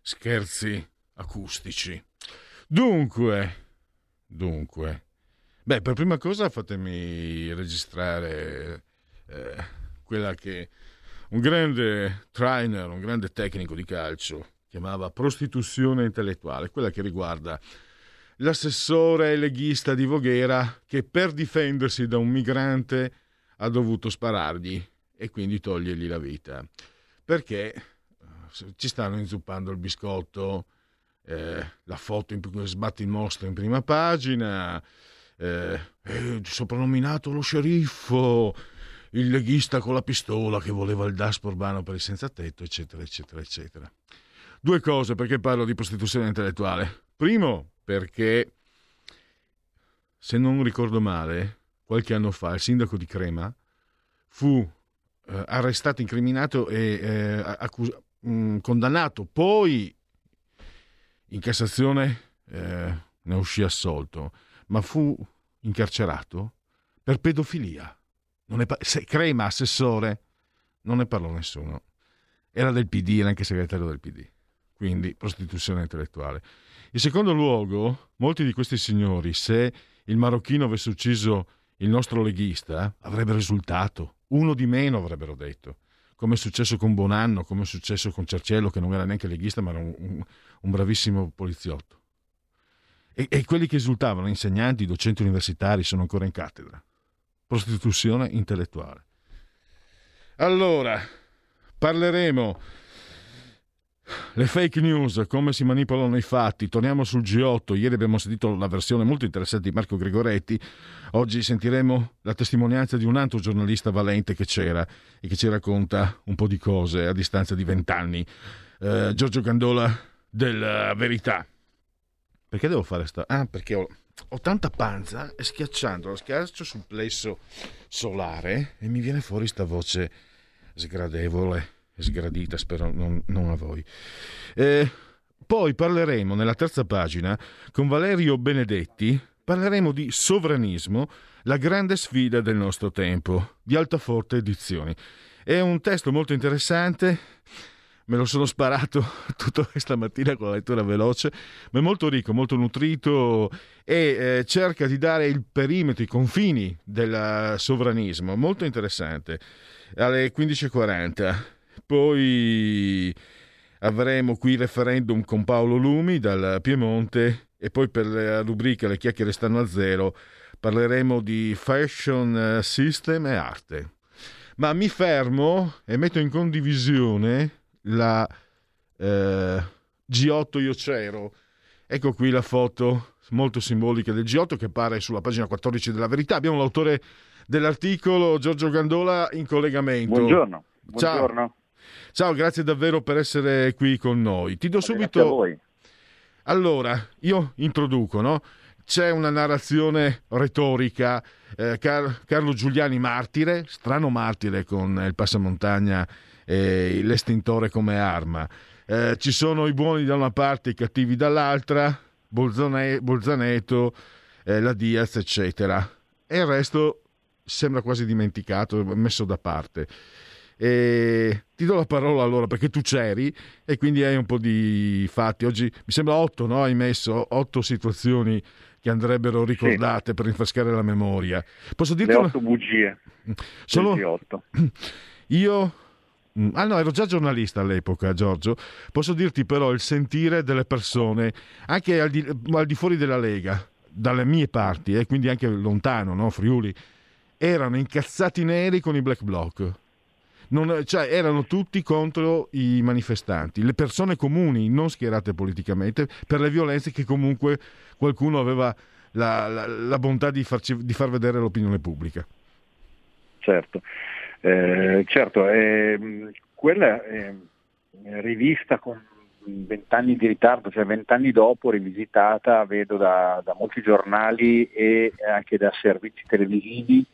Scherzi acustici. Dunque, dunque. Beh, per prima cosa fatemi registrare eh, quella che un grande trainer, un grande tecnico di calcio chiamava prostituzione intellettuale, quella che riguarda l'assessore leghista di Voghera che per difendersi da un migrante ha dovuto sparargli e quindi togliergli la vita. Perché eh, ci stanno inzuppando il biscotto, eh, la foto in cui sbatte il mostro in prima pagina, eh, eh, soprannominato lo sceriffo, il leghista con la pistola che voleva il DASPO urbano per il senza tetto, eccetera, eccetera, eccetera. Due cose perché parlo di prostituzione intellettuale. Primo, perché, se non ricordo male, qualche anno fa il sindaco di Crema fu eh, arrestato, incriminato e eh, accus- mh, mm, condannato. Poi in Cassazione eh, ne uscì assolto, ma fu incarcerato per pedofilia. Pa- se, Crema, assessore, non ne parlò nessuno. Era del PD, era anche segretario del PD. Quindi prostituzione intellettuale. In secondo luogo, molti di questi signori, se il marocchino avesse ucciso il nostro leghista, avrebbero risultato. Uno di meno avrebbero detto. Come è successo con Bonanno, come è successo con Cerciello, che non era neanche leghista, ma era un, un, un bravissimo poliziotto. E, e quelli che esultavano, insegnanti, docenti universitari, sono ancora in cattedra prostituzione intellettuale. Allora, parleremo le fake news, come si manipolano i fatti. Torniamo sul G8. Ieri abbiamo sentito la versione molto interessante di Marco Gregoretti. Oggi sentiremo la testimonianza di un altro giornalista valente che c'era e che ci racconta un po' di cose a distanza di vent'anni. Eh, Giorgio Gandola della Verità. Perché devo fare sta... Ah, perché ho ho tanta panza e schiacciando lo schiaccio sul plesso solare e mi viene fuori sta voce sgradevole sgradita, spero non, non a voi. Eh, poi parleremo nella terza pagina con Valerio Benedetti, parleremo di sovranismo, la grande sfida del nostro tempo, di Altaforte Edizioni. È un testo molto interessante me lo sono sparato tutta questa mattina con la lettura veloce, ma è molto ricco, molto nutrito e eh, cerca di dare il perimetro, i confini del sovranismo, molto interessante. Alle 15.40. Poi avremo qui il referendum con Paolo Lumi dal Piemonte e poi per la rubrica Le chiacchiere stanno a zero parleremo di fashion system e arte. Ma mi fermo e metto in condivisione la eh, G8 io c'ero. Ecco qui la foto molto simbolica del G8 che appare sulla pagina 14 della Verità. Abbiamo l'autore dell'articolo, Giorgio Gandola, in collegamento. Buongiorno. Buongiorno. Ciao. Ciao, grazie davvero per essere qui con noi. Ti do subito... Grazie a voi. Allora, io introduco, no? C'è una narrazione retorica. Eh, Car- Carlo Giuliani martire, strano martire con il passamontagna eh, l'estintore come arma. Eh, ci sono i buoni da una parte e i cattivi dall'altra, Bolzane, Bolzaneto, eh, la Diaz, eccetera. E il resto sembra quasi dimenticato, messo da parte. E ti do la parola allora perché tu c'eri e quindi hai un po' di fatti. Oggi mi sembra otto, no? Hai messo otto situazioni che andrebbero ricordate sì. per rinfrescare la memoria. Posso dirti Le otto una... bugie. Sono... Io Mm, ah no, ero già giornalista all'epoca, Giorgio. Posso dirti però il sentire delle persone, anche al di, al di fuori della Lega, dalle mie parti, e eh, quindi anche lontano, no? Friuli, erano incazzati neri con i black bloc. Non, cioè, erano tutti contro i manifestanti, le persone comuni, non schierate politicamente, per le violenze che comunque qualcuno aveva la, la, la bontà di, farci, di, far vedere all'opinione pubblica. Certo, eh, certo eh, quella è rivista con vent'anni di ritardo, cioè vent'anni dopo, rivisitata, vedo da, da, molti giornali e anche da servizi televisivi,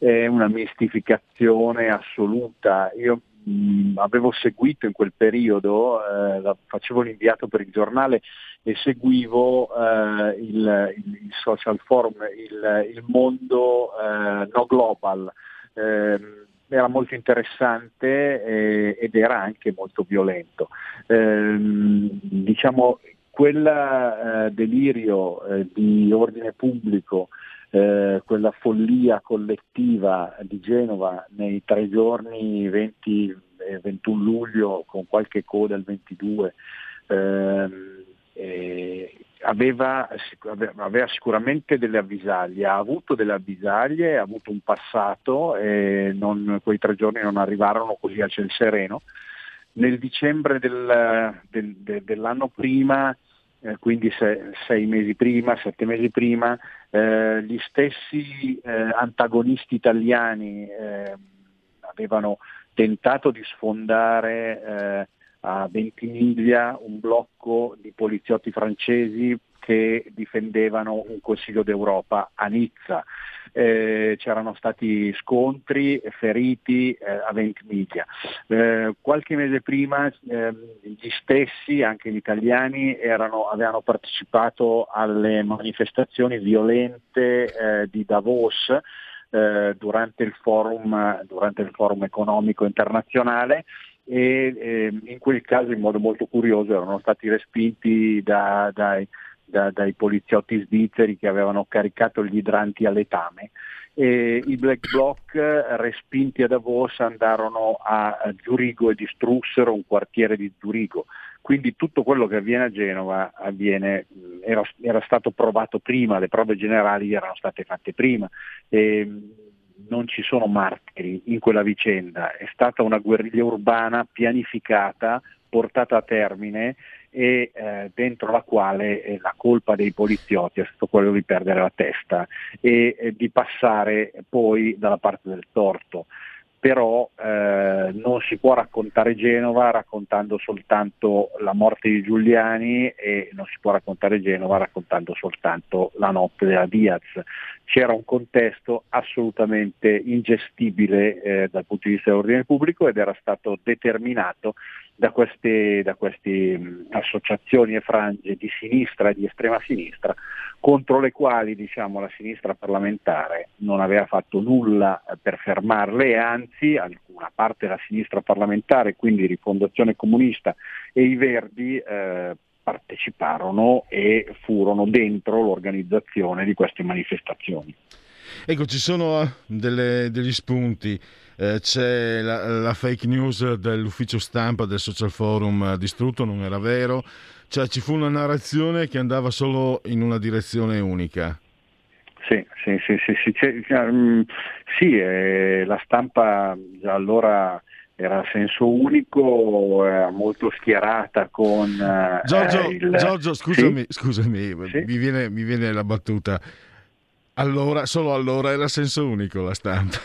è una mistificazione assoluta. Io mh, avevo seguito in quel periodo, eh, facevo l'inviato per il giornale e seguivo eh, il, il, social forum, il, il mondo eh, no global. Ehm, era molto interessante eh, ed era anche molto violento. Eh, diciamo, quel eh, delirio eh, di ordine pubblico, eh, quella follia collettiva di Genova nei tre giorni 20 e 21 luglio con qualche coda il 22, ehm, aveva, aveva, sicuramente delle avvisaglie, ha avuto delle avvisaglie, ha avuto un passato e non, quei tre giorni non arrivarono così a ciel sereno. Nel dicembre del, del, de, dell'anno prima, eh, quindi se, sei mesi prima, sette mesi prima, eh, gli stessi eh, antagonisti italiani eh, avevano tentato di sfondare eh, a Ventimiglia un blocco di poliziotti francesi che difendevano un Consiglio d'Europa a Nizza. Eh, c'erano stati scontri, feriti eh, a Ventimiglia. Eh, qualche mese prima ehm, gli stessi, anche gli italiani, erano, avevano partecipato alle manifestazioni violente eh, di Davos eh, durante il, forum, durante il forum economico internazionale e eh, in quel caso in modo molto curioso erano stati respinti da, dai, da, dai poliziotti svizzeri che avevano caricato gli idranti a letame e i Black Bloc respinti a Davos andarono a Zurigo e distrussero un quartiere di Zurigo. Quindi tutto quello che avviene a Genova avviene, era, era, stato provato prima, le prove generali erano state fatte prima. E, non ci sono martiri in quella vicenda, è stata una guerriglia urbana pianificata, portata a termine e eh, dentro la quale eh, la colpa dei poliziotti è stato quello di perdere la testa e eh, di passare poi dalla parte del torto però eh, non si può raccontare Genova raccontando soltanto la morte di Giuliani e non si può raccontare Genova raccontando soltanto la notte della Diaz. C'era un contesto assolutamente ingestibile eh, dal punto di vista dell'ordine pubblico ed era stato determinato da queste, da queste mh, associazioni e frange di sinistra e di estrema sinistra contro le quali diciamo, la sinistra parlamentare non aveva fatto nulla per fermarle e anzi alcuna parte della sinistra parlamentare, quindi Rifondazione Comunista e i Verdi eh, parteciparono e furono dentro l'organizzazione di queste manifestazioni. Ecco, ci sono eh, delle, degli spunti. Eh, c'è la, la, fake news dell'ufficio stampa del social forum eh, distrutto, non era vero. Cioè ci fu una narrazione che andava solo in una direzione unica. Sì, sì, sì, sì, sì, mm, sì eh, la stampa già allora era a senso unico, era molto schierata con... Eh, Giorgio, il... Giorgio, scusami, sì? scusami sì? Mi, viene, mi viene la battuta. Allora, solo allora era senso unico la stampa.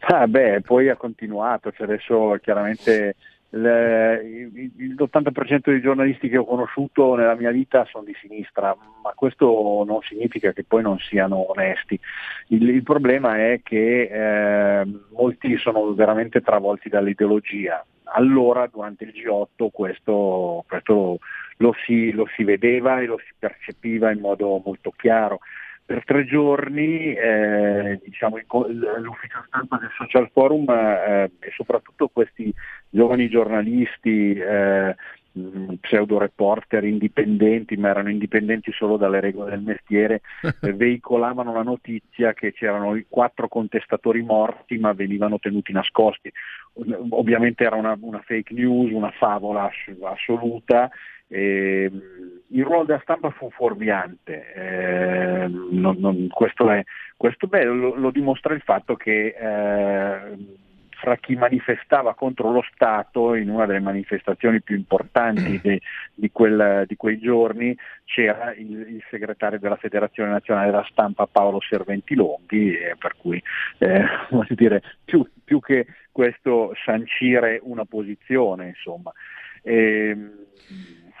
Ah beh, poi ha continuato, cioè adesso chiaramente l'80% dei giornalisti che ho conosciuto nella mia vita sono di sinistra, ma questo non significa che poi non siano onesti. Il, il problema è che eh, molti sono veramente travolti dall'ideologia. Allora durante il G8 questo, questo lo, si, lo si vedeva e lo si percepiva in modo molto chiaro per tre giorni eh, diciamo, l'ufficio stampa del Social Forum eh, e soprattutto questi giovani giornalisti eh, pseudo reporter indipendenti, ma erano indipendenti solo dalle regole del mestiere, eh, veicolavano la notizia che c'erano i quattro contestatori morti ma venivano tenuti nascosti. Ovviamente era una, una fake news, una favola assoluta. Eh, il ruolo della stampa fu fuorviante, eh, non, non, questo, è, questo beh, lo, lo, dimostra il fatto che eh, fra chi manifestava contro lo Stato in una delle manifestazioni più importanti de, di, quel, di, quei giorni c'era il, il, segretario della Federazione Nazionale della Stampa Paolo Serventilonghi, eh, per cui eh, dire, più, più, che questo sancire una posizione, insomma. E, ehm,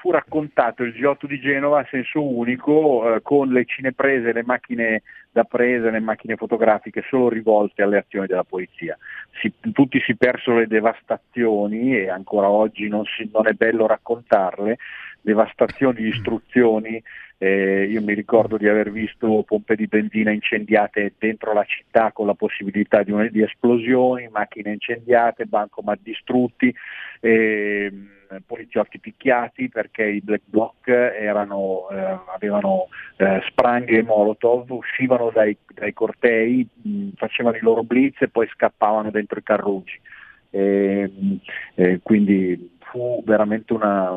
fu raccontato il G8 di Genova a senso unico eh, con le cineprese, le macchine da presa, le macchine fotografiche solo rivolte alle azioni della polizia. Si, tutti si persero le devastazioni e ancora oggi non, si, non è bello raccontarle, devastazioni, distruzioni. Eh, io mi ricordo di aver visto pompe di benzina incendiate dentro la città con la possibilità di, di esplosioni, macchine incendiate, bancomat distrutti. Eh, poliziotti picchiati perché i black bloc erano, eh, avevano eh, spranghe e molotov, uscivano dai, dai cortei, mh, facevano i loro blitz e poi scappavano dentro i carruggi. E, e quindi fu veramente una,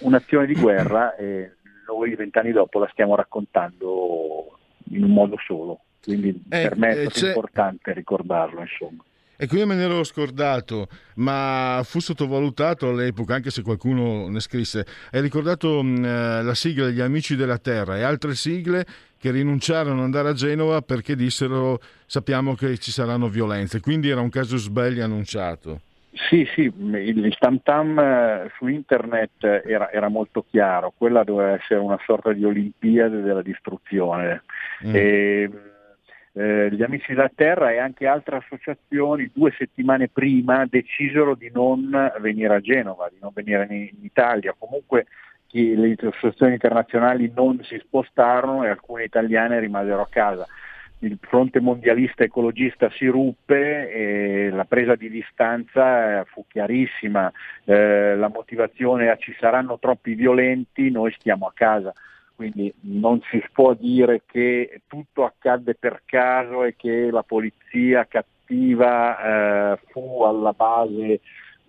un'azione di guerra e noi vent'anni dopo la stiamo raccontando in un modo solo. Quindi eh, per me è stato importante ricordarlo. Insomma. Ecco, io me ne ero scordato, ma fu sottovalutato all'epoca, anche se qualcuno ne scrisse. Hai ricordato mh, eh, la sigla degli Amici della Terra e altre sigle che rinunciarono ad andare a Genova perché dissero sappiamo che ci saranno violenze. Quindi era un caso sbelli annunciato. Sì, sì, il tam tam eh, su internet era, era, molto chiaro, quella doveva essere una sorta di Olimpiade della distruzione. Mm. E, eh, gli Amici della Terra e anche altre associazioni due settimane prima decisero di non venire a Genova, di non venire in, in Italia. Comunque chi, le associazioni internazionali non si spostarono e alcune italiane rimasero a casa. Il fronte mondialista ecologista si ruppe e la presa di distanza eh, fu chiarissima, eh, la motivazione a ci saranno troppi violenti, noi stiamo a casa quindi non si può dire che tutto accadde per caso e che la polizia cattiva eh, fu alla base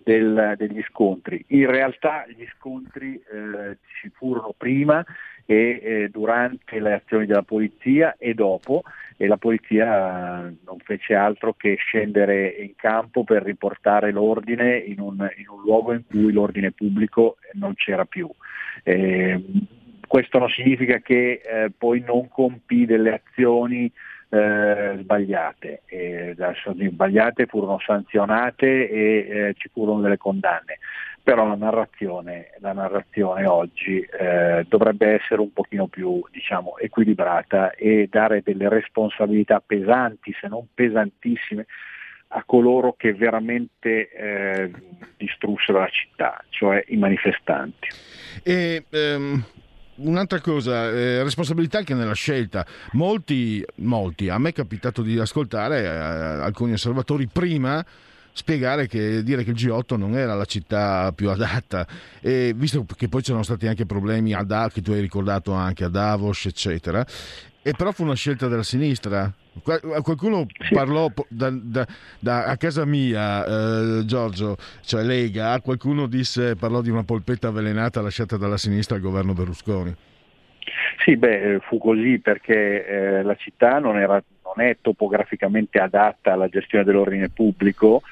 del, degli scontri. In realtà gli scontri eh, ci furono prima e eh, durante le azioni della polizia e dopo e la polizia non fece altro che scendere in campo per riportare l'ordine in un, in un luogo in cui l'ordine pubblico non c'era più. Eh, questo non significa che eh, poi non compì delle azioni eh, sbagliate, eh, sbagliate furono sanzionate e eh, ci furono delle condanne, però la narrazione, la narrazione oggi eh, dovrebbe essere un pochino più diciamo, equilibrata e dare delle responsabilità pesanti, se non pesantissime, a coloro che veramente eh, distrussero la città, cioè i manifestanti. E, um, un'altra cosa, eh, responsabilità anche nella scelta. Molti, molti, a me è capitato di ascoltare eh, alcuni osservatori prima spiegare che dire che il G8 non era la città più adatta. E visto che poi c'erano stati anche problemi a che tu hai ricordato anche a Davos eccetera e però fu una scelta della sinistra. Qualcuno parlò da, da, da, a casa mia, eh, Giorgio, cioè Lega, qualcuno disse, parlò di una polpetta avvelenata lasciata dalla sinistra al governo Berlusconi. Sì, beh, fu così perché eh, la città non, era, non, è topograficamente adatta alla gestione dell'ordine pubblico,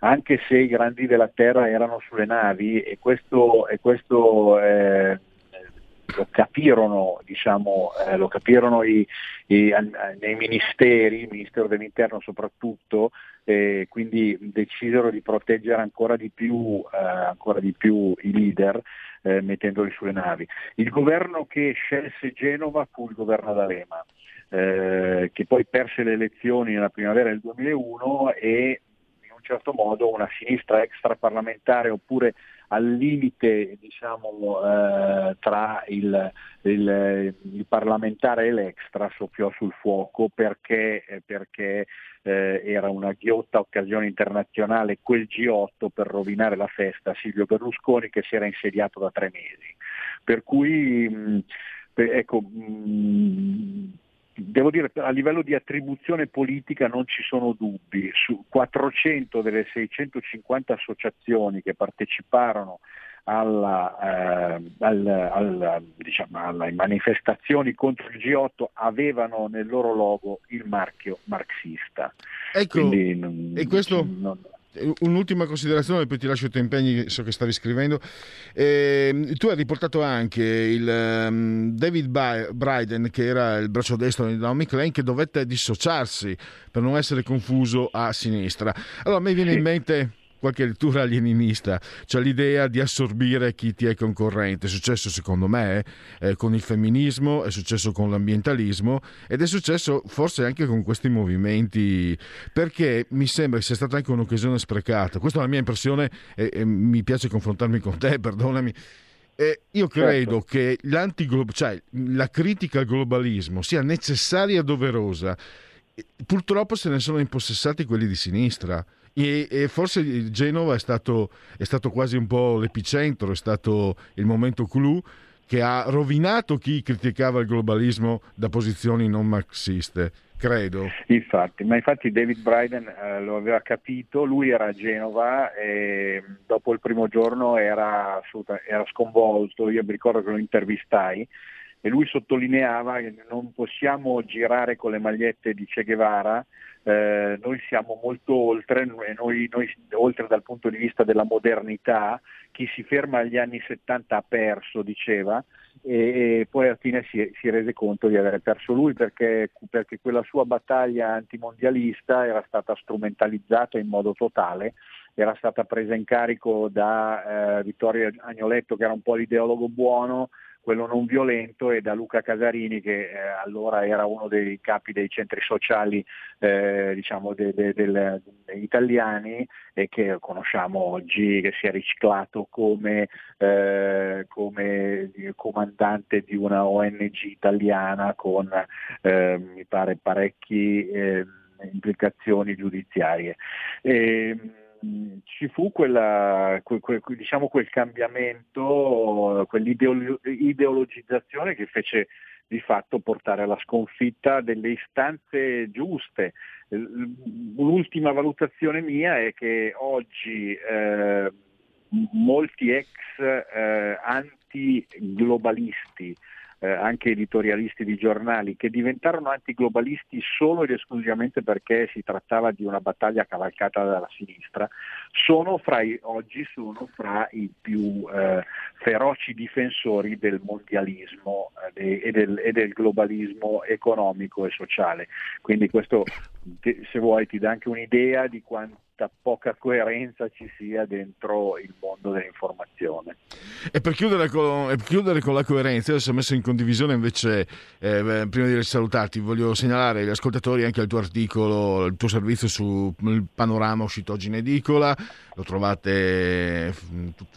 anche se i grandi della terra erano sulle navi e questo, e questo eh, lo capirono, diciamo, eh, lo capirono i, i, nei ministeri, il Ministero dell'Interno soprattutto, e quindi decisero di proteggere ancora di più, eh, ancora di più i leader eh, mettendoli sulle navi. Il governo che scelse Genova fu il governo d'Alema. Eh, che poi perse le elezioni nella primavera del 2001 e un certo modo una sinistra extraparlamentare oppure al limite diciamo, eh, tra il, il, il, parlamentare e l'extra soffiò sul fuoco perché, eh, perché eh, era una ghiotta occasione internazionale quel G8 per rovinare la festa a Silvio Berlusconi che si era insediato da tre mesi. Per cui mh, ecco, mh, devo dire a livello di attribuzione politica non ci sono dubbi, su 400 delle 650 associazioni che parteciparono alla, eh, al, al, diciamo, alle manifestazioni contro il G8 avevano nel loro logo il marchio marxista. Ecco, Quindi, e questo... Non, Un'ultima considerazione, poi ti lascio i tuoi impegni, so che stavi scrivendo. Eh, tu hai riportato anche il um, David Bryden, che era il braccio destro di Naomi Klein, che dovette dissociarsi per non essere confuso a sinistra. Allora a me viene in mente qualche lettura alieninista, cioè l'idea di assorbire chi ti è concorrente. È successo secondo me eh, con il femminismo, è successo con l'ambientalismo ed è successo forse anche con questi movimenti, perché mi sembra che sia stata anche un'occasione sprecata. Questa è la mia impressione e, e mi piace confrontarmi con te, perdonami. Eh, io credo certo. che cioè, la critica al globalismo sia necessaria e doverosa. Purtroppo se ne sono impossessati quelli di sinistra e, e forse Genova è stato, è stato, quasi un po' l'epicentro, è stato il momento clou che ha rovinato chi criticava il globalismo da posizioni non marxiste, credo. Infatti, ma infatti David Bryden eh, lo aveva capito, lui era a Genova e dopo il primo giorno era, era sconvolto, io mi ricordo che lo intervistai e lui sottolineava che non possiamo girare con le magliette di Che Guevara eh, noi siamo molto oltre, noi, noi, oltre dal punto di vista della modernità, chi si ferma agli anni 70 ha perso, diceva, e, poi alla fine si, si, rese conto di aver perso lui perché, perché quella sua battaglia antimondialista era stata strumentalizzata in modo totale era stata presa in carico da eh, Vittorio Agnoletto che era un po' l'ideologo buono, quello non violento e da Luca Casarini che eh, allora era uno dei capi dei centri sociali eh, diciamo de, de, de, italiani e che conosciamo oggi che si è riciclato come, eh, come comandante di una ONG italiana con eh, mi pare parecchie eh, implicazioni giudiziarie. E, ci fu quella, quel, quel, diciamo quel cambiamento, quell'ideologizzazione che fece di fatto portare alla sconfitta delle istanze giuste. L'ultima valutazione mia è che oggi eh, molti ex eh, anti-globalisti eh, anche editorialisti di giornali, che diventarono antiglobalisti solo ed esclusivamente perché si trattava di una battaglia cavalcata dalla sinistra, sono fra i, oggi sono fra i più eh, feroci difensori del mondialismo eh, e, del, e, del, globalismo economico e sociale. Quindi questo, se vuoi, ti dà anche un'idea di quanto quanta poca coerenza ci sia dentro il mondo dell'informazione. E per chiudere con, per chiudere con la coerenza, adesso ho messo in condivisione invece, eh, prima di salutarti, voglio segnalare agli ascoltatori anche il tuo articolo, il tuo servizio sul panorama uscito oggi in edicola, lo trovate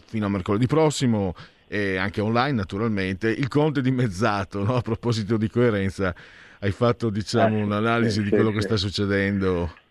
fino a mercoledì prossimo e anche online naturalmente, il conte dimezzato, no? a proposito di coerenza, hai fatto diciamo, eh, un'analisi di quello che sta succedendo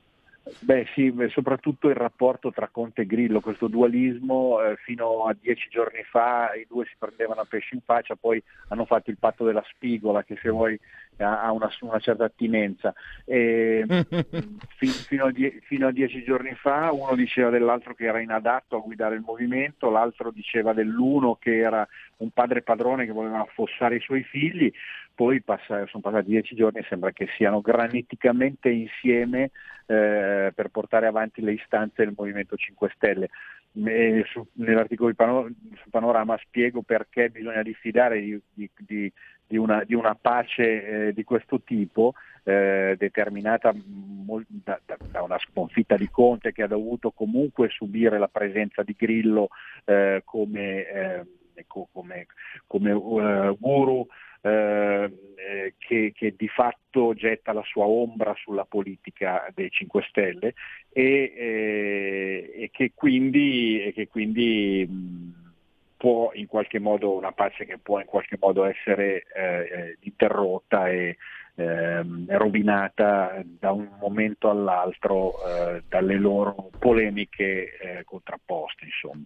Beh sì, soprattutto il rapporto tra Conte e Grillo, questo dualismo, eh, fino a dieci giorni fa i due si prendevano a pesci in faccia, poi hanno fatto il patto della spigola che se vuoi ha una, una certa attinenza. E, fi, fino, a die, fino, a dieci giorni fa uno diceva dell'altro che era inadatto a guidare il movimento, l'altro diceva dell'uno che era un padre padrone che voleva affossare i suoi figli, poi passa, sono passati dieci giorni e sembra che siano graniticamente insieme eh, per portare avanti le istanze del Movimento 5 Stelle. E su, nell'articolo di Panorama, su Panorama spiego perché bisogna diffidare di, di, di, di una, una, pace eh, di questo tipo eh, determinata da, da, una sconfitta di Conte che ha dovuto comunque subire la presenza di Grillo eh, come, eh, come, come uh, guru eh, eh, che, che, di fatto getta la sua ombra sulla politica dei 5 Stelle e, eh, e che quindi, e che quindi mh, può in qualche modo, una pace che può in qualche modo essere eh, interrotta e eh, rovinata da un momento all'altro eh, dalle loro polemiche eh, contrapposte. Insomma.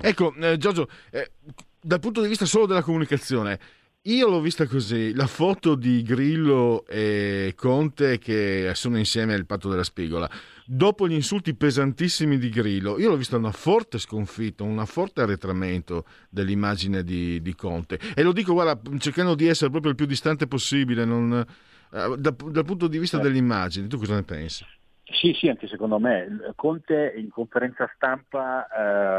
Ecco, eh, Giorgio, eh, dal punto di vista solo della comunicazione, io l'ho vista così, la foto di Grillo e Conte che sono insieme al patto della spigola. Dopo gli insulti pesantissimi di Grillo, io l'ho vista una forte sconfitta, un forte arretramento dell'immagine di, di, Conte. E lo dico, guarda, cercando di essere proprio il più distante possibile, non, eh, dal, dal punto di vista dell'immagine. Tu cosa ne pensi? Sì, sì, anche secondo me. Conte in conferenza stampa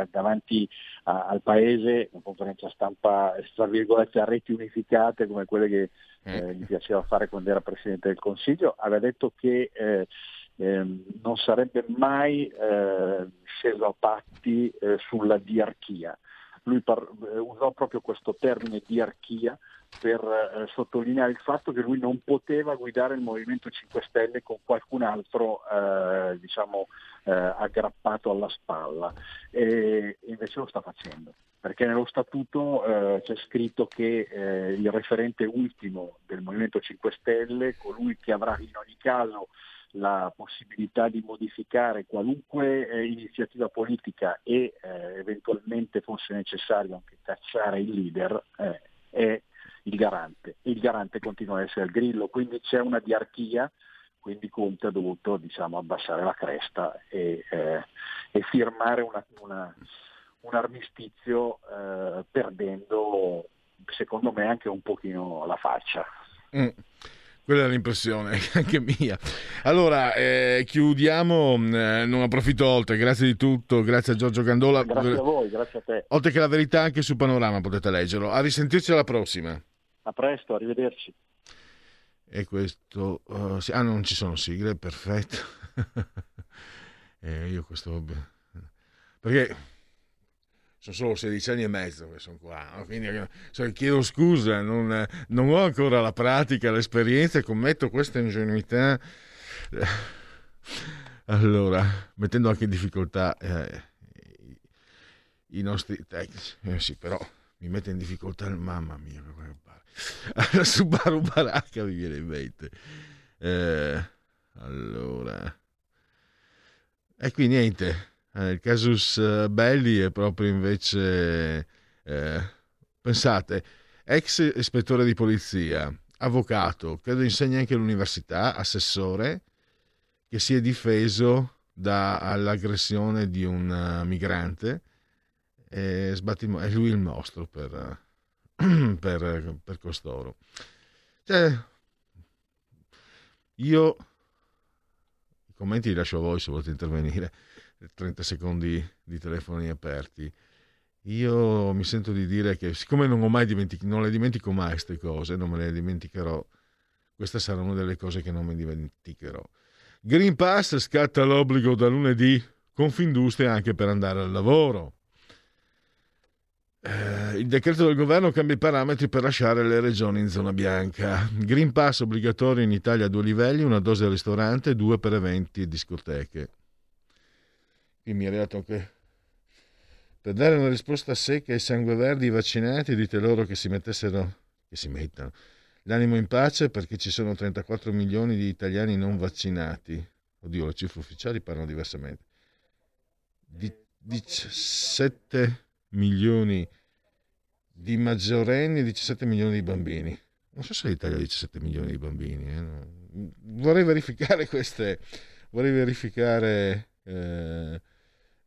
eh, davanti a, al Paese, una conferenza stampa tra virgolette a reti unificate come quelle che eh, eh. gli piaceva fare quando era Presidente del Consiglio, aveva detto che eh, ehm, non sarebbe mai eh, sceso a patti eh, sulla diarchia. Lui par- usò proprio questo termine diarchia per eh, sottolineare il fatto che lui non poteva guidare il Movimento 5 Stelle con qualcun altro eh, diciamo, eh, aggrappato alla spalla. E invece lo sta facendo perché nello statuto eh, c'è scritto che eh, il referente ultimo del Movimento 5 Stelle, colui che avrà in ogni caso la possibilità di modificare qualunque eh, iniziativa politica e eh, eventualmente fosse necessario anche cacciare il leader, eh, è il garante. Il garante continua a essere il grillo, quindi c'è una diarchia, quindi Conte ha dovuto diciamo, abbassare la cresta e, eh, e firmare una, una, un armistizio eh, perdendo secondo me anche un pochino la faccia. Mm. Quella è l'impressione anche mia. Allora, eh, chiudiamo, eh, non approfitto oltre, grazie di tutto, grazie a Giorgio Gandola. Grazie a voi, grazie a te. Oltre che la verità anche su Panorama potete leggerlo. A risentirci alla prossima. A presto, arrivederci. E questo... Uh, sì, ah, non ci sono sigle, perfetto. eh, io questo... Perché sono solo 16 anni e mezzo che sono qua, quindi cioè, chiedo scusa, non, non, ho ancora la pratica, l'esperienza e commetto questa ingenuità. Allora, mettendo anche in difficoltà eh, i nostri tecnici, eh, sì, però mi mette in difficoltà il mamma mia, alla Subaru Baracca mi viene in mente. Eh, allora, e qui niente. Eh, il casus eh, belli è proprio invece, eh, pensate, ex ispettore di polizia, avvocato, credo insegna anche all'università, assessore, che si è difeso dall'aggressione di un uh, migrante. E sbattim- è lui il mostro per, per, per costoro. Cioè, io i commenti li lascio a voi se volete intervenire. 30 secondi di telefoni aperti. Io mi sento di dire che siccome non dimenticato, non le dimentico mai queste cose, non me le dimenticherò. Questa sarà una delle cose che non mi dimenticherò. Green Pass scatta l'obbligo da lunedì Confindustria anche per andare al lavoro. Eh, il decreto del governo cambia i parametri per lasciare le regioni in zona bianca. Green Pass obbligatorio in Italia a due livelli, una dose al ristorante e due per eventi e discoteche. Qui mi è arrivato anche... Per dare una risposta secca ai sangue verdi vaccinati, dite loro che si mettessero... che si mettano l'animo in pace perché ci sono 34 milioni di italiani non vaccinati. Oddio, le cifre ufficiali parlano diversamente. Di 17 milioni di maggiorenni e 17 milioni di bambini. Non so se l'Italia ha 17 milioni di bambini. Eh? Vorrei verificare queste, vorrei verificare eh,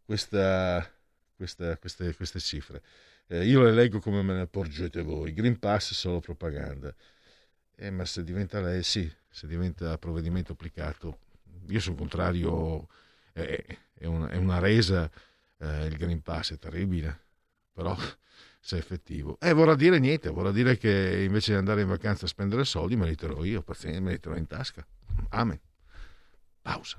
questa, questa, queste, queste, cifre. Eh, io le leggo come me ne porgete voi. Green Pass è solo propaganda. Eh, ma se diventa lei, sì, se diventa provvedimento applicato, io sono contrario, è, è, una, è una resa, eh, il Green Pass è terribile però se è effettivo. E eh, vorrà dire niente, vorrà dire che invece di andare in vacanza a spendere soldi me li terrò io, pazienza, me li terrò in tasca. Amen. Pausa.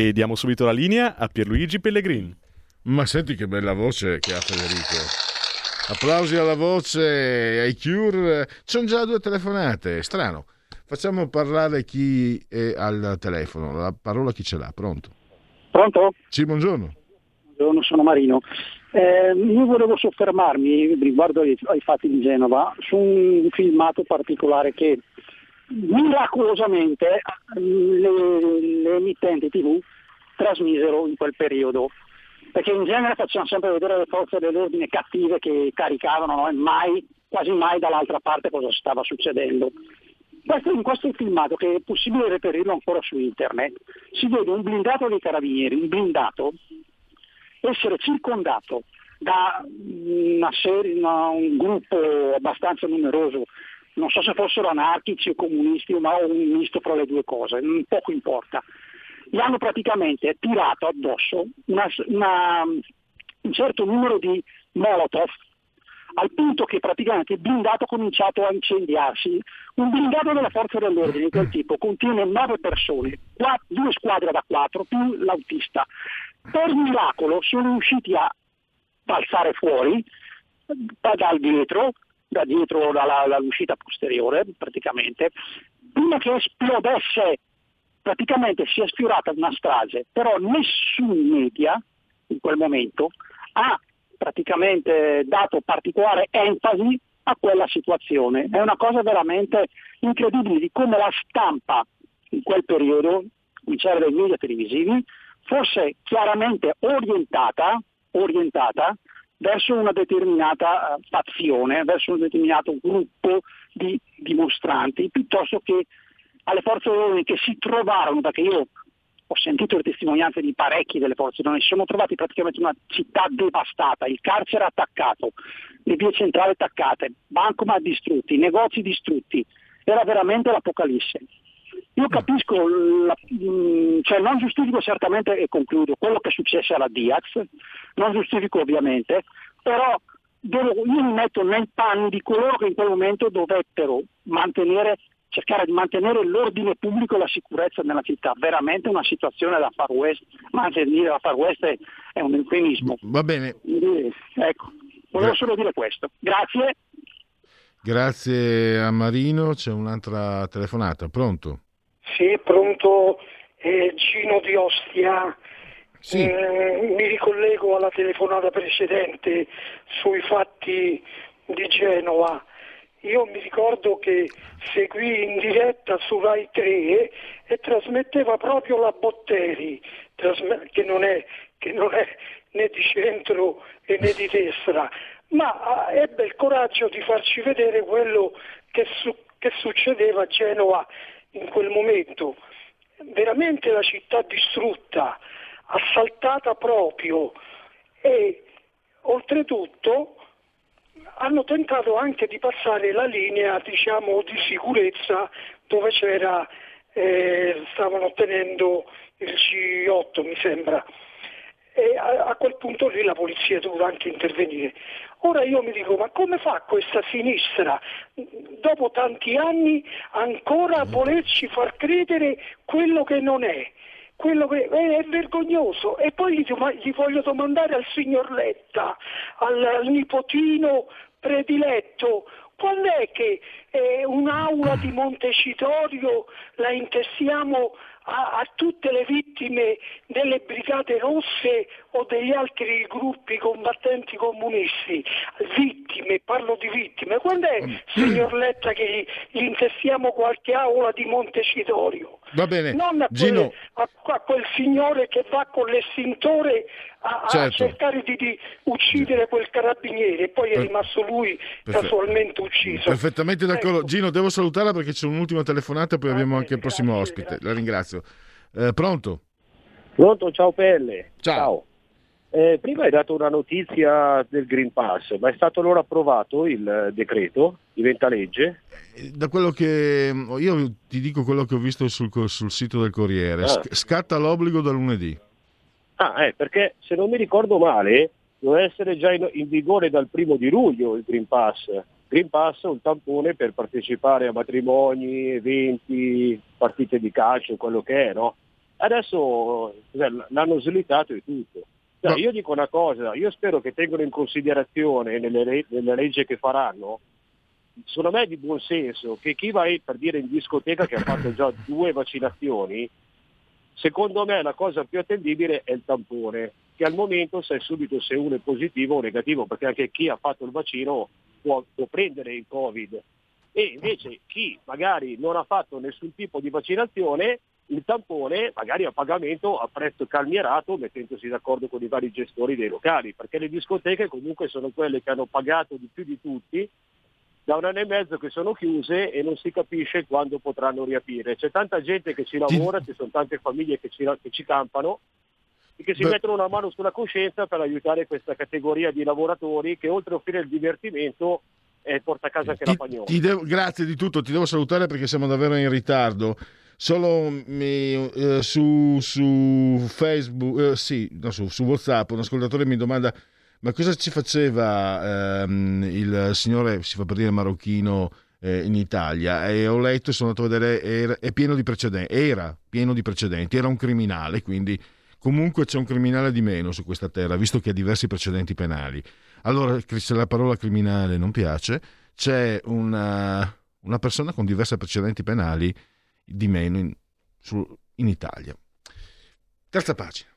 E diamo subito la linea a Pierluigi Pellegrin. Ma senti che bella voce che ha Federico. Applausi alla voce, ai Cure. Ci sono già due telefonate, strano. Facciamo parlare chi è al telefono. La parola chi ce l'ha, pronto? Pronto? Sì, buongiorno. Buongiorno, sono Marino. Eh, io volevo soffermarmi riguardo ai, ai fatti di Genova su un filmato particolare che miracolosamente le, le emittenti tv trasmisero in quel periodo perché in genere facciamo sempre vedere le forze dell'ordine cattive che caricavano no? e mai, quasi mai dall'altra parte cosa stava succedendo. Questo, in questo filmato, che è possibile reperirlo ancora su internet, si vede un blindato dei carabinieri, un blindato, essere circondato da una serie, una, un gruppo abbastanza numeroso, non so se fossero anarchici o comunisti, ma un misto fra le due cose, poco importa. Gli hanno praticamente tirato addosso una, una, un certo numero di molotov al punto che praticamente il blindato ha cominciato a incendiarsi. Un blindato della forza dell'ordine di quel tipo contiene nove persone, quattro, due squadre da quattro più l'autista. Per miracolo sono riusciti a balzare fuori dal dietro, da dietro dall'uscita posteriore praticamente, prima che esplodesse, praticamente si è sfiorata una strage, però nessun media in quel momento ha praticamente dato particolare enfasi a quella situazione. È una cosa veramente incredibile di come la stampa in quel periodo, in c'erano dei media televisivi, fosse chiaramente orientata, orientata verso una determinata eh, fazione, verso un determinato gruppo di dimostranti, piuttosto che alle forze dell'ordine che si trovarono, perché io ho sentito le testimonianze di parecchi delle forze dell'ordine, si sono trovati praticamente una città devastata, il carcere attaccato, le vie centrali attaccate, bancomat distrutti, negozi distrutti, era veramente l'apocalisse. Io capisco, la, cioè non giustifico certamente, e concludo, quello che successe alla Diaz, non giustifico ovviamente, però devo, io mi metto nei panni di coloro che in quel momento dovettero mantenere, cercare di mantenere l'ordine pubblico e la sicurezza nella città. Veramente una situazione da far west, ma anche dire da far west è, è un eufemismo. Va bene. Quindi, ecco, volevo solo dire questo. Grazie. Grazie a Marino, c'è un'altra telefonata, pronto? Sì, pronto eh, Gino di Ostia. Sì. Eh, mi ricollego alla telefonata precedente sui fatti di Genova. Io mi ricordo che seguì in diretta su Rai 3 e trasmetteva proprio la Botteri, che non è, che non è né di centro né di destra, ma ah, ebbe il coraggio di farci vedere quello che, su, che succedeva a Genova in quel momento. Veramente la città distrutta, assaltata proprio e oltretutto hanno tentato anche di passare la linea diciamo, di sicurezza dove c'era, eh, stavano ottenendo il G8 mi sembra e a, quel punto lì la polizia è dovuta anche intervenire. Ora io mi dico, ma come fa questa sinistra, dopo tanti anni, ancora a volerci far credere quello che non è? Quello che è vergognoso e poi gli, gli voglio domandare al signor Letta, al, al nipotino prediletto, quando è che eh, un'aula di Montecitorio la intestiamo a, a, tutte le vittime delle brigate rosse o degli altri gruppi combattenti comunisti, vittime, parlo di vittime, quando è, mm. signor Letta, che gli intestiamo qualche aula di Montecitorio? Va bene, non a, Gino... a, a quel signore che va con l'estintore a, certo. a cercare di, di, uccidere quel carabiniere e poi è rimasto lui Perfe... casualmente ucciso. Perfettamente d'accordo. Ecco. Gino, devo salutarla perché c'è un'ultima telefonata e poi ah, abbiamo anche il prossimo grazie, ospite. Grazie. La ringrazio. Eh, pronto? Pronto, ciao Pelle. Ciao. ciao. Eh, prima hai dato una notizia del Green Pass, ma è stato allora approvato il decreto? Diventa legge? Eh, da quello che io ti dico quello che ho visto sul, sul sito del Corriere, ah. scatta l'obbligo da lunedì. Ah, eh, perché se non mi ricordo male, doveva essere già in, in vigore dal primo di luglio il Green Pass. Green Pass è un tampone per partecipare a matrimoni, eventi, partite di calcio, quello che è, no? Adesso l'hanno slittato e tutto. Cioè, io dico una cosa, io spero che tengano in considerazione nelle, nelle leggi che faranno, secondo me è di buon senso che chi va per dire in discoteca che ha fatto già due vaccinazioni, secondo me la cosa più attendibile è il tampone, che al momento sai subito se uno è positivo o negativo, perché anche chi ha fatto il vaccino può, può prendere il Covid. E invece chi magari non ha fatto nessun tipo di vaccinazione il tampone magari a pagamento a prezzo calmierato mettendosi d'accordo con i vari gestori dei locali, perché le discoteche comunque sono quelle che hanno pagato di più di tutti, da un anno e mezzo che sono chiuse e non si capisce quando potranno riaprire. C'è tanta gente che ci lavora, ci sono tante famiglie che ci, che ci campano e che si Beh. mettono una mano sulla coscienza per aiutare questa categoria di lavoratori che oltre a offrire il divertimento eh, porta a casa anche la pagnola. Ti devo- grazie di tutto, ti devo salutare perché siamo davvero in ritardo. Solo mi- eh, su, su Facebook, eh, sì, no, su, su WhatsApp, un ascoltatore mi domanda: ma cosa ci faceva ehm, il signore, si fa per dire marocchino, eh, in Italia? E ho letto e sono andato a vedere, era, è pieno di precedenti, era pieno di precedenti, era un criminale, quindi comunque c'è un criminale di meno su questa terra, visto che ha diversi precedenti penali. Allora, se la parola criminale non piace, c'è una, una persona con diversi precedenti penali di meno in, su- in Italia. Terza pagina.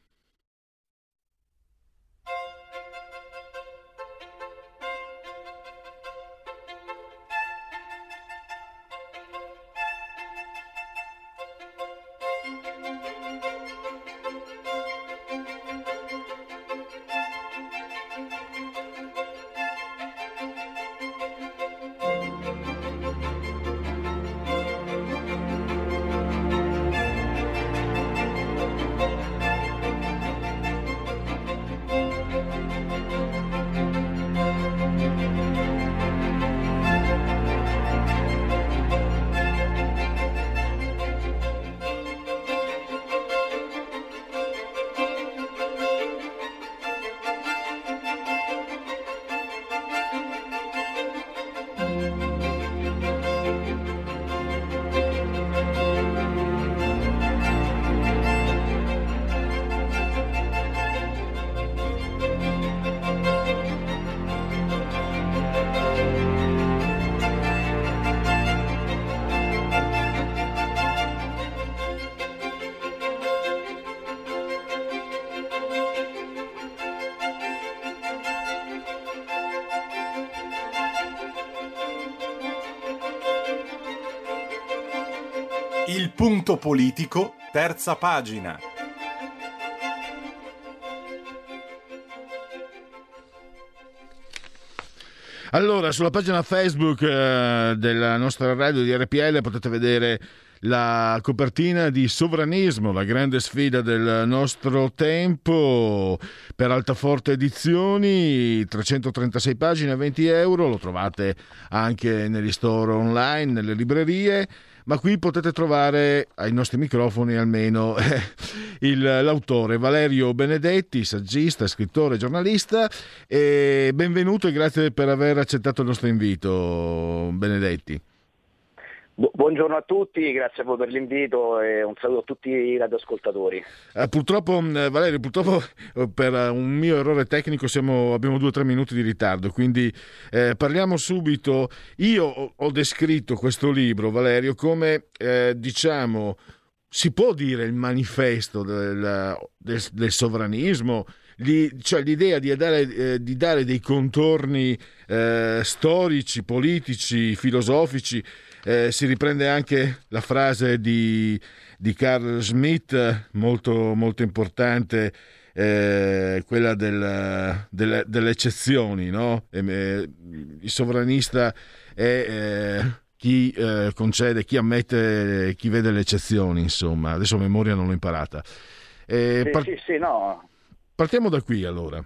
Punto politico, terza pagina. Allora, sulla pagina Facebook eh, della nostra radio di RPL potete vedere la copertina di Sovranismo, la grande sfida del nostro tempo per Altaforte Edizioni, 336 pagine, 20 euro, lo trovate anche negli store online, nelle librerie, ma qui potete trovare ai nostri microfoni almeno il- l'autore Valerio Benedetti, saggista, scrittore, giornalista, benvenuto e grazie per aver accettato il nostro invito, Benedetti. Bu- Buongiorno a tutti, grazie a voi per l'invito e un saluto a tutti i radioascoltatori. Eh, purtroppo, mh, Valerio, purtroppo eh, per eh, un mio errore tecnico siamo- abbiamo due o tre minuti di ritardo, quindi eh, parliamo subito. Io ho, ho descritto questo libro, Valerio, come eh, diciamo, si può dire il manifesto del, del- del sovranismo, Gli- cioè l'idea di dare, eh, di dare dei contorni eh, storici, politici, filosofici. Eh, si riprende anche la frase di, di Carl Schmitt, molto, molto importante, eh, quella del- delle, delle eccezioni. No? E, eh, il sovranista è eh, chi eh, concede, chi ammette, chi vede le eccezioni, insomma. Adesso a memoria non l'ho imparata. Eh, Sì, par- sì, sì, no. Partiamo da qui allora.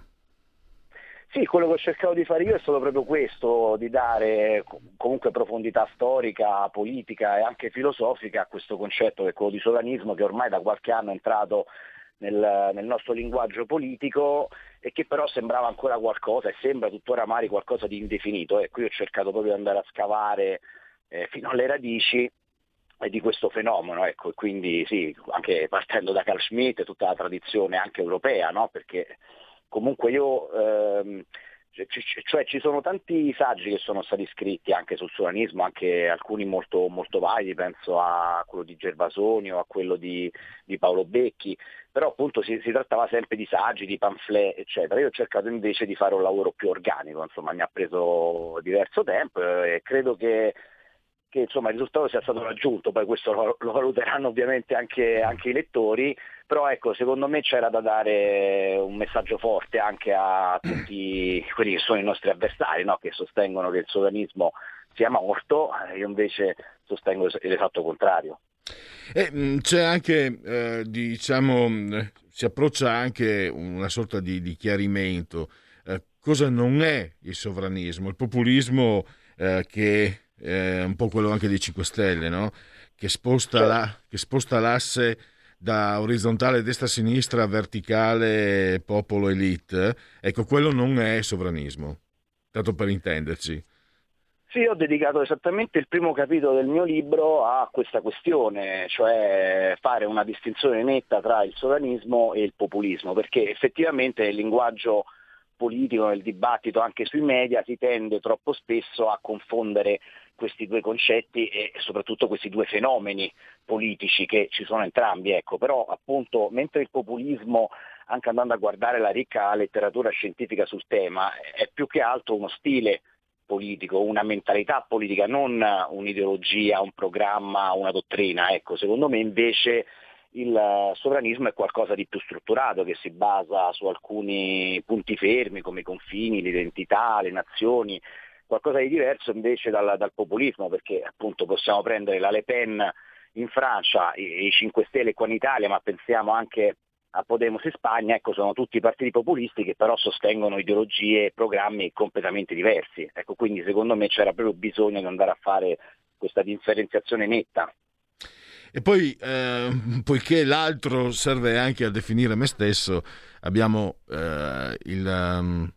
Sì, quello che ho cercato di fare io è stato proprio questo, di dare co- comunque profondità storica, politica e anche filosofica a questo concetto che è quello di sovranismo che ormai da qualche anno è entrato nel, nel nostro linguaggio politico e che però sembrava ancora qualcosa e sembra tuttora magari qualcosa di indefinito. E qui ho cercato proprio di andare a scavare eh, fino alle radici e di questo fenomeno, ecco, e quindi sì, anche partendo da Carl Schmitt, tutta la tradizione anche europea, no? perché comunque io, ehm, cioè ci sono tanti saggi che sono stati scritti anche sul solanismo, anche alcuni molto, molto validi, penso a quello di Gervasoni o a quello di, di Paolo Becchi, però appunto si, si, trattava sempre di saggi, di pamphlet, eccetera. Io ho cercato invece di fare un lavoro più organico, insomma mi ha preso diverso tempo e credo che che insomma, il risultato sia stato raggiunto, poi questo lo, lo valuteranno ovviamente anche, anche, i lettori, però ecco, secondo me c'era da dare un messaggio forte anche a tutti quelli che sono i nostri avversari, no? che sostengono che il sovranismo sia morto, io invece sostengo l'esatto contrario. E, c'è anche, eh, diciamo, si approccia anche una sorta di, di chiarimento. Eh, cosa non è il sovranismo? Il populismo eh, che eh, un po' quello anche dei 5 Stelle, no? che, sposta la, che sposta l'asse da orizzontale destra-sinistra verticale popolo-elite, ecco, quello non è sovranismo, tanto per intenderci. Sì, ho dedicato esattamente il primo capitolo del mio libro a questa questione, cioè fare una distinzione netta tra il sovranismo e il populismo, perché effettivamente il linguaggio politico, nel dibattito anche sui media, si tende troppo spesso a confondere questi due concetti e soprattutto questi due fenomeni politici che ci sono entrambi. Ecco. Però appunto mentre il populismo, anche andando a guardare la ricca letteratura scientifica sul tema, è più che altro uno stile politico, una mentalità politica, non un'ideologia, un programma, una dottrina. Ecco, secondo me invece il sovranismo è qualcosa di più strutturato che si basa su alcuni punti fermi come i confini, l'identità, le nazioni, qualcosa di diverso invece dal, dal populismo, perché appunto possiamo prendere la Le Pen in Francia, i, i 5 Stelle qua in Italia, ma pensiamo anche a Podemos in Spagna, ecco, sono tutti partiti populisti che però sostengono ideologie e programmi completamente diversi. Ecco, quindi secondo me c'era proprio bisogno di andare a fare questa differenziazione netta. E poi, eh, poiché l'altro serve anche a definire me stesso, abbiamo eh, il... Um,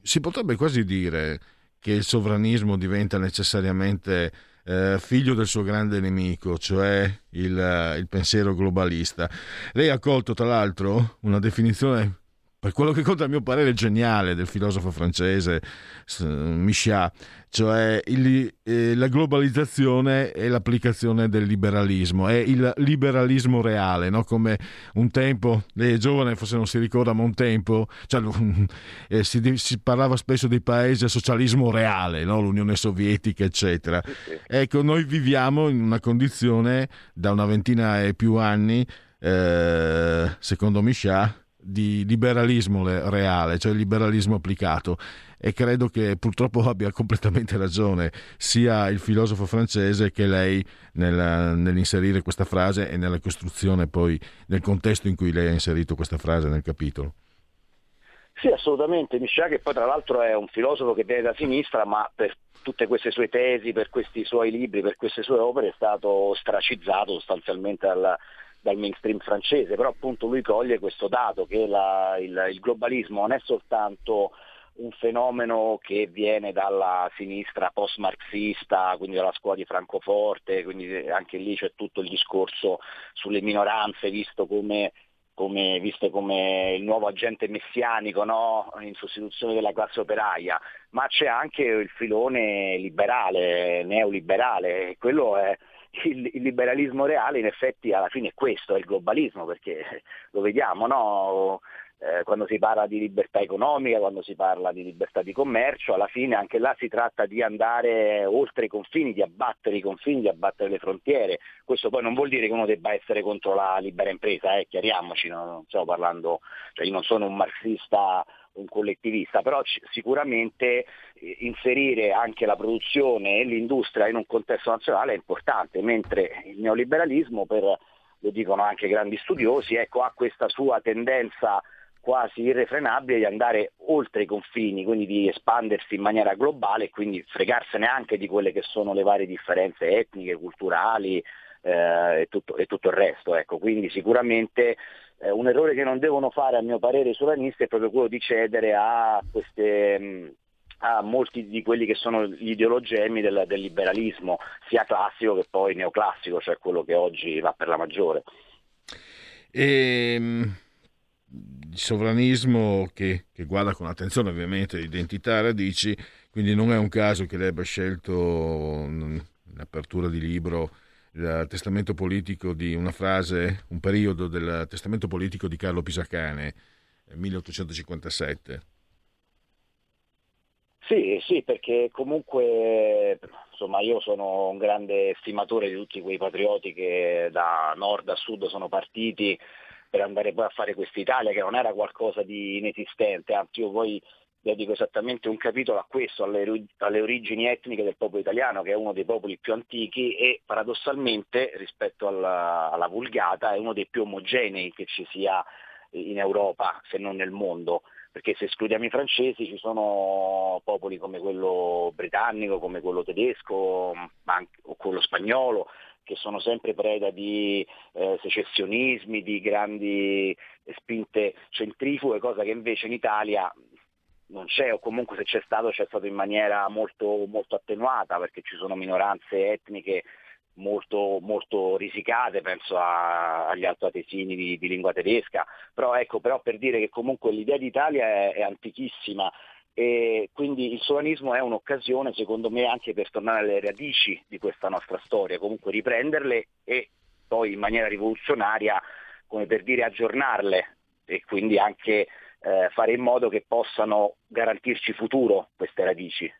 si potrebbe quasi dire che il sovranismo diventa necessariamente eh, figlio del suo grande nemico, cioè il, il pensiero globalista. Lei ha colto tra l'altro una definizione per quello che conta a mio parere geniale del filosofo francese Michel, cioè il, eh, la globalizzazione e l'applicazione del liberalismo, è il liberalismo reale, no? come un tempo, lei è giovane, forse non si ricorda, ma un tempo cioè, eh, si, si, parlava spesso dei paesi a socialismo reale, no? l'Unione Sovietica, eccetera. Ecco, noi viviamo in una condizione da una ventina e più anni, eh, secondo Michel, di liberalismo reale, cioè liberalismo applicato e credo che purtroppo abbia completamente ragione sia il filosofo francese che lei nel, nell'inserire questa frase e nella costruzione poi nel contesto in cui lei ha inserito questa frase nel capitolo. Sì, assolutamente. Michel che poi tra l'altro è un filosofo che viene da sinistra, ma per tutte queste sue tesi, per questi suoi libri, per queste sue opere è stato stracizzato sostanzialmente dal, dal mainstream francese, però appunto lui coglie questo dato che la, il, il globalismo non è soltanto un fenomeno che viene dalla sinistra post-marxista, quindi dalla scuola di Francoforte, quindi anche lì c'è tutto il discorso sulle minoranze visto come, come, viste come il nuovo agente messianico no? in sostituzione della classe operaia, ma c'è anche il filone liberale, neoliberale, e quello è, il, il, liberalismo reale in effetti alla fine è questo, è il globalismo, perché lo vediamo, no? eh, quando si parla di libertà economica, quando si parla di libertà di commercio, alla fine anche là si tratta di andare oltre i confini, di abbattere i confini, di abbattere le frontiere. Questo poi non vuol dire che uno debba essere contro la libera impresa, eh, chiariamoci, no? non stiamo parlando, cioè io non sono un marxista un collettivista, però c- sicuramente eh, inserire anche la produzione e l'industria in un contesto nazionale è importante, mentre il neoliberalismo, per, lo dicono anche grandi studiosi, ecco, ha questa sua tendenza quasi irrefrenabile di andare oltre i confini, quindi di espandersi in maniera globale e quindi fregarsene anche di quelle che sono le varie differenze etniche, culturali eh, e, tutto, e, tutto, il resto. Ecco. Quindi sicuramente eh, un errore che non devono fare a mio parere i sovranisti è proprio quello di cedere a queste, mh, a molti di quelli che sono gli ideologemmi del, del liberalismo, sia classico che poi neoclassico, cioè quello che oggi va per la maggiore. E, ehm, il sovranismo che, che, guarda con attenzione ovviamente identità radici, quindi non è un caso che lei abbia scelto l'apertura di libro il testamento politico di una frase, un periodo del testamento politico di Carlo Pisacane, 1857. Sì, sì, perché comunque insomma, io sono un grande stimatore di tutti quei patrioti che da nord a sud sono partiti per andare poi a fare quest'Italia, che non era qualcosa di inesistente, anzi io poi dedico esattamente un capitolo a questo, alle, alle, origini etniche del popolo italiano, che è uno dei popoli più antichi e paradossalmente rispetto alla, alla vulgata è uno dei più omogenei che ci sia in Europa, se non nel mondo. Perché se escludiamo i francesi ci sono popoli come quello britannico, come quello tedesco anche, o quello spagnolo, che sono sempre preda di eh, secessionismi, di grandi spinte centrifughe, cosa che invece in Italia non c'è o comunque se c'è stato c'è stato in maniera molto, molto attenuata perché ci sono minoranze etniche molto, molto risicate, penso a, agli altoatesini di, di lingua tedesca, però, ecco, però per dire che comunque l'idea d'Italia è, è antichissima e quindi il solanismo è un'occasione secondo me anche per tornare alle radici di questa nostra storia, comunque riprenderle e poi in maniera rivoluzionaria, come per dire, aggiornarle e quindi anche eh, fare in modo che possano garantirci futuro queste radici.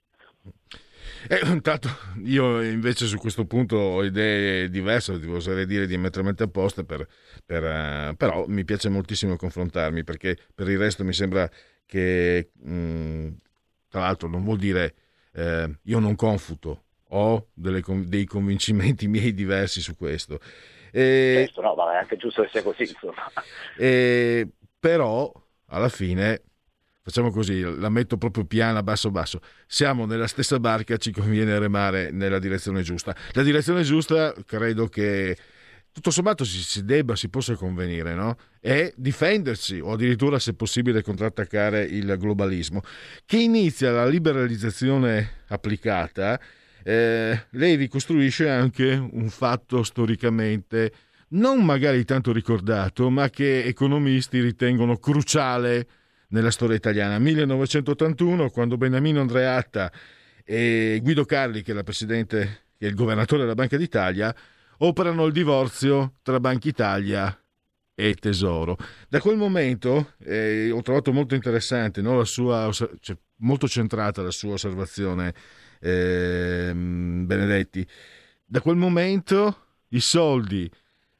Eh, intanto io invece su questo punto ho idee diverse, ti oserei dire diametralmente opposte, per, per, uh, però mi piace moltissimo confrontarmi perché per il resto mi sembra che, mh, mm, tra l'altro non vuol dire eh, io non confuto, ho delle, dei convincimenti miei diversi su questo. E, Questo no, ma è anche giusto che sia così, insomma. E, però alla fine facciamo così, la metto proprio piana, basso basso. Siamo nella stessa barca, ci conviene remare nella direzione giusta. La direzione giusta credo che tutto sommato si, si debba, si possa convenire, no? È difendersi o addirittura, se possibile, contrattaccare il globalismo. Che inizia la liberalizzazione applicata, eh, lei ricostruisce anche un fatto storicamente non magari tanto ricordato, ma che economisti ritengono cruciale nella storia italiana. 1981, quando Beniamino Andreatta e Guido Carli, che è, che è il governatore della Banca d'Italia, operano il divorzio tra Banca Italia e Tesoro. Da quel momento eh, ho trovato molto interessante, no? sua, cioè, molto centrata la sua osservazione, eh, Benedetti. Da quel momento i soldi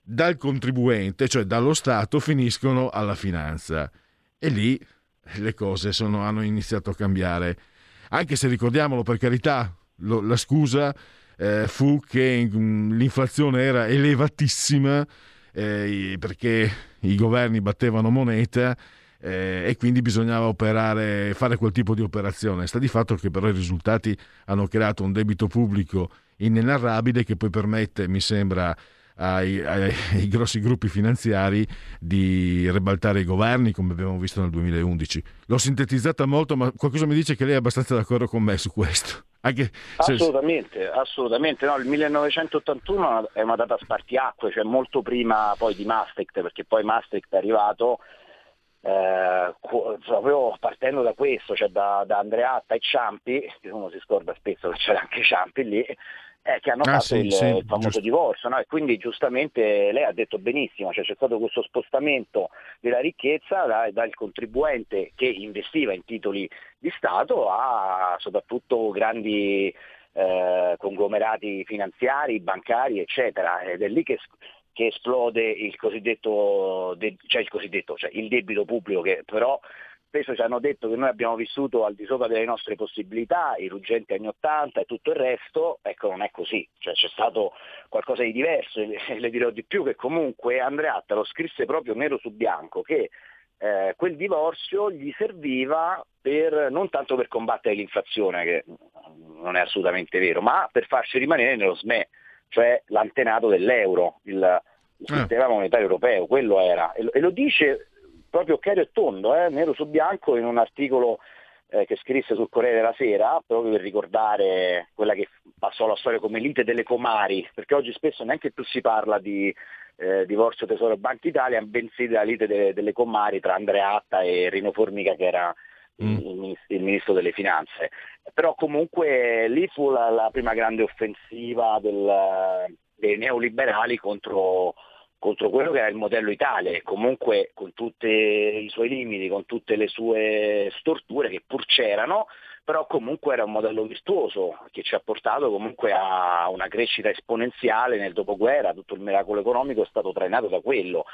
dal contribuente, cioè dallo Stato, finiscono alla finanza. E lì le cose sono, hanno iniziato a cambiare. Anche se ricordiamolo per carità, lo, la scusa eh, fu che l'inflazione era elevatissima eh, perché i governi battevano moneta eh, e quindi bisognava operare, fare quel tipo di operazione. Sta di fatto che però i risultati hanno creato un debito pubblico inenarrabile che poi permette, mi sembra, ai, ai, ai, grossi gruppi finanziari di ribaltare i governi come abbiamo visto nel 2011. L'ho sintetizzata molto, ma qualcosa mi dice che lei è abbastanza d'accordo con me su questo. Anche assolutamente, assolutamente. No, il 1981 è una data spartiacque, cioè molto prima poi di Maastricht, perché poi Maastricht è arrivato eh, proprio partendo da questo, cioè da, da Andreatta e Ciampi, che uno si scorda spesso che c'era anche Ciampi lì, eh, che hanno ah, fatto sì, il, sì, il, famoso giusto. divorzio, no? e quindi giustamente lei ha detto benissimo, cioè c'è stato questo spostamento della ricchezza da, dal contribuente che investiva in titoli di Stato a soprattutto grandi eh, conglomerati finanziari, bancari, eccetera, ed è lì che, che esplode il cosiddetto, cioè il cosiddetto, cioè il debito pubblico che però spesso ci hanno detto che noi abbiamo vissuto al di sopra delle nostre possibilità, i ruggenti anni Ottanta e tutto il resto, ecco non è così, cioè, c'è stato qualcosa di diverso e le, dirò di più che comunque Andreatta lo scrisse proprio nero su bianco che eh, quel divorzio gli serviva per, non tanto per combattere l'inflazione, che non è assolutamente vero, ma per farci rimanere nello SME, cioè l'antenato dell'euro, il, il ah. sistema monetario europeo, quello era. E lo, e lo dice proprio chiaro e tondo, eh, nero su bianco, in un articolo eh, che scrisse sul Corriere della Sera, proprio per ricordare quella che passò alla storia come lite delle comari, perché oggi spesso neanche più si parla di eh, divorzio Tesoro Banca Italia, bensì della lite de- delle comari tra Andreatta e Rino Formica che era mm. il, il, ministro delle finanze. Però comunque lì fu la, la prima grande offensiva del, dei neoliberali contro, contro quello che era il modello Italia comunque con tutti i suoi limiti, con tutte le sue storture che pur c'erano, però comunque era un modello virtuoso che ci ha portato comunque a una crescita esponenziale nel dopoguerra, tutto il miracolo economico è stato trainato da quello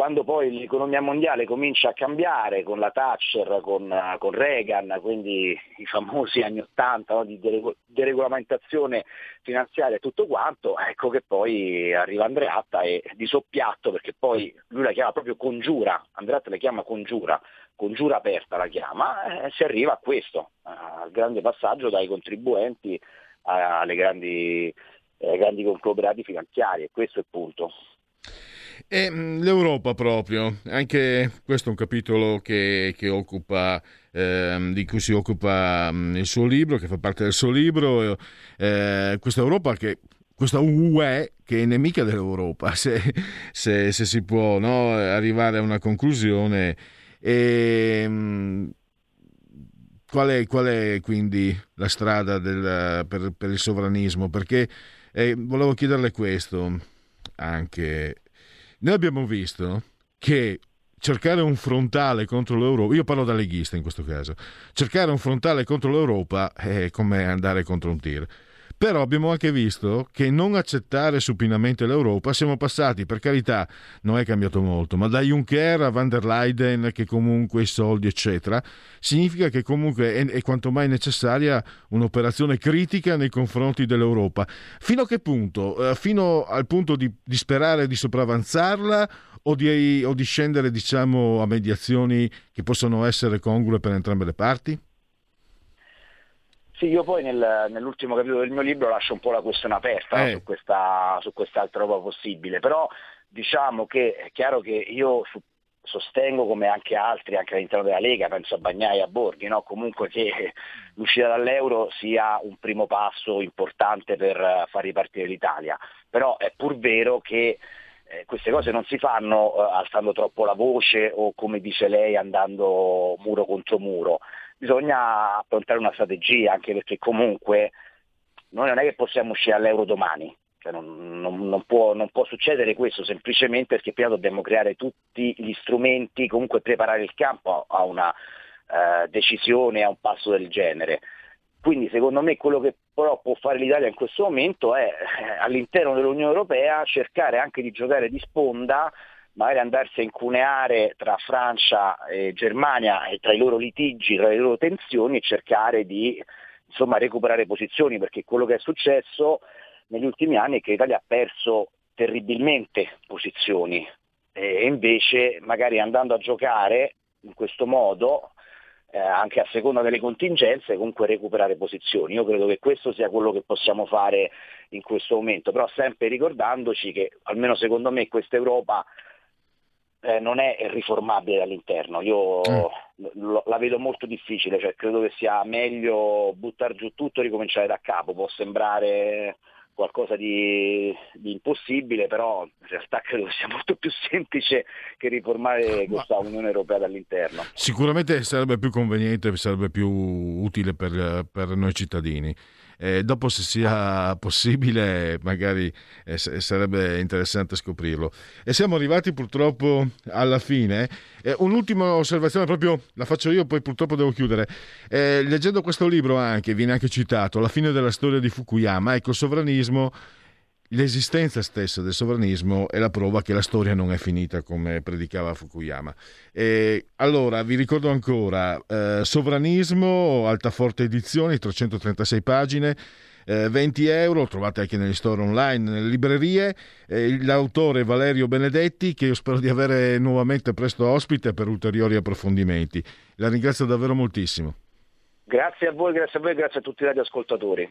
quando poi l'economia mondiale comincia a cambiare con la Thatcher, con, con Reagan, quindi i famosi anni 80 no, di deregolamentazione finanziaria e tutto quanto, ecco che poi arriva Andreatta e di soppiatto, perché poi lui la chiama proprio congiura, Andreatta la chiama congiura, congiura aperta la chiama, eh, si arriva a questo, al grande passaggio dai contribuenti alle grandi, eh, grandi conglomerati finanziari, e questo è il punto. E mm, l'Europa proprio, anche questo è un capitolo che, che occupa, eh, di cui si occupa mm, il suo libro, che fa parte del suo libro, eh, questa Europa che questa UE che è nemica dell'Europa, se, se, se si può no? arrivare a una conclusione. E, mm, qual, è, qual, è, quindi la strada del, per, per, il sovranismo? Perché eh, volevo chiederle questo anche noi abbiamo visto che cercare un frontale contro l'Europa, io parlo da leghista in questo caso, cercare un frontale contro l'Europa è come andare contro un tir. Però abbiamo anche visto che non accettare supinamente l'Europa siamo passati, per carità, non è cambiato molto, ma da Juncker a van der Leyen che comunque i soldi eccetera, significa che comunque è, è quanto mai necessaria un'operazione critica nei confronti dell'Europa. Fino a che punto? Eh, fino al punto di, di sperare di sopravanzarla o di, o di scendere diciamo, a mediazioni che possono essere congrue per entrambe le parti? Sì, io poi nel, nell'ultimo capitolo del mio libro lascio un po' la questione aperta eh. su, questa, su quest'altra roba possibile, però diciamo che è chiaro che io su, sostengo come anche altri, anche all'interno della Lega, penso a Bagnai e a Borghi, no? comunque che l'uscita dall'euro sia un primo passo importante per far ripartire l'Italia, però è pur vero che eh, queste cose non si fanno eh, alzando troppo la voce o come dice lei andando muro contro muro bisogna approntare una strategia, anche perché comunque noi non è che possiamo uscire all'euro domani, cioè non, non, non, può, non, può, succedere questo semplicemente perché prima dobbiamo creare tutti gli strumenti, comunque preparare il campo a una eh, decisione, a un passo del genere. Quindi secondo me quello che però può fare l'Italia in questo momento è eh, all'interno dell'Unione Europea cercare anche di giocare di sponda magari andarsi a incuneare tra Francia e Germania e tra i loro litigi, tra le loro tensioni e cercare di insomma, recuperare posizioni, perché quello che è successo negli ultimi anni è che l'Italia ha perso terribilmente posizioni e invece magari andando a giocare in questo modo eh, anche a seconda delle contingenze comunque recuperare posizioni. Io credo che questo sia quello che possiamo fare in questo momento, però sempre ricordandoci che almeno secondo me questa Europa eh, non è riformabile dall'interno. Io mm. lo, la vedo molto difficile, cioè, credo che sia meglio buttare giù tutto e ricominciare da capo. Può sembrare qualcosa di, di, impossibile, però in realtà credo sia molto più semplice che riformare questa Unione Europea dall'interno. Sicuramente sarebbe più conveniente, sarebbe più utile per, per noi cittadini. Eh, dopo se sia possibile magari eh, sarebbe interessante scoprirlo. E siamo arrivati purtroppo alla fine. Eh, un'ultima osservazione proprio la faccio io, poi purtroppo devo chiudere. Leggendo questo libro anche, viene anche citato, La fine della storia di Fukuyama, ecco, il sovranismo l'esistenza stessa del sovranismo è la prova che la storia non è finita come predicava Fukuyama. E allora vi ricordo ancora eh, Sovranismo, Altaforte Edizioni, 336 pagine. 20 eh, euro, trovate anche negli store online, nelle librerie. Eh, l'autore Valerio Benedetti, che io spero di avere nuovamente presto ospite per ulteriori approfondimenti. La ringrazio davvero moltissimo. Grazie a voi, grazie a voi, grazie a tutti i radioascoltatori.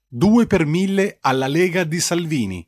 2 per 1000 alla Lega di Salvini.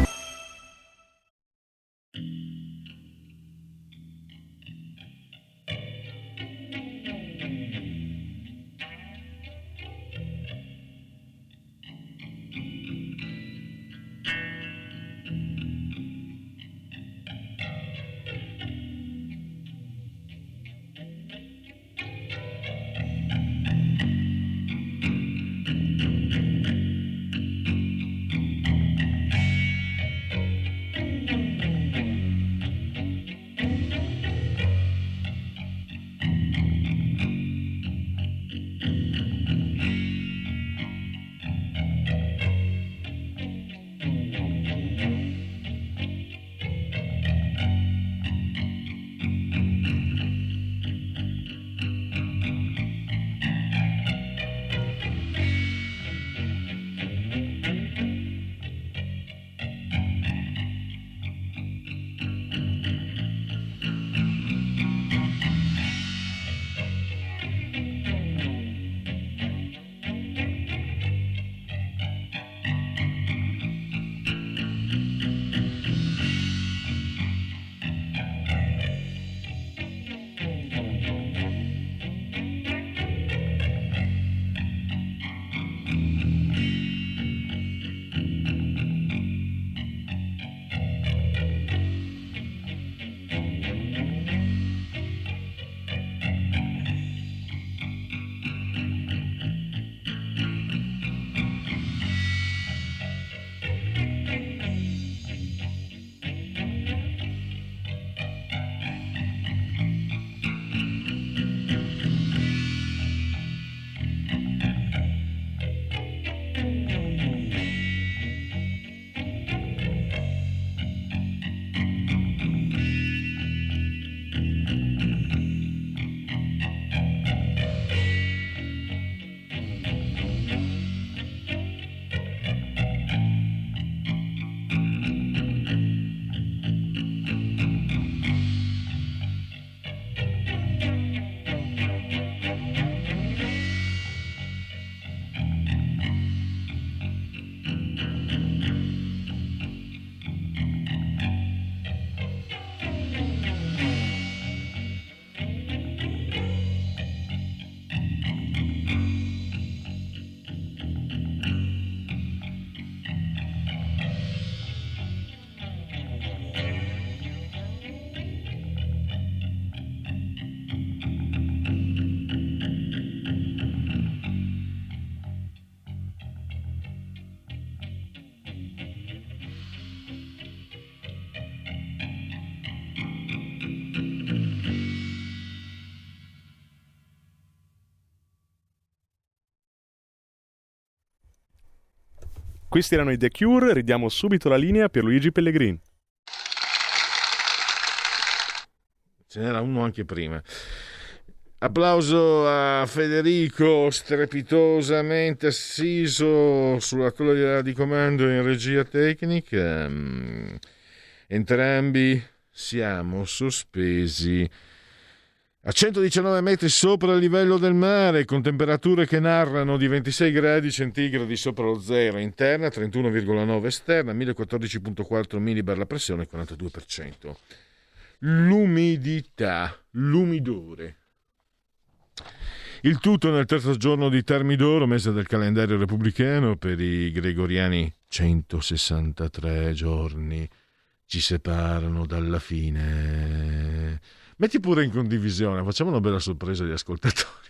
Questi erano i The Cure, ridiamo subito la linea per Luigi Pellegrini. Ce n'era uno anche prima. Applauso a Federico, strepitosamente assiso sulla colonna di comando in regia tecnica. Mm, Entrambi siamo sospesi a 119 metri sopra il livello del mare, con temperature che narrano di 26 gradi centigradi sopra lo zero interna, 31,9 esterna, 1014,4 millibar la pressione, 42%. L'umidità, l'umidore. Il tutto nel terzo giorno di Termidoro, mese del calendario repubblicano, per i gregoriani 163 giorni ci separano dalla fine. Metti pure in condivisione, facciamo una bella sorpresa agli ascoltatori.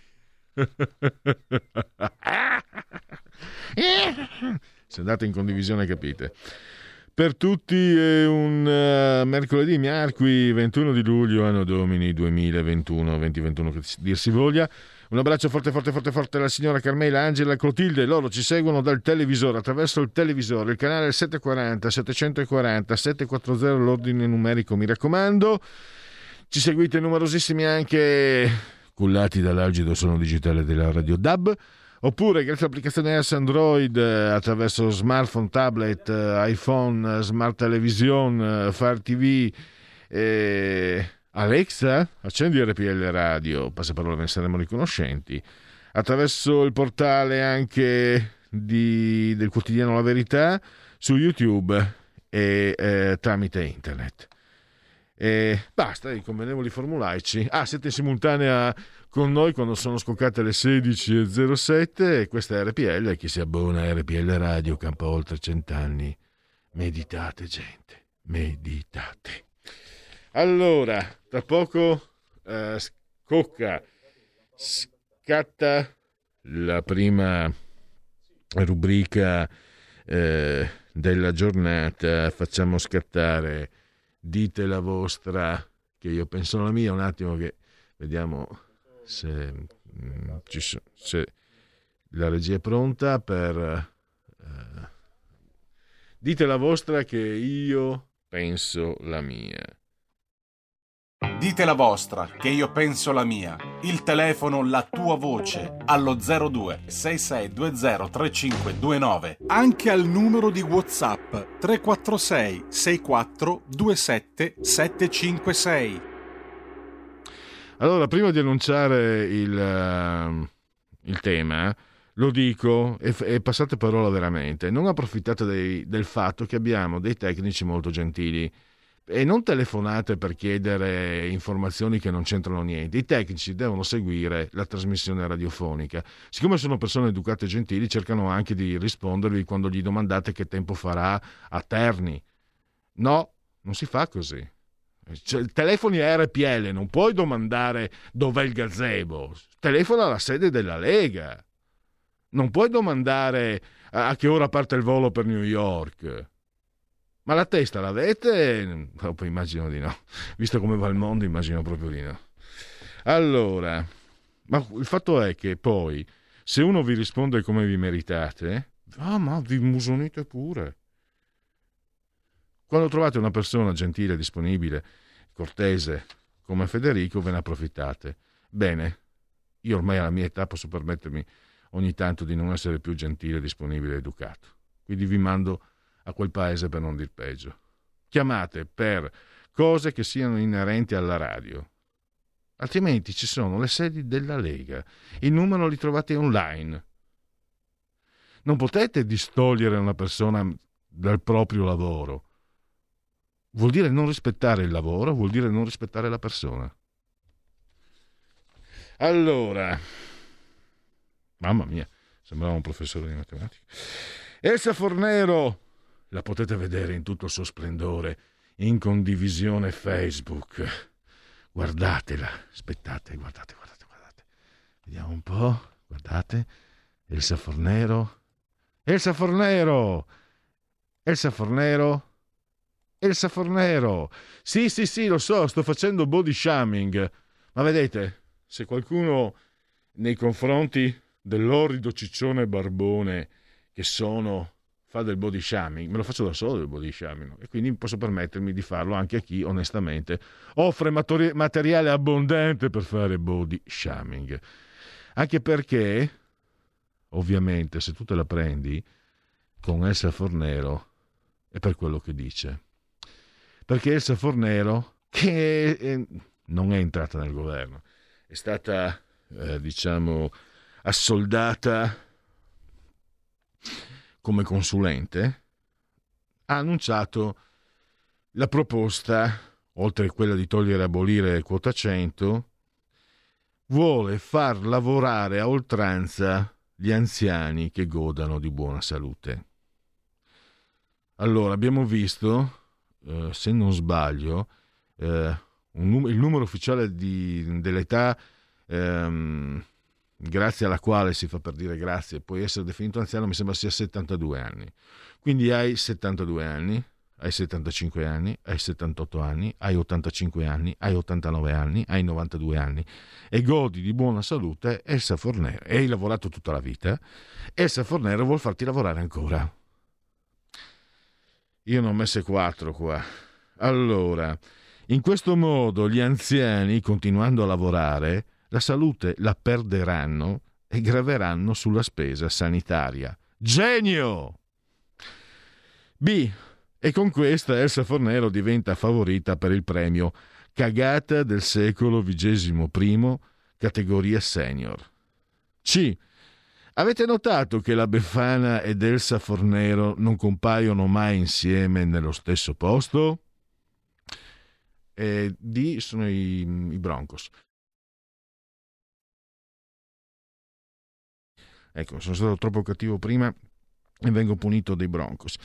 Se andate in condivisione capite. Per tutti è un uh, mercoledì miarqui 21 di luglio, anno domini 2021, 2021 che dir si voglia. Un abbraccio forte, forte, forte, forte alla signora Carmela, Angela Clotilde. Loro ci seguono dal televisore, attraverso il televisore, il canale 740, 740, 740, l'ordine numerico, mi raccomando. Ci seguite numerosissimi anche cullati dall'algido suono digitale della Radio DAB oppure grazie all'applicazione S Android attraverso smartphone, tablet, iPhone, smart television, Fire TV, eh, Alexa, accendi RPL Radio, passaparola ne saremo riconoscenti, attraverso il portale anche di, del quotidiano La Verità su YouTube e eh, tramite internet. E basta, i convenevoli formulaici. Ah, siete in simultanea con noi quando sono scoccate le 16.07 e questa è RPL chi si abbona a RPL Radio campa oltre cent'anni. Meditate, gente, meditate. Allora, tra poco eh, scocca, scatta la prima rubrica eh, della giornata, facciamo scattare dite la vostra, che io penso la mia, un attimo che vediamo se, mm, se la regia è pronta per... Eh, dite la vostra che io penso la mia. Dite la vostra, che io penso la mia. Il telefono, la tua voce, allo 02 6620 3529. Anche al numero di WhatsApp 346 64 27 756. Allora, prima di annunciare il, uh, il tema, lo dico e, e, passate parola veramente, non approfittate dei, del fatto che abbiamo dei tecnici molto gentili e non telefonate per chiedere informazioni che non c'entrano niente. I tecnici devono seguire la trasmissione radiofonica. Siccome sono persone educate e gentili, cercano anche di rispondervi quando gli domandate che tempo farà a Terni. No, non si fa così. Cioè, telefoni a RPL, non puoi domandare dov'è il gazebo. Telefona alla sede della Lega. Non puoi domandare a che ora parte il volo per New York. Ma la testa l'avete? Oh, immagino di no. Visto come va il mondo, immagino proprio di no. Allora, ma il fatto è che poi, se uno vi risponde come vi meritate, ah, ma vi musonite pure. Quando trovate una persona gentile, disponibile, cortese come Federico, ve ne approfittate. Bene, io ormai alla mia età posso permettermi ogni tanto di non essere più gentile, disponibile, educato. Quindi vi mando a quel paese per non dir peggio. Chiamate per cose che siano inerenti alla radio. Altrimenti ci sono le sedi della Lega. Il numero li trovate online. Non potete distogliere una persona dal proprio lavoro. Vuol dire non rispettare il lavoro, vuol dire non rispettare la persona. Allora, mamma mia, sembrava un professore di matematica. Elsa Fornero, la potete vedere in tutto il suo splendore in condivisione Facebook. Guardatela, aspettate, guardate, guardate, guardate. Vediamo un po', guardate. Elsa Fornero. Elsa Fornero! Elsa Fornero? Elsa Fornero! Sì, sì, sì, lo so, sto facendo body shaming. Ma vedete, se qualcuno nei confronti dell'orrido ciccione barbone che sono fa del body shaming, me lo faccio da solo del body shaming e quindi posso permettermi di farlo anche a chi onestamente offre matori- materiale abbondante per fare body shaming. Anche perché, ovviamente, se tu te la prendi con Elsa Fornero è per quello che dice. Perché Elsa Fornero, che è, non è entrata nel governo, è stata, eh, diciamo, assoldata come consulente, ha annunciato la proposta, oltre a quella di togliere e abolire quota 100, vuole far lavorare a oltranza gli anziani che godano di buona salute. Allora, abbiamo visto, eh, se non sbaglio, eh, num- il numero ufficiale di, dell'età ehm, grazie alla quale si fa per dire grazie, puoi essere definito anziano, mi sembra sia 72 anni. Quindi hai 72 anni, hai 75 anni, hai 78 anni, hai 85 anni, hai 89 anni, hai 92 anni e godi di buona salute, Elsa Fornero, e hai lavorato tutta la vita, Elsa Fornero vuol farti lavorare ancora. Io ne ho messe quattro qua. Allora, in questo modo gli anziani, continuando a lavorare, la salute la perderanno e graveranno sulla spesa sanitaria. Genio! B. E con questa Elsa Fornero diventa favorita per il premio Cagata del secolo XXI, categoria senior. C. Avete notato che la Befana ed Elsa Fornero non compaiono mai insieme nello stesso posto? E D sono i, i Broncos. Ecco, sono stato troppo cattivo prima e vengo punito dai Broncos.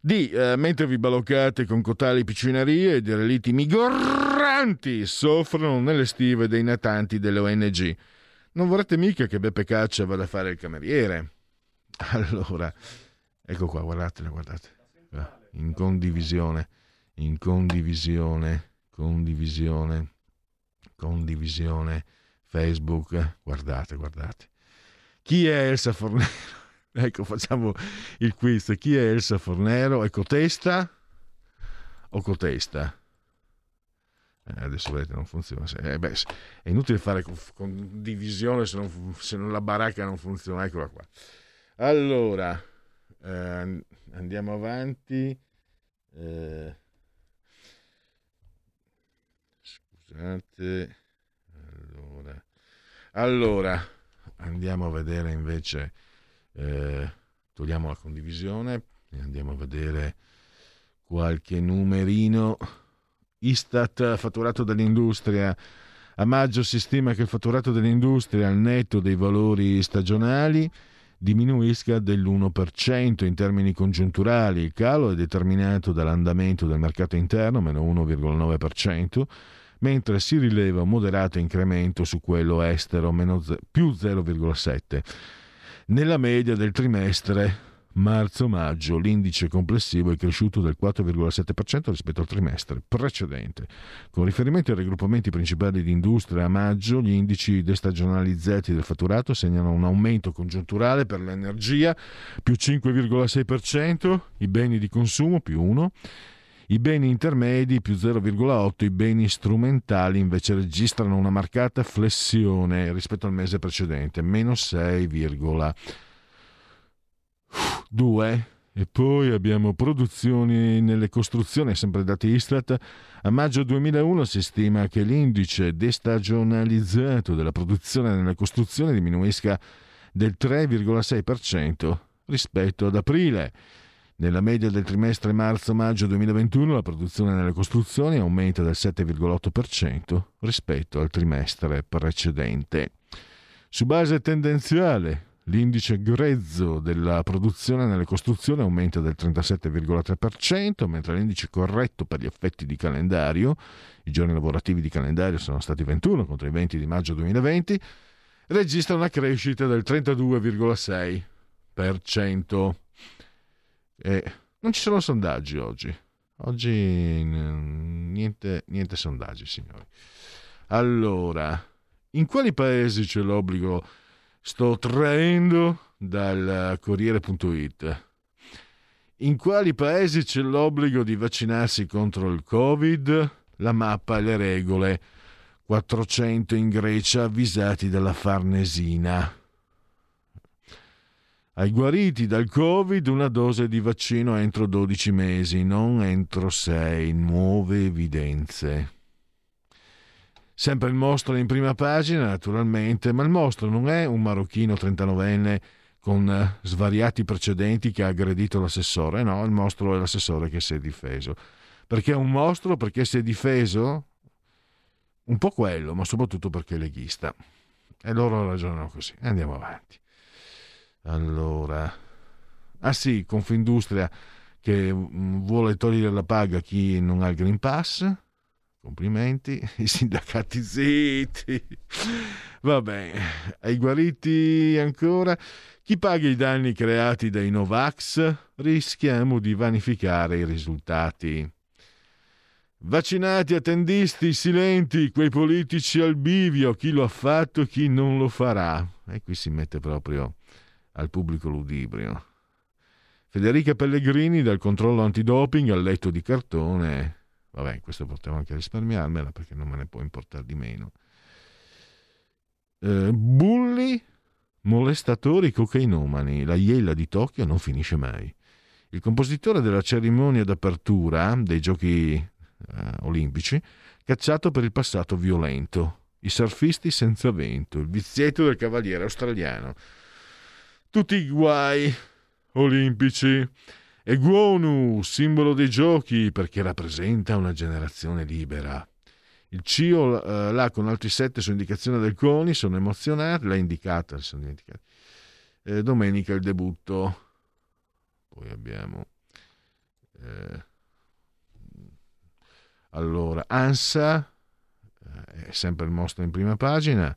D. Eh, mentre vi baloccate con cotali piccinerie e dereliti migorranti soffrono nelle stive dei natanti delle ONG. Non vorrete mica che Beppe Caccia vada a fare il cameriere? Allora, ecco qua, guardatele, guardate. In condivisione, in condivisione, condivisione, condivisione, Facebook, guardate, guardate. Chi è Elsa Fornero? ecco, facciamo il quiz. Chi è Elsa Fornero? È cotesta o cotesta? Eh, adesso vedete, non funziona. Eh, beh, è inutile fare condivisione se non, se non la baracca non funziona. Eccola qua. Allora, eh, andiamo avanti. Eh, scusate. Allora. Allora andiamo a vedere invece, eh, togliamo la condivisione e andiamo a vedere qualche numerino. Istat fatturato dall'industria. A maggio si stima che il fatturato dell'industria al netto dei valori stagionali diminuisca dell'1% in termini congiunturali. Il calo è determinato dall'andamento del mercato interno, meno 1,9%, mentre si rileva un moderato incremento su quello estero, meno più 0,7. Nella media del trimestre marzo-maggio l'indice complessivo è cresciuto del 4,7% rispetto al trimestre precedente. Con riferimento ai raggruppamenti principali di industria a maggio, gli indici destagionalizzati del fatturato segnano un aumento congiunturale per l'energia più 5,6%, i beni di consumo più 1%, i beni intermedi più 0,8, i beni strumentali invece registrano una marcata flessione rispetto al mese precedente, meno 6,2. E poi abbiamo produzioni nelle costruzioni, sempre dati Istat. A maggio 2001 si stima che l'indice destagionalizzato della produzione nelle costruzioni diminuisca del 3,6% rispetto ad aprile. Nella media del trimestre marzo-maggio 2021 la produzione nelle costruzioni aumenta del 7,8% rispetto al trimestre precedente. Su base tendenziale, l'indice grezzo della produzione nelle costruzioni aumenta del 37,3%, mentre l'indice corretto per gli effetti di calendario, i giorni lavorativi di calendario sono stati 21 contro i 20 di maggio 2020, registra una crescita del 32,6%. E non ci sono sondaggi oggi. Oggi niente, niente sondaggi, signori. Allora, in quali paesi c'è l'obbligo? Sto traendo dal Corriere.it. In quali paesi c'è l'obbligo di vaccinarsi contro il Covid? La mappa e le regole. 400 in Grecia avvisati dalla Farnesina. Ai guariti dal Covid una dose di vaccino entro 12 mesi, non entro 6. Nuove evidenze. Sempre il mostro in prima pagina, naturalmente, ma il mostro non è un marocchino 39enne con eh, svariati precedenti che ha aggredito l'assessore, no, il mostro è l'assessore che si è difeso. Perché è un mostro? Perché si è difeso? Un po' quello, ma soprattutto perché è leghista. E loro ragionano così. Andiamo avanti. Allora, ah sì, Confindustria che mm, vuole togliere la paga a chi non ha il Green Pass. Complimenti, i sindacati zitti. Va bene, ai guariti ancora. Chi paga i danni creati dai Novax? Rischiamo di vanificare i risultati. Vaccinati, attendisti, silenti, quei politici al bivio, chi lo ha fatto, chi non lo farà. E qui si mette proprio al pubblico ludibrio. Federica Pellegrini dal controllo antidoping al letto di cartone. Vabbè, questo potevo anche risparmiarmela perché non me ne può importare di meno. Eh, bulli, molestatori cocainomani. La iella di Tokyo non finisce mai. Il compositore della cerimonia d'apertura dei giochi eh, olimpici, cacciato per il passato violento. I surfisti senza vento, il vizietto del cavaliere australiano tutti i guai olimpici. E Guonu, simbolo dei giochi, perché rappresenta una generazione libera. Il CIO eh, là con altri sette su indicazione del CONI sono emozionati, l'ha indicata, sono dimenticati. Eh, domenica il debutto. Poi abbiamo... Eh, allora, ANSA, eh, è sempre il mostro in prima pagina,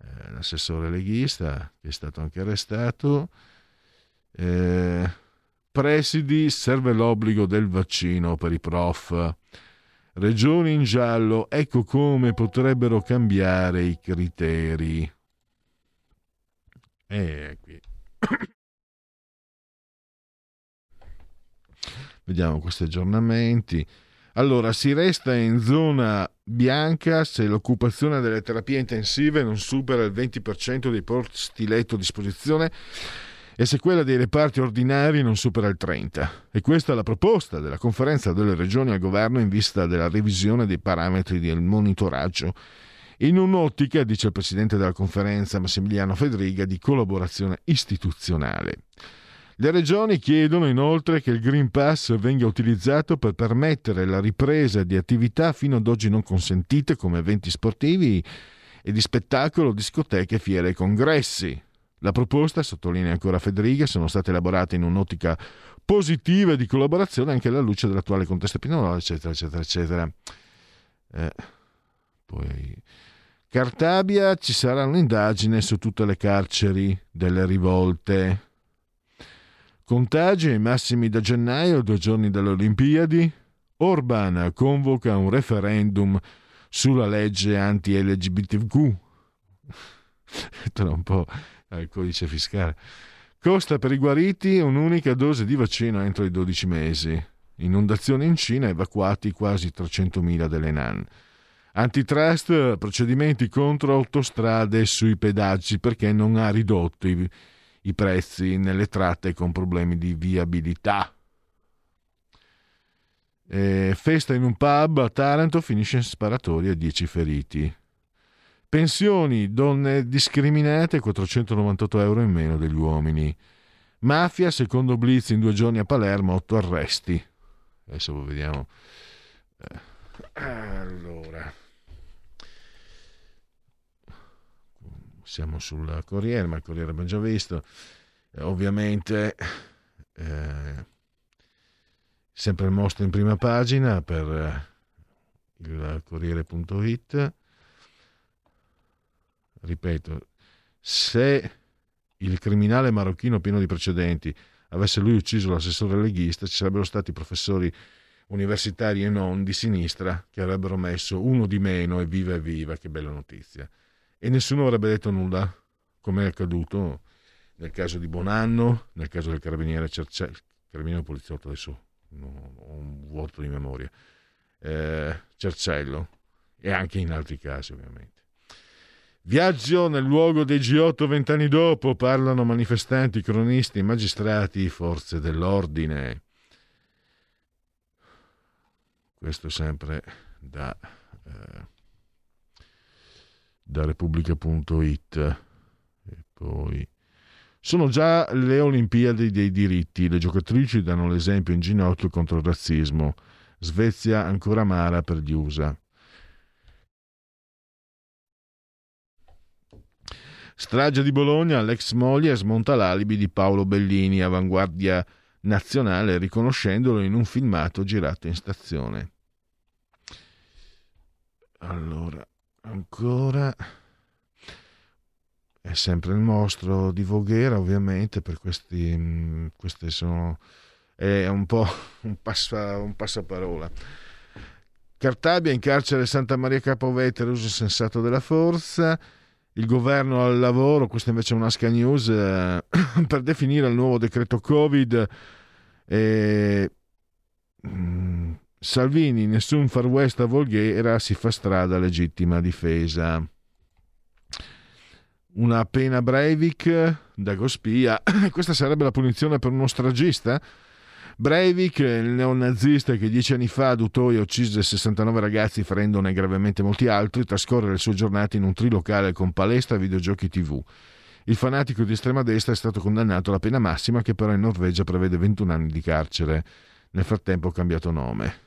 eh, l'assessore leghista che è stato anche arrestato. Eh, presidi, serve l'obbligo del vaccino per i prof. Regioni in giallo, ecco come potrebbero cambiare i criteri. E qui. Vediamo questi aggiornamenti. Allora, si resta in zona bianca se l'occupazione delle terapie intensive non supera il 20% dei posti letto a disposizione e se quella dei reparti ordinari non supera il 30%. E questa è la proposta della conferenza delle regioni al governo in vista della revisione dei parametri del monitoraggio. In un'ottica, dice il presidente della conferenza Massimiliano Fedriga, di collaborazione istituzionale. Le regioni chiedono inoltre che il Green Pass venga utilizzato per permettere la ripresa di attività fino ad oggi non consentite come eventi sportivi e di spettacolo, discoteche, fiere e congressi. La proposta, sottolinea ancora Federica, sono state elaborate in un'ottica positiva di collaborazione anche alla luce dell'attuale contesto epidemiologico, eccetera, eccetera, eccetera. Eh, poi Cartabia ci sarà un'indagine su tutte le carceri delle rivolte. Contagi ai massimi da gennaio, due giorni dalle Olimpiadi. Orban convoca un referendum sulla legge anti-LGBTQ. Torna un po' al codice fiscale. Costa per i guariti un'unica dose di vaccino entro i 12 mesi. Inondazioni in Cina, evacuati quasi 300.000 delle NAN. Antitrust, procedimenti contro autostrade sui pedaggi perché non ha ridotto i i prezzi nelle tratte con problemi di viabilità. E festa in un pub a Taranto finisce in sparatoria 10 feriti. Pensioni, donne discriminate, 498 euro in meno degli uomini. Mafia, secondo Blitz in due giorni a Palermo, 8 arresti. Adesso vediamo. Eh, allora. Siamo sul Corriere, ma il Corriere abbiamo già visto. Eh, ovviamente eh, sempre il mostro in prima pagina per eh, il Corriere.it. Ripeto, se il criminale marocchino pieno di precedenti avesse lui ucciso l'assessore leghista, ci sarebbero stati professori universitari e non di sinistra che avrebbero messo uno di meno e viva e viva, che bella notizia e nessuno avrebbe detto nulla, come è accaduto nel caso di Bonanno, nel caso del carabiniere Cerce- Carabinieri o poliziotto adesso ho un vuoto di memoria. Eh, Cercello e anche in altri casi ovviamente. Viaggio nel luogo dei G8 vent'anni dopo, parlano manifestanti, cronisti, magistrati, forze dell'ordine. Questo sempre da, eh, da Repubblica.it. E poi sono già le Olimpiadi dei diritti. Le giocatrici danno l'esempio in ginocchio contro il razzismo. Svezia ancora amara per gli USA. Strage di Bologna, l'ex moglie smonta l'alibi di Paolo Bellini, avanguardia nazionale, riconoscendolo in un filmato girato in stazione. Allora, ancora è sempre il mostro di Voghera, ovviamente, per questi, mm, queste sono è un po' un, passa, un passaparola. Cartabia in carcere Santa Maria Capovetere, uso sensato della forza il governo al lavoro, questa invece è una Sky News, eh, per definire il nuovo decreto Covid. Eh, Salvini, nessun far west a Volghera, si fa strada legittima difesa. Una pena Breivik da Gospia, questa sarebbe la punizione per uno stragista? Breivik, il neonazista che dieci anni fa a Dutoia uccise 69 ragazzi ferendone gravemente molti altri, trascorre le sue giornate in un trilocale con palestra e videogiochi tv. Il fanatico di estrema destra è stato condannato alla pena massima che però in Norvegia prevede 21 anni di carcere. Nel frattempo ha cambiato nome.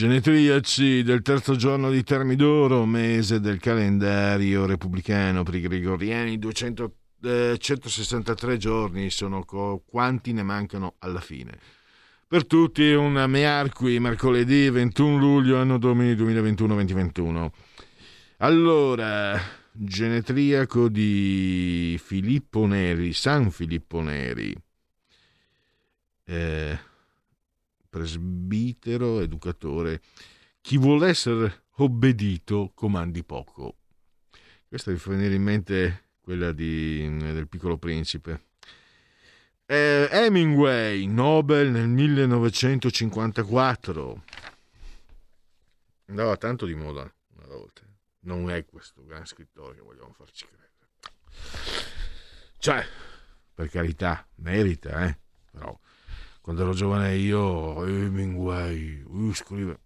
Genetriaci del terzo giorno di Termidoro, mese del calendario repubblicano per i gregoriani, 200, eh, 163 giorni sono co- quanti ne mancano alla fine. Per tutti un mearqui, mercoledì 21 luglio, anno domini 2021-2021. Allora, genetriaco di Filippo Neri, San Filippo Neri. Eh, presbitero, educatore. Chi vuole essere obbedito comandi poco. Questa mi fa venire in mente quella di, del piccolo principe. Eh, Hemingway, Nobel nel 1954. Andava tanto di moda una volta. Non è questo gran scrittore che vogliamo farci credere. Cioè, per carità, merita, eh? Però quando ero giovane io, Hemingway, scrive,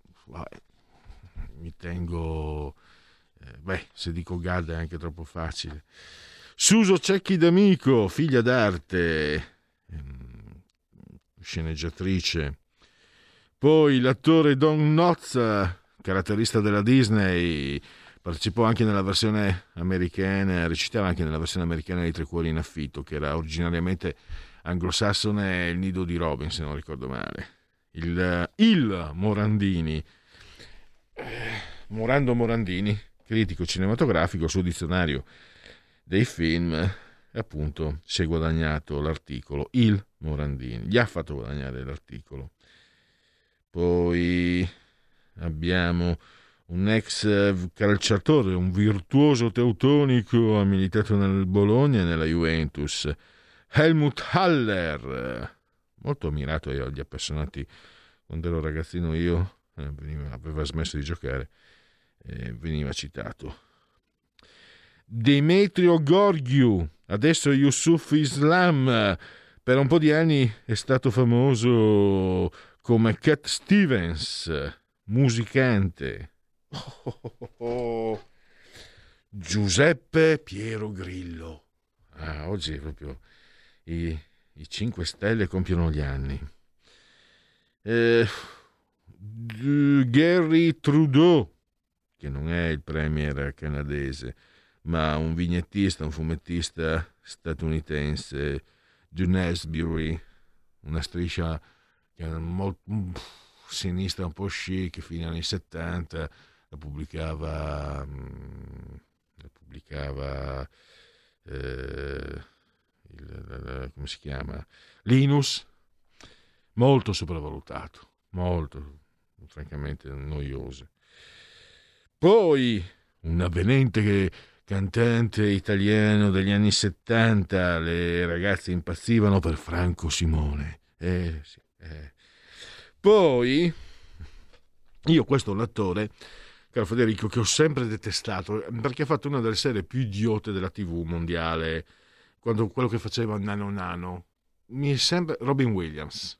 mi tengo, eh, beh, se dico Gad è anche troppo facile. Suso Cecchi d'Amico, figlia d'arte, ehm, sceneggiatrice. Poi l'attore Don Knotz, caratterista della Disney, partecipò anche nella versione americana, recitava anche nella versione americana di Tre Cuori in Affitto, che era originariamente anglosassone il nido di Robin, se non ricordo male. Il, il Morandini, eh, Morando Morandini, critico cinematografico, suo dizionario dei film, appunto si è guadagnato l'articolo Il Morandini, gli ha fatto guadagnare l'articolo. Poi abbiamo un ex calciatore, un virtuoso teutonico, ha militato nel Bologna e nella Juventus Helmut Haller, molto ammirato io agli appassionati quando ero ragazzino io, eh, veniva, aveva smesso di giocare veniva citato. Demetrio Gorgiu, adesso Yusuf Islam, per un po' di anni è stato famoso come Cat Stevens, musicante. Oh, oh, oh, Giuseppe Piero Grillo. Ah, oggi proprio i, i 5 Stelle compiono gli anni. Eh, Gary Trudeau, che non è il premier canadese, ma un vignettista, un fumettista statunitense, Dunesbury, una striscia molto, sinistra un po' chic, fino agli anni 70, la pubblicava, la pubblicava eh, il, come si chiama? Linus, molto sopravvalutato, molto, francamente noioso. Poi un avvenente cantante italiano degli anni 70, le ragazze impazzivano per Franco Simone. Eh, sì, eh. Poi, io questo è un attore, caro Federico, che ho sempre detestato, perché ha fatto una delle serie più idiote della TV mondiale, quando quello che faceva Nano Nano. Mi è sempre Robin Williams.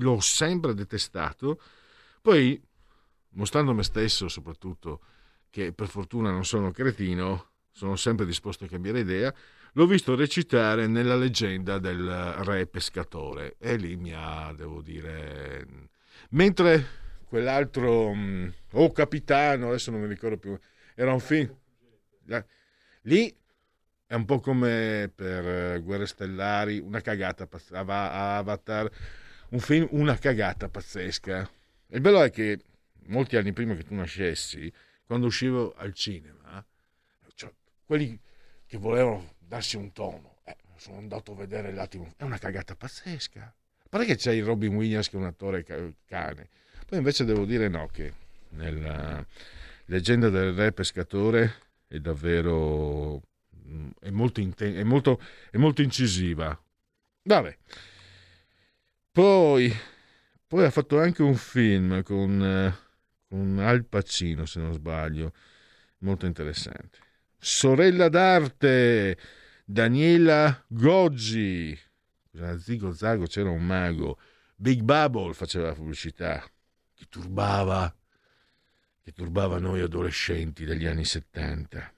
L'ho sempre detestato. Poi, mostrando me stesso soprattutto, che per fortuna non sono cretino, sono sempre disposto a cambiare idea, l'ho visto recitare nella leggenda del re pescatore e lì mi ha, devo dire, mentre quell'altro, oh capitano, adesso non mi ricordo più, era un film, lì è un po' come per Guerre Stellari, una cagata, Avatar, un film, una cagata pazzesca. Il bello è che molti anni prima che tu nascessi, quando uscivo al cinema, cioè, quelli che volevano darsi un tono, eh, sono andato a vedere l'attimo, è una cagata pazzesca. A parte che c'è il Robin Williams che è un attore cane, poi invece devo dire no, che nella leggenda del re pescatore è davvero è molto, inten- è molto, è molto incisiva. Vabbè. Poi, poi ha fatto anche un film con, con Al Pacino, se non sbaglio, molto interessante. Sorella d'arte, Daniela Goggi. Zigo Zago c'era un mago. Big Bubble faceva la pubblicità, che turbava, che turbava noi adolescenti degli anni 70.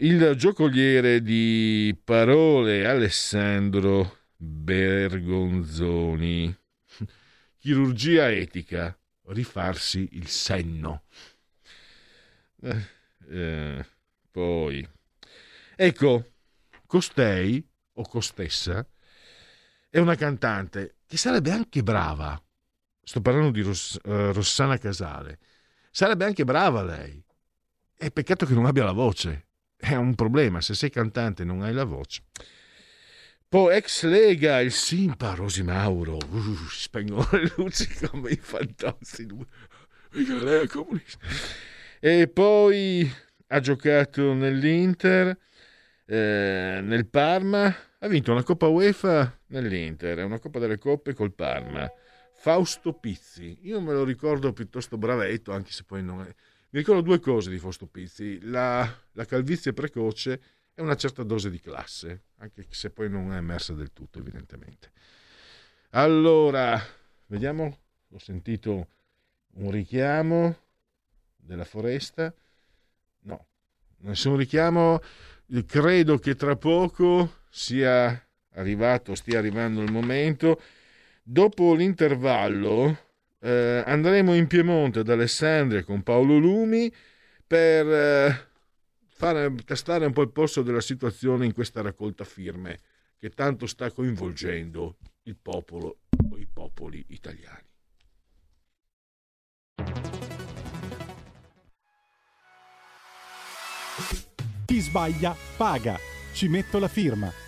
Il giocoliere di parole Alessandro Bergonzoni. Chirurgia etica, rifarsi il senno. Eh, eh, poi, ecco, costei o costessa è una cantante che sarebbe anche brava. Sto parlando di Ross- uh, Rossana Casale. Sarebbe anche brava lei. È peccato che non abbia la voce è un problema. Se sei cantante e non hai la voce. Poi ex Lega, il Simpa, Rosi Mauro, uh, spengono le luci come i fantozi. E poi ha giocato nell'Inter, eh, nel Parma, ha vinto una Coppa UEFA nell'Inter, una Coppa delle Coppe col Parma. Fausto Pizzi, io me lo ricordo piuttosto bravetto, anche se poi non è mi ricordo due cose di Fausto Pizzi, la, la calvizie precoce e una certa dose di classe, anche se poi non è emersa del tutto evidentemente. Allora, vediamo, ho sentito un richiamo della foresta, no, nessun richiamo, credo che tra poco sia arrivato, stia arrivando il momento. Dopo l'intervallo eh, andremo in Piemonte ad Alessandria con Paolo Lumi per eh, fare, tastare un po' il polso della situazione in questa raccolta firme che tanto sta coinvolgendo il popolo o i popoli italiani. Chi sbaglia paga. Ci metto la firma.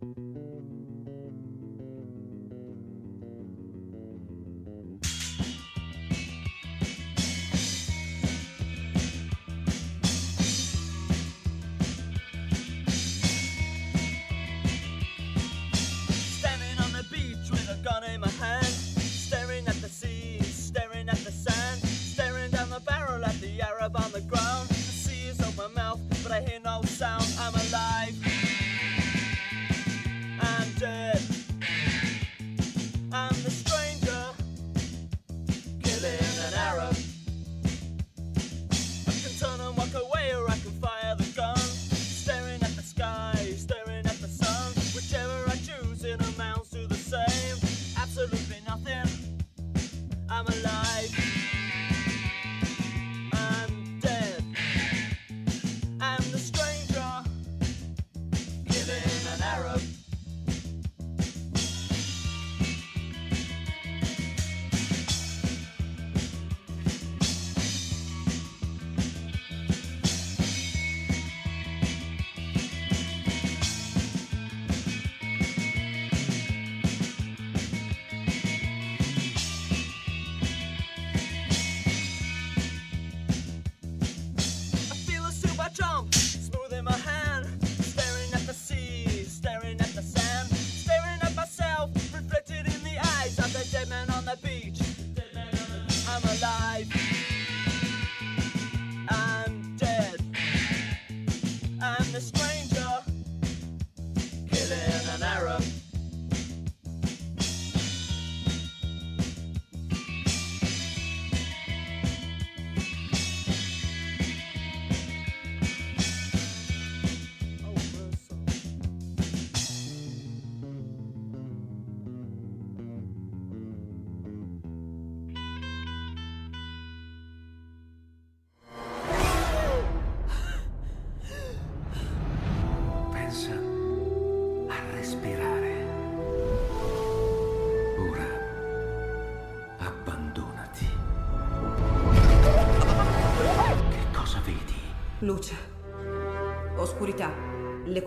Música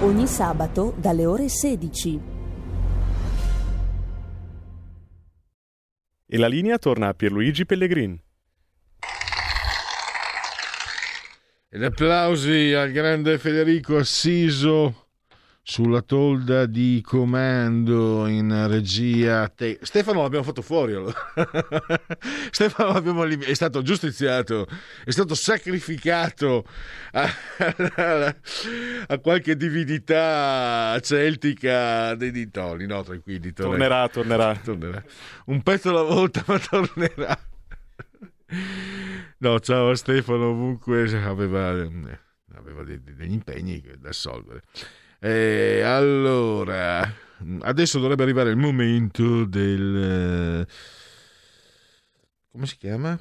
Ogni sabato dalle ore 16. E la linea torna a Pierluigi Pellegrin. Ed applausi al grande Federico Assiso sulla tolda di comando in regia. Te- Stefano l'abbiamo fatto fuori. Allora. Stefano l'abbiamo elim- è stato giustiziato, è stato sacrificato a, a, a qualche divinità celtica dei dintorni. No, tranquilli. Tornerà, tornerà. tornerà. Un pezzo alla volta, ma tornerà. No, ciao a Stefano, ovunque aveva, aveva degli impegni da assolvere. E allora, adesso dovrebbe arrivare il momento del... come si chiama?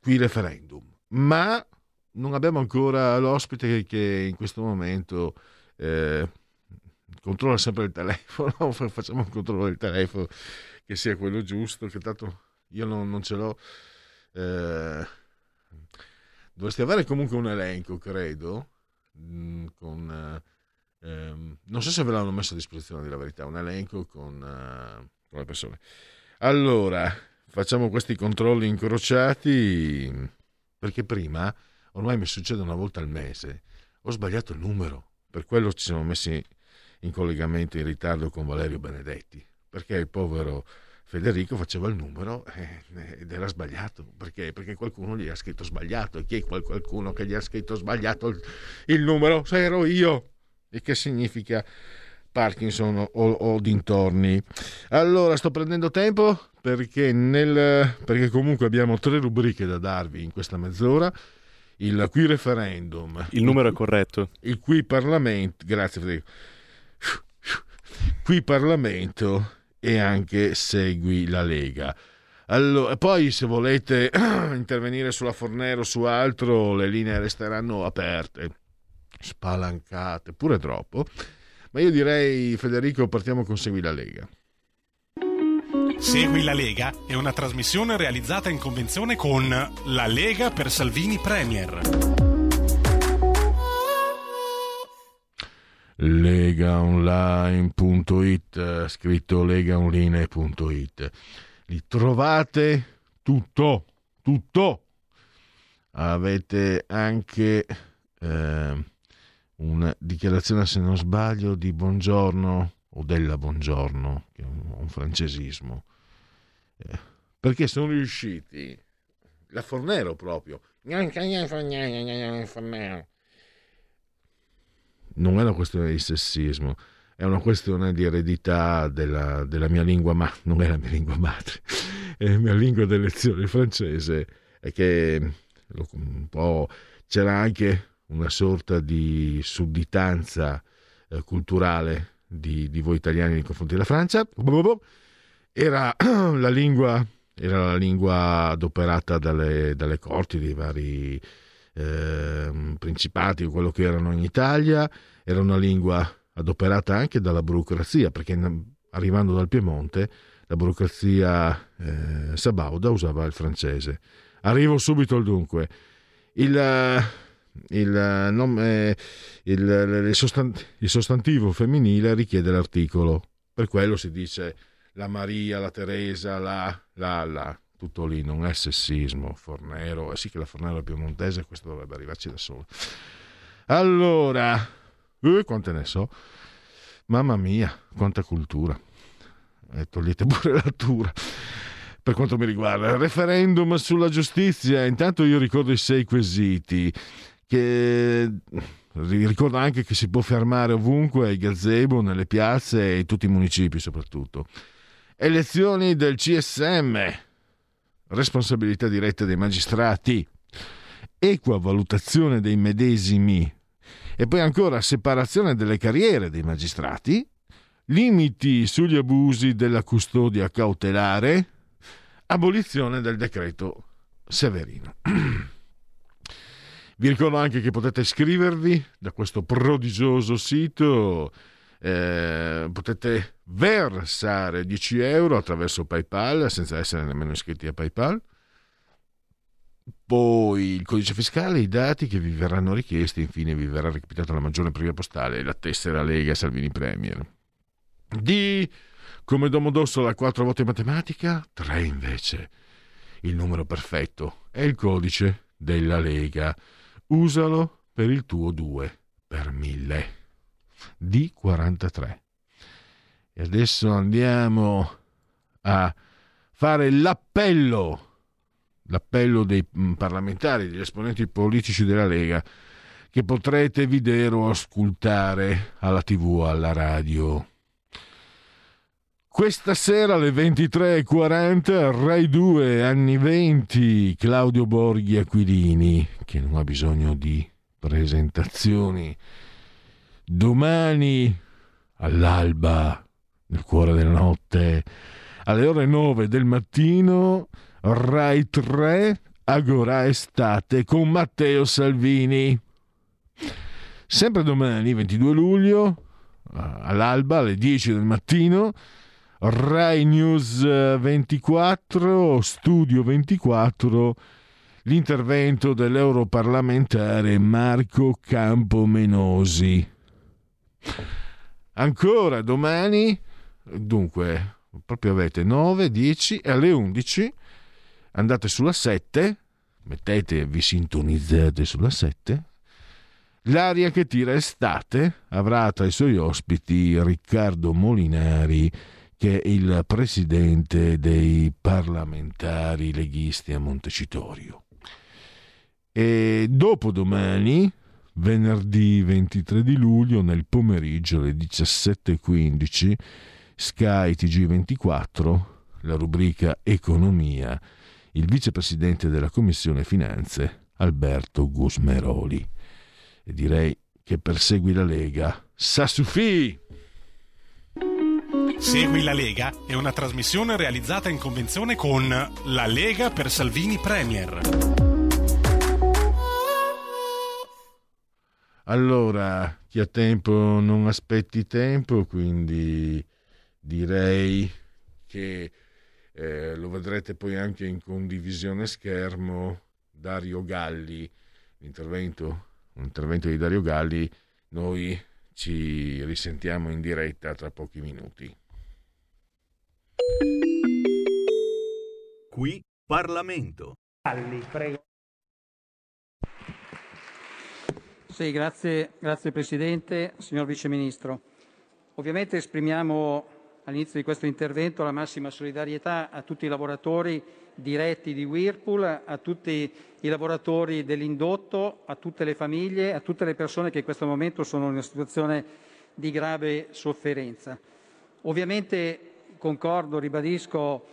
Qui referendum. Ma non abbiamo ancora l'ospite che in questo momento eh, controlla sempre il telefono, facciamo un controllo del telefono che sia quello giusto, che tanto io non, non ce l'ho. Eh, dovresti avere comunque un elenco, credo, mh, con... Eh, non so se ve l'hanno messo a disposizione di la verità, un elenco con, uh, con le persone. Allora, facciamo questi controlli incrociati perché prima, ormai mi succede una volta al mese, ho sbagliato il numero, per quello ci siamo messi in collegamento in ritardo con Valerio Benedetti, perché il povero Federico faceva il numero ed era sbagliato, perché? Perché qualcuno gli ha scritto sbagliato e chi è qualcuno che gli ha scritto sbagliato il numero? Se ero io! E che significa Parkinson o, o, dintorni. Allora, sto prendendo tempo perché, nel, perché comunque abbiamo tre rubriche da darvi in questa mezz'ora. Il qui referendum. Il numero è corretto. Il qui Parlamento. Grazie Federico. Qui Parlamento e anche segui la Lega. Allora, poi se volete intervenire sulla Fornero o su altro, le linee resteranno aperte spalancate, pure troppo. Ma io direi, Federico, partiamo con Segui la Lega. Segui la Lega è una trasmissione realizzata in convenzione con La Lega per Salvini Premier. legaonline.it scritto legaonline.it li trovate tutto tutto avete anche eh, una dichiarazione, se non sbaglio, di buongiorno o della buongiorno, che è un, francesismo, eh, perché sono riusciti, la Fornero proprio, non è una questione di sessismo, è una questione di eredità della, della mia lingua, ma non è la mia lingua madre, è la mia lingua d'elezione francese, e che un po' c'era anche una sorta di sudditanza eh, culturale di, di, voi italiani nei confronti della Francia. Era la lingua, era la lingua adoperata dalle, dalle corti dei vari eh, principati quello che erano in Italia, era una lingua adoperata anche dalla burocrazia, perché arrivando dal Piemonte la burocrazia eh, sabauda usava il francese. Arrivo subito al dunque. Il, il, eh, nome, il, il, il sostantivo femminile richiede l'articolo. Per quello si dice la Maria, la Teresa, la, la, la. Tutto lì, non è sessismo. Fornero, eh sì che la Fornero è piemontese, questo dovrebbe arrivarci da solo. Allora, eh, quante ne so? Mamma mia, quanta cultura. Eh, togliete pure l'altura per quanto mi riguarda. Referendum sulla giustizia. Intanto io ricordo i sei quesiti che ricorda anche che si può fermare ovunque ai gazebo, nelle piazze e in tutti i municipi soprattutto. Elezioni del CSM, responsabilità diretta dei magistrati, equa valutazione dei medesimi. E poi ancora separazione delle carriere dei magistrati, limiti sugli abusi della custodia cautelare, abolizione del decreto Severino. Vi ricordo anche che potete iscrivervi da questo prodigioso sito, eh, potete versare 10 euro attraverso PayPal senza essere nemmeno iscritti a PayPal. Poi il codice fiscale, i dati che vi verranno richiesti, infine vi verrà recapitata la maggiore previa postale la tessera Lega Salvini Premier. Di Come Domodossola quattro volte matematica, tre invece. Il numero perfetto è il codice della Lega. Usalo per il tuo 2 per 1000. D43. E adesso andiamo a fare l'appello, l'appello dei mm, parlamentari, degli esponenti politici della Lega, che potrete vedere o ascoltare alla tv alla radio. Questa sera alle 23.40 Rai 2 anni 20 Claudio Borghi Aquilini che non ha bisogno di presentazioni. Domani all'alba nel cuore della notte alle ore 9 del mattino Rai 3 Agora Estate con Matteo Salvini. Sempre domani 22 luglio all'alba alle 10 del mattino Rai News 24, Studio 24, l'intervento dell'europarlamentare Marco Campomenosi. Ancora domani, dunque, proprio avete 9, 10 e alle 11 andate sulla 7, mettete, vi sintonizzate sulla 7. L'aria che tira estate avrà tra i suoi ospiti Riccardo Molinari, che è il presidente dei parlamentari leghisti a Montecitorio. E dopodomani, venerdì 23 di luglio, nel pomeriggio alle 17.15, Sky TG24, la rubrica Economia, il vicepresidente della Commissione Finanze, Alberto Gusmeroli. E direi che persegui la Lega. Sassufi! Segui la Lega è una trasmissione realizzata in convenzione con La Lega per Salvini Premier. Allora, chi ha tempo non aspetti tempo, quindi direi che eh, lo vedrete poi anche in condivisione schermo Dario Galli, l'intervento, un intervento di Dario Galli, noi ci risentiamo in diretta tra pochi minuti. Qui Parlamento. Galli, prego. Sì, grazie, grazie Presidente, signor Vice Ministro. Ovviamente esprimiamo all'inizio di questo intervento la massima solidarietà a tutti i lavoratori diretti di Whirlpool, a tutti i lavoratori dell'indotto, a tutte le famiglie, a tutte le persone che in questo momento sono in una situazione di grave sofferenza. Ovviamente concordo, ribadisco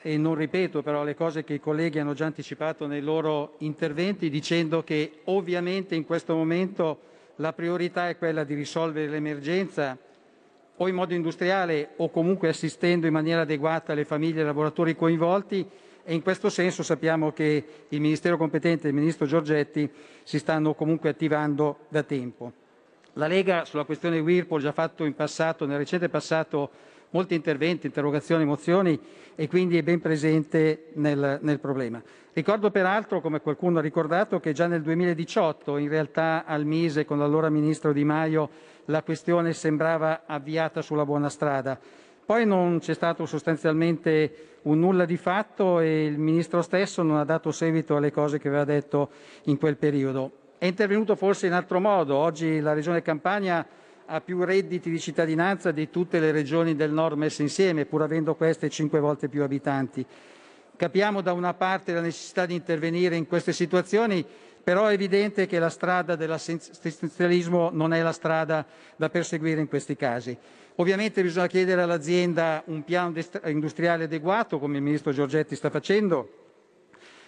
e non ripeto però le cose che i colleghi hanno già anticipato nei loro interventi dicendo che ovviamente in questo momento la priorità è quella di risolvere l'emergenza o in modo industriale o comunque assistendo in maniera adeguata le famiglie e i lavoratori coinvolti e in questo senso sappiamo che il Ministero competente e il Ministro Giorgetti si stanno comunque attivando da tempo. La Lega sulla questione Whirlpool ha già fatto in passato, nel recente passato, molti interventi, interrogazioni, mozioni e quindi è ben presente nel, nel, problema. Ricordo peraltro, come qualcuno ha ricordato, che già nel 2018 in realtà al Mise con l'allora Ministro Di Maio la questione sembrava avviata sulla buona strada. Poi non c'è stato sostanzialmente un nulla di fatto e il Ministro stesso non ha dato seguito alle cose che aveva detto in quel periodo. È intervenuto forse in altro modo. Oggi la Regione Campania ha più redditi di cittadinanza di tutte le regioni del nord messe insieme, pur avendo queste cinque volte più abitanti. Capiamo da una parte la necessità di intervenire in queste situazioni, però è evidente che la strada dell'assistenzialismo non è la strada da perseguire in questi casi. Ovviamente bisogna chiedere all'azienda un piano industriale adeguato, come il Ministro Giorgetti sta facendo.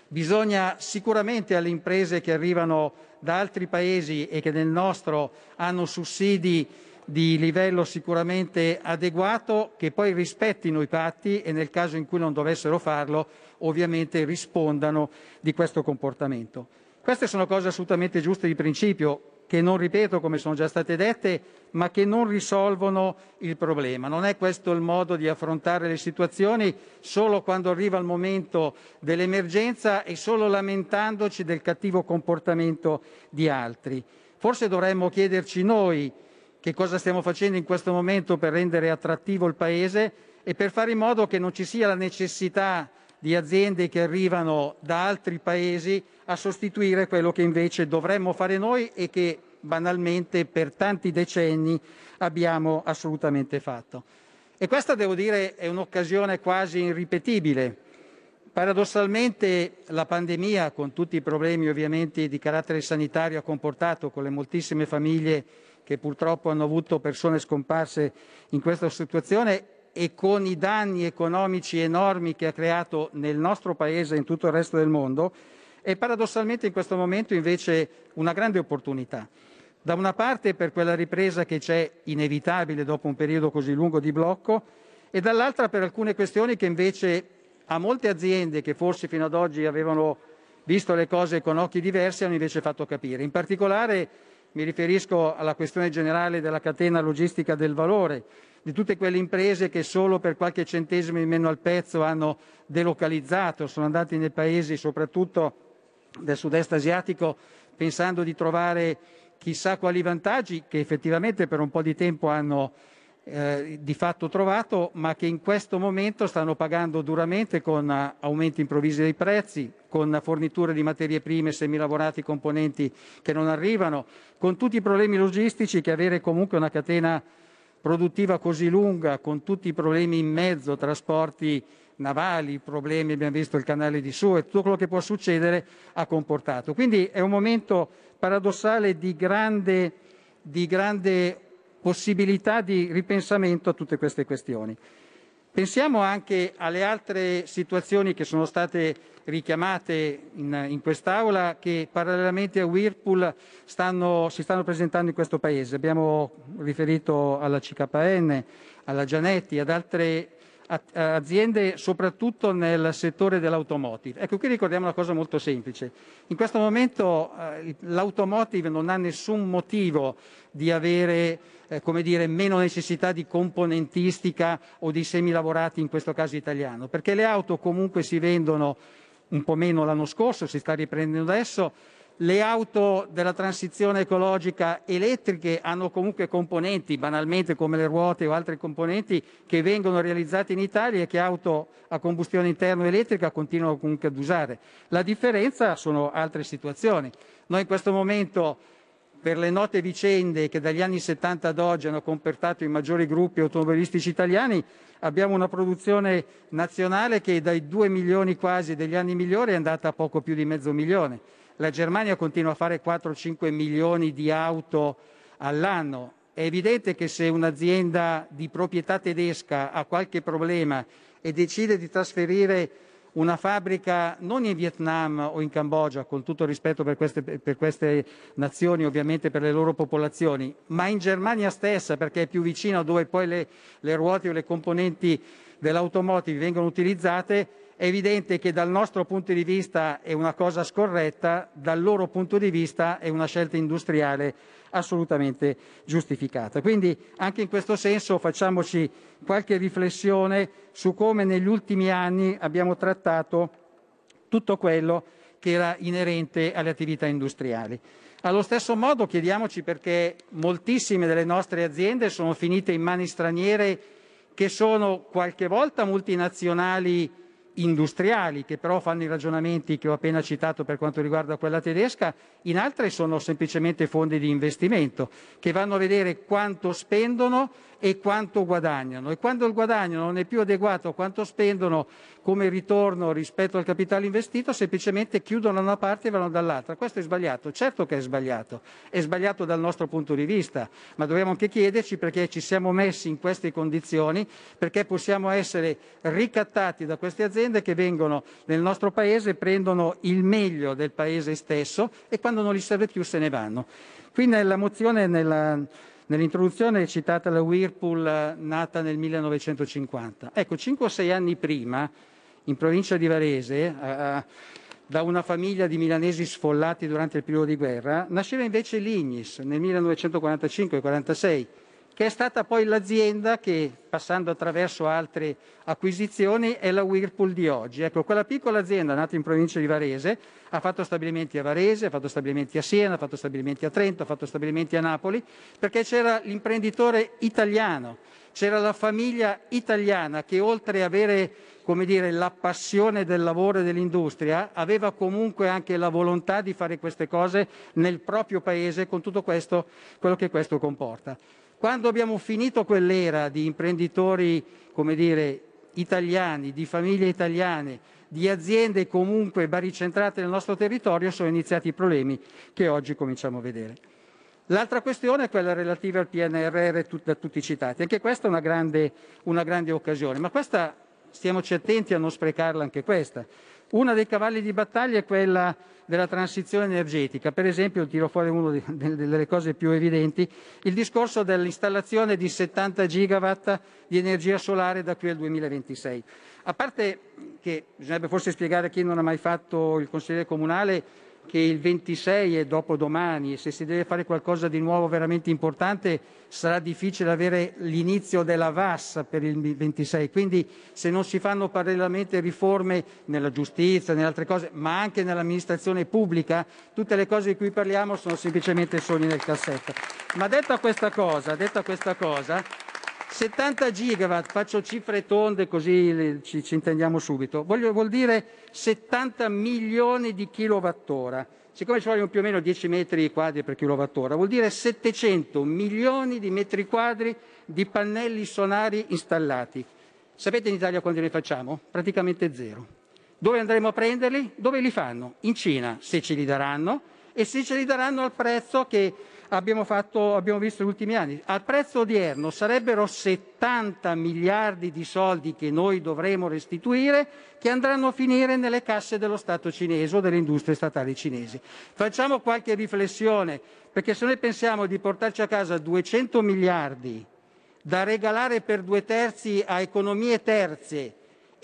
Bisogna sicuramente alle imprese che arrivano da altri paesi e che nel nostro hanno sussidi di livello sicuramente adeguato, che poi rispettino i patti e nel caso in cui non dovessero farlo, ovviamente rispondano di questo comportamento. Queste sono cose assolutamente giuste di principio, che non ripeto come sono già state dette, ma che non risolvono il problema. Non è questo il modo di affrontare le situazioni solo quando arriva il momento dell'emergenza e solo lamentandoci del cattivo comportamento di altri. Forse dovremmo chiederci noi che cosa stiamo facendo in questo momento per rendere attrattivo il Paese e per fare in modo che non ci sia la necessità di aziende che arrivano da altri Paesi a sostituire quello che invece dovremmo fare noi e che banalmente per tanti decenni abbiamo assolutamente fatto. E questa, devo dire, è un'occasione quasi irripetibile. Paradossalmente la pandemia, con tutti i problemi ovviamente di carattere sanitario, ha comportato con le moltissime famiglie che purtroppo hanno avuto persone scomparse in questa situazione e con i danni economici enormi che ha creato nel nostro Paese e in tutto il resto del mondo, è paradossalmente in questo momento invece una grande opportunità. Da una parte per quella ripresa che c'è inevitabile dopo un periodo così lungo di blocco e dall'altra per alcune questioni che invece a molte aziende che forse fino ad oggi avevano visto le cose con occhi diversi hanno invece fatto capire. In particolare mi riferisco alla questione generale della catena logistica del valore, di tutte quelle imprese che solo per qualche centesimo in meno al pezzo hanno delocalizzato, sono andati nei paesi soprattutto del sud-est asiatico pensando di trovare chissà quali vantaggi che effettivamente per un po' di tempo hanno eh, di fatto trovato, ma che in questo momento stanno pagando duramente con aumenti improvvisi dei prezzi, con forniture di materie prime, semilavorati, componenti che non arrivano, con tutti i problemi logistici che avere comunque una catena produttiva così lunga, con tutti i problemi in mezzo, trasporti navali, problemi, abbiamo visto il canale di Suez, tutto quello che può succedere ha comportato. Quindi è un momento paradossale di grande, di grande possibilità di ripensamento a tutte queste questioni. Pensiamo anche alle altre situazioni che sono state richiamate in, in quest'Aula che parallelamente a Whirlpool stanno, si stanno presentando in questo Paese. Abbiamo riferito alla CKN, alla Gianetti, ad altre aziende soprattutto nel settore dell'automotive. Ecco, qui ricordiamo una cosa molto semplice. In questo momento eh, l'automotive non ha nessun motivo di avere eh, come dire, meno necessità di componentistica o di semilavorati, in questo caso italiano, perché le auto comunque si vendono un po' meno l'anno scorso, si sta riprendendo adesso, le auto della transizione ecologica elettriche hanno comunque componenti, banalmente come le ruote o altri componenti, che vengono realizzati in Italia e che auto a combustione interna elettrica continuano comunque ad usare. La differenza sono altre situazioni. Noi in questo momento, per le note vicende che dagli anni 70 ad oggi hanno comportato i maggiori gruppi automobilistici italiani, abbiamo una produzione nazionale che dai 2 milioni quasi degli anni migliori è andata a poco più di mezzo milione la Germania continua a fare 4-5 milioni di auto all'anno. È evidente che se un'azienda di proprietà tedesca ha qualche problema e decide di trasferire una fabbrica non in Vietnam o in Cambogia, con tutto rispetto per queste, per queste, nazioni, ovviamente per le loro popolazioni, ma in Germania stessa, perché è più vicino dove poi le, le ruote o le componenti dell'automotive vengono utilizzate, è evidente che dal nostro punto di vista è una cosa scorretta, dal loro punto di vista è una scelta industriale assolutamente giustificata. Quindi anche in questo senso facciamoci qualche riflessione su come negli ultimi anni abbiamo trattato tutto quello che era inerente alle attività industriali. Allo stesso modo chiediamoci perché moltissime delle nostre aziende sono finite in mani straniere che sono qualche volta multinazionali industriali che però fanno i ragionamenti che ho appena citato per quanto riguarda quella tedesca, in altre sono semplicemente fondi di investimento che vanno a vedere quanto spendono e quanto guadagnano e quando il guadagno non è più adeguato a quanto spendono come ritorno rispetto al capitale investito semplicemente chiudono una parte e vanno dall'altra. Questo è sbagliato, certo che è sbagliato, è sbagliato dal nostro punto di vista, ma dobbiamo anche chiederci perché ci siamo messi in queste condizioni, perché possiamo essere ricattati da queste aziende che vengono nel nostro paese, prendono il meglio del paese stesso e quando non gli serve più se ne vanno. Qui nella mozione, nella, Nell'introduzione è citata la Whirlpool eh, nata nel 1950. Ecco, cinque o sei anni prima, in provincia di Varese, eh, da una famiglia di milanesi sfollati durante il periodo di guerra, nasceva invece l'Ignis nel 1945-46. Che è stata poi l'azienda che, passando attraverso altre acquisizioni, è la Whirlpool di oggi. Ecco, quella piccola azienda nata in provincia di Varese ha fatto stabilimenti a Varese, ha fatto stabilimenti a Siena, ha fatto stabilimenti a Trento, ha fatto stabilimenti a Napoli, perché c'era l'imprenditore italiano, c'era la famiglia italiana che oltre ad avere come dire, la passione del lavoro e dell'industria, aveva comunque anche la volontà di fare queste cose nel proprio paese con tutto questo, quello che questo comporta. Quando abbiamo finito quell'era di imprenditori, come dire, italiani, di famiglie italiane, di aziende comunque baricentrate nel nostro territorio, sono iniziati i problemi che oggi cominciamo a vedere. L'altra questione è quella relativa al PNRR da tutti citati. Anche questa è una grande, una grande occasione, ma questa stiamoci attenti a non sprecarla anche questa. Uno dei cavalli di battaglia è quella della transizione energetica. Per esempio, tiro fuori una delle cose più evidenti, il discorso dell'installazione di 70 gigawatt di energia solare da qui al 2026. A parte che bisognerebbe forse spiegare a chi non ha mai fatto il consigliere comunale che il 26 è dopodomani e se si deve fare qualcosa di nuovo veramente importante sarà difficile avere l'inizio della VAS per il 26. Quindi se non si fanno parallelamente riforme nella giustizia, nelle altre cose, ma anche nell'amministrazione pubblica, tutte le cose di cui parliamo sono semplicemente sogni nel cassetto. Ma detta questa cosa, detta questa cosa 70 gigawatt, faccio cifre tonde così ci, ci intendiamo subito, Voglio, vuol dire 70 milioni di kilowattora. Siccome ci vogliono più o meno 10 metri quadri per kilowattora, vuol dire 700 milioni di metri quadri di pannelli solari installati. Sapete in Italia quanti ne facciamo? Praticamente zero. Dove andremo a prenderli? Dove li fanno? In Cina, se ce li daranno, e se ce li daranno al prezzo che abbiamo, fatto, abbiamo visto negli ultimi anni. Al prezzo odierno sarebbero 70 miliardi di soldi che noi dovremo restituire che andranno a finire nelle casse dello Stato cinese o delle industrie statali cinesi. Facciamo qualche riflessione, perché se noi pensiamo di portarci a casa 200 miliardi da regalare per due terzi a economie terze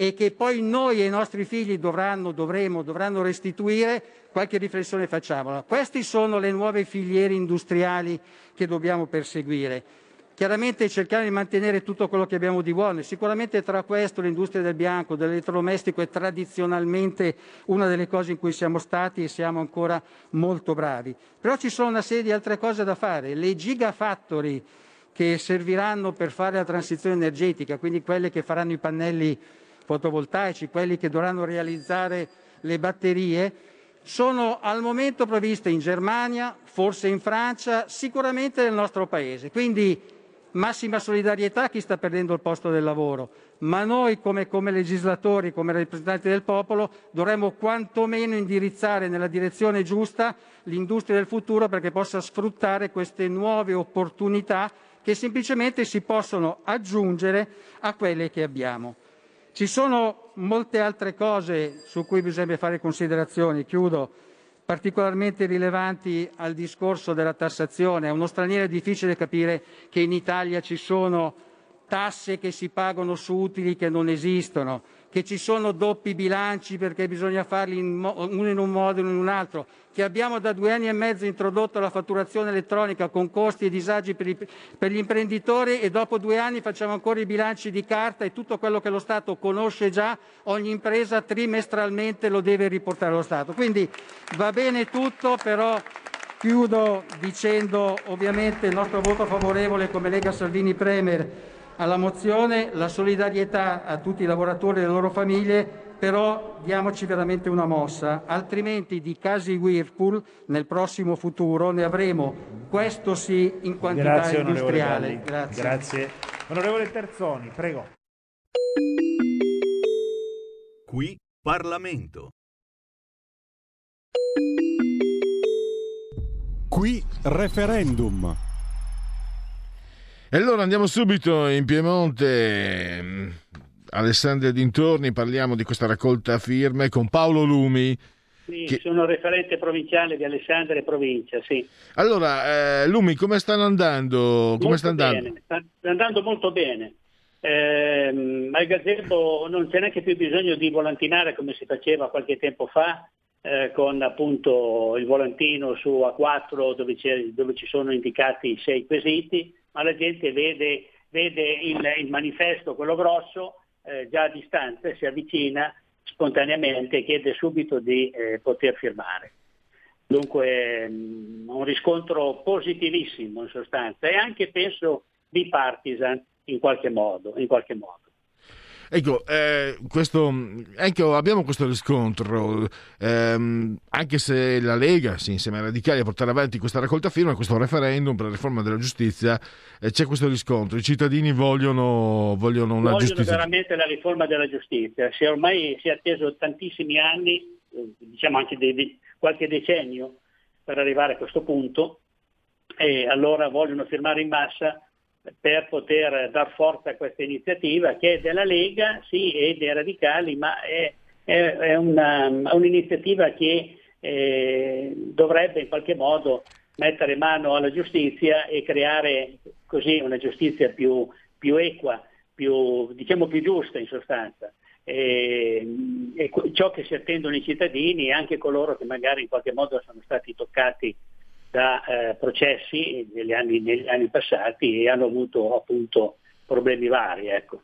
e che poi noi e i nostri figli dovranno, dovremo, dovranno restituire, qualche riflessione facciamola. Queste sono le nuove filiere industriali che dobbiamo perseguire. Chiaramente cercare di mantenere tutto quello che abbiamo di buono. Sicuramente tra questo l'industria del bianco, dell'elettrodomestico è tradizionalmente una delle cose in cui siamo stati e siamo ancora molto bravi. Però ci sono una serie di altre cose da fare. Le gigafactory che serviranno per fare la transizione energetica, quindi quelle che faranno i pannelli fotovoltaici, quelli che dovranno realizzare le batterie, sono al momento previste in Germania, forse in Francia, sicuramente nel nostro Paese. Quindi massima solidarietà a chi sta perdendo il posto del lavoro, ma noi come, come legislatori, come rappresentanti del popolo, dovremmo quantomeno indirizzare nella direzione giusta l'industria del futuro perché possa sfruttare queste nuove opportunità che semplicemente si possono aggiungere a quelle che abbiamo. Ci sono molte altre cose su cui bisogna fare considerazioni, chiudo, particolarmente rilevanti al discorso della tassazione. A uno straniero è difficile capire che in Italia ci sono tasse che si pagano su utili che non esistono, che ci sono doppi bilanci perché bisogna farli in mo- uno in un modo e uno in un altro, che abbiamo da due anni e mezzo introdotto la fatturazione elettronica con costi e disagi per, i, per gli imprenditori e dopo due anni facciamo ancora i bilanci di carta e tutto quello che lo Stato conosce già, ogni impresa trimestralmente lo deve riportare allo Stato. Quindi va bene tutto, però chiudo dicendo ovviamente il nostro voto favorevole come Lega Salvini Premier alla mozione, la solidarietà a tutti i lavoratori e le loro famiglie, però diamoci veramente una mossa, altrimenti di casi Whirlpool nel prossimo futuro ne avremo, questo sì, in quantità Grazie, industriale. Grazie. Grazie. Onorevole Terzoni, prego. Qui Parlamento. Qui referendum. E allora andiamo subito in Piemonte, Alessandria dintorni, parliamo di questa raccolta firme con Paolo Lumi. Sì, che- sono referente provinciale di Alessandria e provincia, sì. Allora, eh, Lumi, come stanno andando? Come sta andando? sta andando molto bene. Ehm, al gazebo non c'è neanche più bisogno di volantinare come si faceva qualche tempo fa, eh, con appunto il volantino su A4 dove, dove ci sono indicati i sei quesiti, ma la gente vede, vede il, il manifesto, quello grosso, eh, già a distanza si avvicina spontaneamente e chiede subito di eh, poter firmare. Dunque mh, un riscontro positivissimo in sostanza e anche penso bipartisan in qualche modo. In qualche modo. Ecco, eh, questo, ecco, abbiamo questo riscontro, ehm, anche se la Lega, sì, insieme ai radicali, a portare avanti questa raccolta firma, questo referendum per la riforma della giustizia, eh, c'è questo riscontro. I cittadini vogliono, vogliono una Vogliono giustizia. veramente la riforma della giustizia. Si è ormai si è atteso tantissimi anni, eh, diciamo anche dei- qualche decennio, per arrivare a questo punto e allora vogliono firmare in massa per poter dar forza a questa iniziativa che è della Lega, sì, e dei radicali, ma è, è- è una- un'iniziativa che eh, dovrebbe in qualche modo mettere mano alla giustizia e creare così una giustizia più, più equa, più, diciamo più giusta in sostanza. E, e ciò che si attendono i cittadini e anche coloro che magari in qualche modo sono stati toccati da eh, processi negli anni, negli anni passati e hanno avuto appunto problemi vari. Ecco.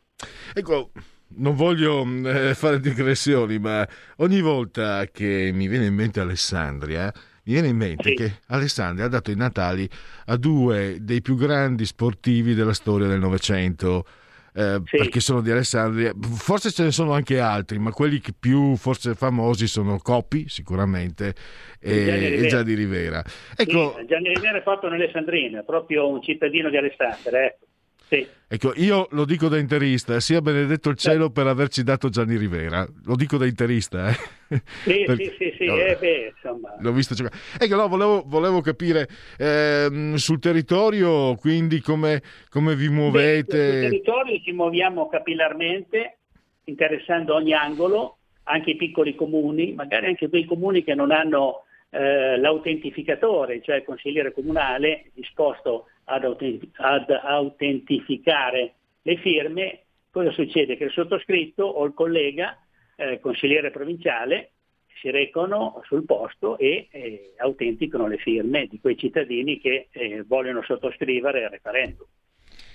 Ecco, non voglio eh, fare digressioni, ma ogni volta che mi viene in mente Alessandria, mi viene in mente che Alessandria ha dato i natali a due dei più grandi sportivi della storia del Novecento. Eh, Perché sono di Alessandria, forse ce ne sono anche altri, ma quelli più forse famosi sono Coppi, sicuramente, e, Gianni e Rivera. Gianni Rivera. Ecco, Sì, Gianni Rivera è fatto nell'Alessandrina, è proprio un cittadino di Alessandria. Ecco. Sì. Ecco, io lo dico da interista, sia benedetto il cielo per averci dato Gianni Rivera. Lo dico da interista, eh. Sì, Perché- sì, sì, sì, no, eh, beh, insomma. L'ho visto giocare. Ecco, no, volevo, volevo capire ehm, sul territorio, quindi come, come vi Beh, sul muovete. territorio ci muoviamo capillarmente, interessando ogni angolo, anche i piccoli comuni, magari anche quei comuni che non hanno eh, l'autentificatore, cioè il consigliere comunale disposto ad, autent- ad autentificare le firme. Cosa succede? Che il sottoscritto o il collega, eh, consigliere provinciale, si recano sul posto e eh, autenticano le firme di quei cittadini che eh, vogliono sottoscrivere il referendum.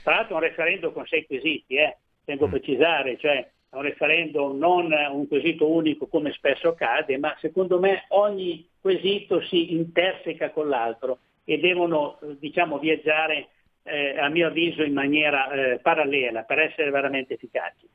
Tra l'altro è un referendum con sei quesiti, eh, tengo a precisare, cioè è un referendum non un quesito unico come spesso accade, ma secondo me ogni quesito si interseca con l'altro e devono eh, diciamo, viaggiare eh, a mio avviso in maniera eh, parallela per essere veramente efficaci.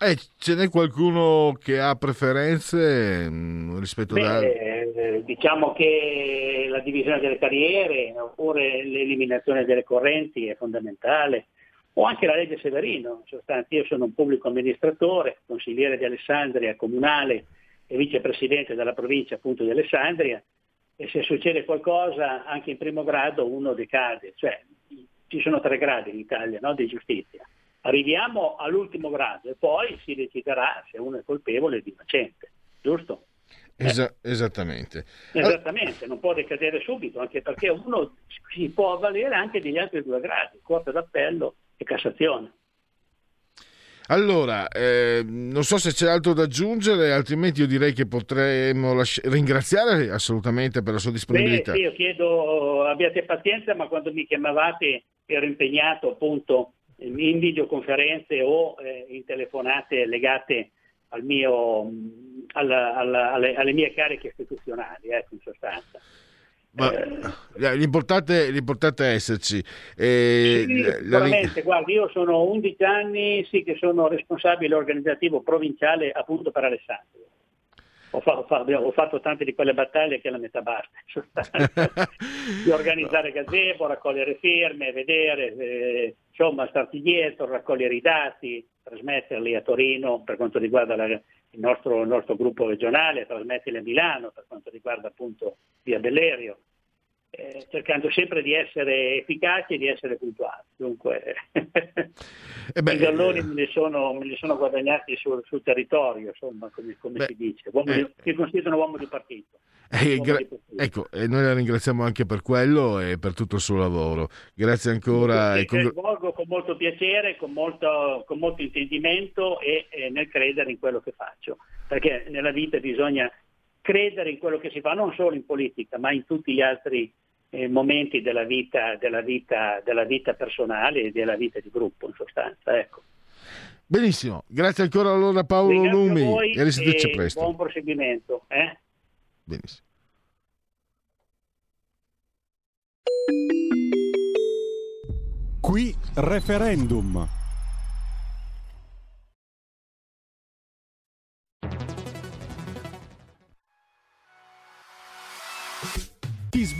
Eh, ce n'è qualcuno che ha preferenze mm, rispetto Beh, ad eh, diciamo che la divisione delle carriere oppure l'eliminazione delle correnti è fondamentale, o anche la legge Severino. In sostanza, io sono un pubblico amministratore, consigliere di Alessandria comunale e vicepresidente della provincia appunto di Alessandria e se succede qualcosa anche in primo grado uno decade, cioè ci sono tre gradi in Italia no, di giustizia. Arriviamo all'ultimo grado e poi si deciderà se uno è colpevole o innocente, giusto? Esa- esattamente. Esattamente, non può decadere subito, anche perché uno si può avvalere anche degli altri due gradi, Corte d'Appello e Cassazione. Allora, eh, non so se c'è altro da aggiungere, altrimenti io direi che potremmo lasci- ringraziare assolutamente per la sua Beh, disponibilità. sì, io chiedo, abbiate pazienza, ma quando mi chiamavate ero impegnato appunto in videoconferenze o eh, in telefonate legate al mio, alla- alla- alle, alle mie cariche istituzionali, ecco, in sostanza. Ma, eh, l'importante, l'importante è esserci. E Sì, la- la- sicuramente, guardi, io sono 11 anni sì, che sono responsabile organizzativo provinciale appunto per Alessandria. Ho, fa- ho fa- ho fatto tante di quelle battaglie che la metà basta, di organizzare gazebo, raccogliere firme, vedere, eh, insomma, starti dietro, raccogliere i dati, trasmetterli a Torino per quanto riguarda la- il, nostro, il nostro gruppo regionale, trasmetterli a Milano per quanto riguarda appunto via Bellerio, eh, cercando sempre di essere efficaci e di essere puntuali. Dunque, i galloni me li sono, me li sono guadagnati sul, sul territorio, insomma, come, come si dice. Uomo di- mi considero uomo di partito. eh, Uomo gra- ecco, e noi la ringraziamo anche per quello e per tutto il suo lavoro. Grazie ancora. Che congr- svolgo con molto piacere, con molto, con molto intendimento e, e nel credere in quello che faccio, perché nella vita bisogna credere in quello che si fa, non solo in politica, ma in tutti gli altri eh, momenti della vita, della, vita, della vita personale e della vita di gruppo in sostanza. Ecco. Benissimo, grazie ancora allora Paolo Ringrazio Lumi e risentirci presto. Buon proseguimento. eh? Benissimo. Qui referendum.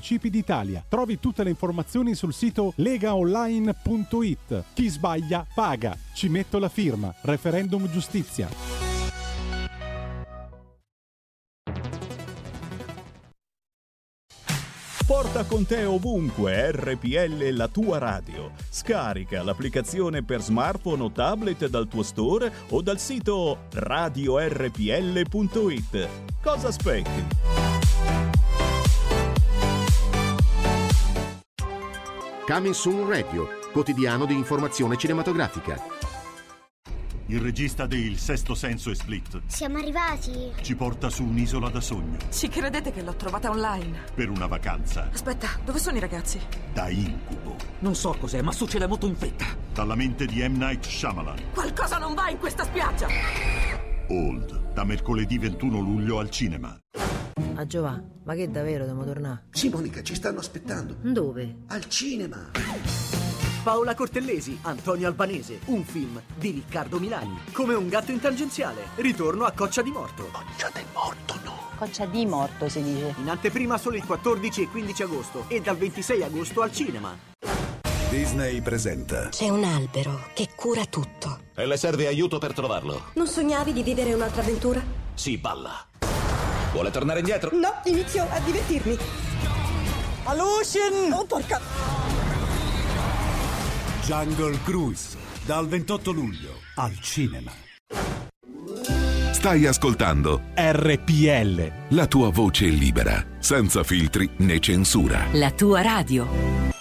d'Italia. Trovi tutte le informazioni sul sito legaonline.it. Chi sbaglia paga. Ci metto la firma. Referendum giustizia. Porta con te ovunque RPL la tua radio. Scarica l'applicazione per smartphone o tablet dal tuo store o dal sito radiorpl.it. Cosa aspetti? Coming Soon Radio, quotidiano di informazione cinematografica. Il regista di Il Sesto Senso e Split Siamo arrivati. ci porta su un'isola da sogno Ci credete che l'ho trovata online? per una vacanza Aspetta, dove sono i ragazzi? da incubo. Non so cos'è, ma succede molto in fretta. Dalla mente di M. Night Shyamalan. Qualcosa non va in questa spiaggia! Old, da mercoledì 21 luglio al cinema. A Giova, ma che davvero dobbiamo tornare? Sì, Monica, ci stanno aspettando. Dove? Al cinema. Paola Cortellesi, Antonio Albanese, un film di Riccardo Milani. Come un gatto in tangenziale. Ritorno a Coccia di Morto. Coccia del Morto, no. Coccia di morto si dice. In anteprima solo il 14 e 15 agosto e dal 26 agosto al cinema. Disney presenta. C'è un albero che cura tutto. E le serve aiuto per trovarlo? Non sognavi di vivere un'altra avventura? Si balla. Vuole tornare indietro? No, inizio a divertirmi. Alucin! Oh, porca... Jungle Cruise. Dal 28 luglio al cinema. Stai ascoltando RPL. la tua voce libera, senza filtri né censura. La tua radio.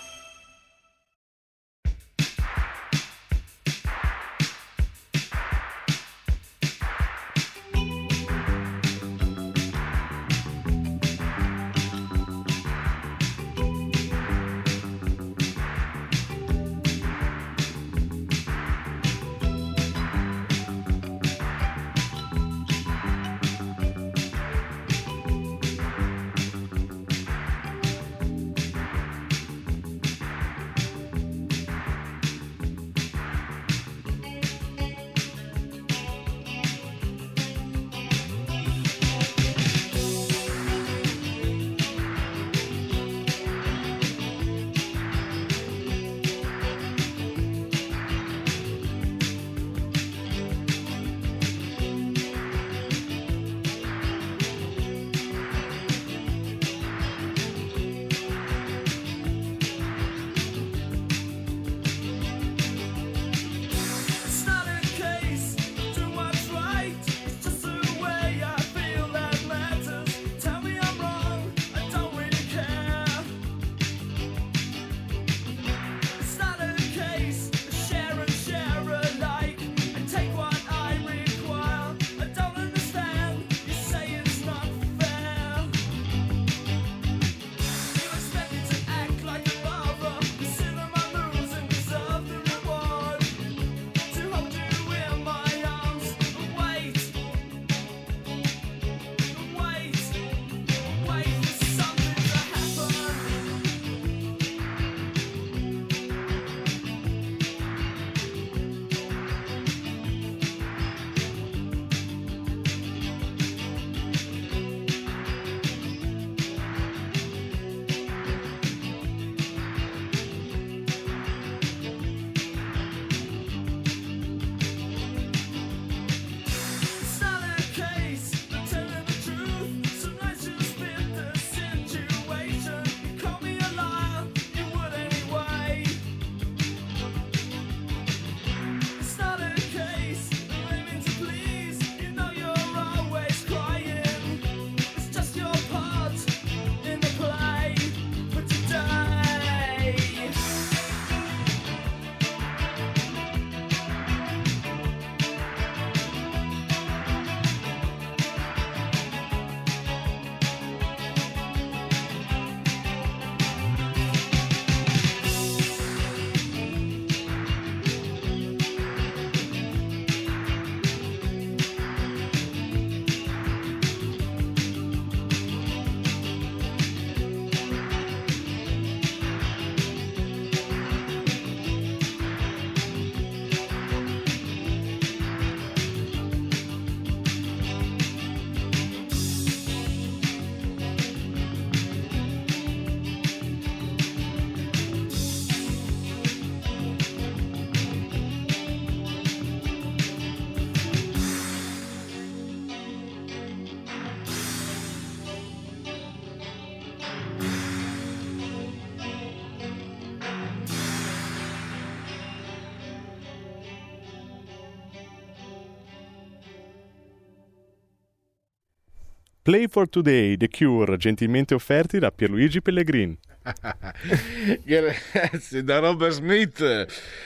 Play for Today, The Cure, gentilmente offerti da Pierluigi Pellegrin. Grazie da Robert Smith.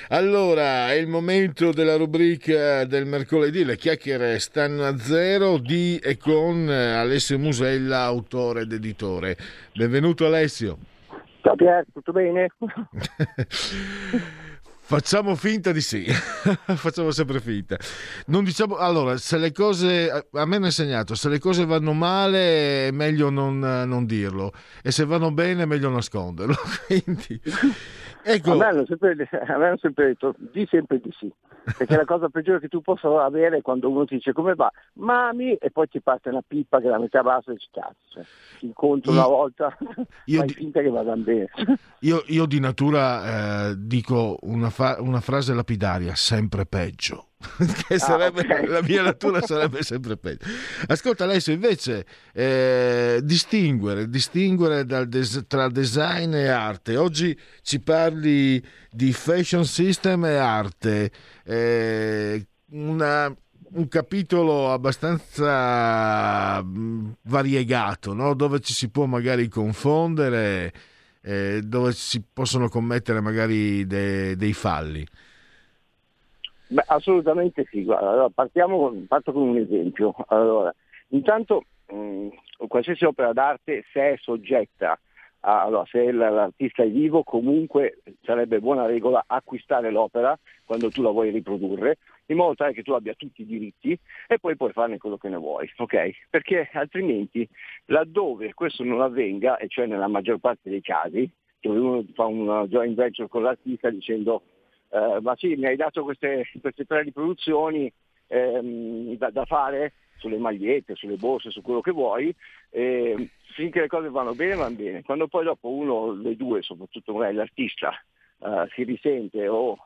Allora, è il momento della rubrica del mercoledì. Le chiacchiere stanno a zero di e con Alessio Musella, autore ed editore. Benvenuto Alessio. Ciao Pier, tutto bene? Facciamo finta di sì, facciamo sempre finta. Non diciamo, allora, se le cose, a me hanno insegnato, se le cose vanno male è meglio non, non dirlo e se vanno bene è meglio nasconderlo. Quindi, ecco. a, me hanno sempre, a me hanno sempre detto di sempre di sì, perché la cosa peggiore che tu possa avere è quando uno ti dice come va, mami, e poi ti parte una pippa che la metà bassa e ci cazzo. Ti incontro una volta, io fai di, finta che vadano bene. Io, io di natura eh, dico una, fa- una frase lapidaria, sempre peggio. che sarebbe, ah, okay. la mia natura sarebbe sempre peggio. Ascolta Alessio, invece eh, distinguere, distinguere des- tra design e arte. Oggi ci parli di fashion system e arte. Eh, una, un capitolo abbastanza variegato, no? dove ci si può magari confondere eh, dove si possono commettere magari de, dei falli? Beh, assolutamente sì, allora, partiamo parto con un esempio. Allora, intanto mh, qualsiasi opera d'arte se è soggetta allora, se l'artista è vivo comunque sarebbe buona regola acquistare l'opera quando tu la vuoi riprodurre in modo tale che tu abbia tutti i diritti e poi puoi farne quello che ne vuoi, ok? Perché altrimenti laddove questo non avvenga, e cioè nella maggior parte dei casi, dove uno fa un joint venture con l'artista dicendo eh, ma sì, mi hai dato queste, queste tre riproduzioni ehm, da, da, fare sulle magliette, sulle borse, su quello che vuoi, eh, finché le cose vanno bene, vanno bene. Quando poi dopo uno, le due, soprattutto magari l'artista, eh, si risente o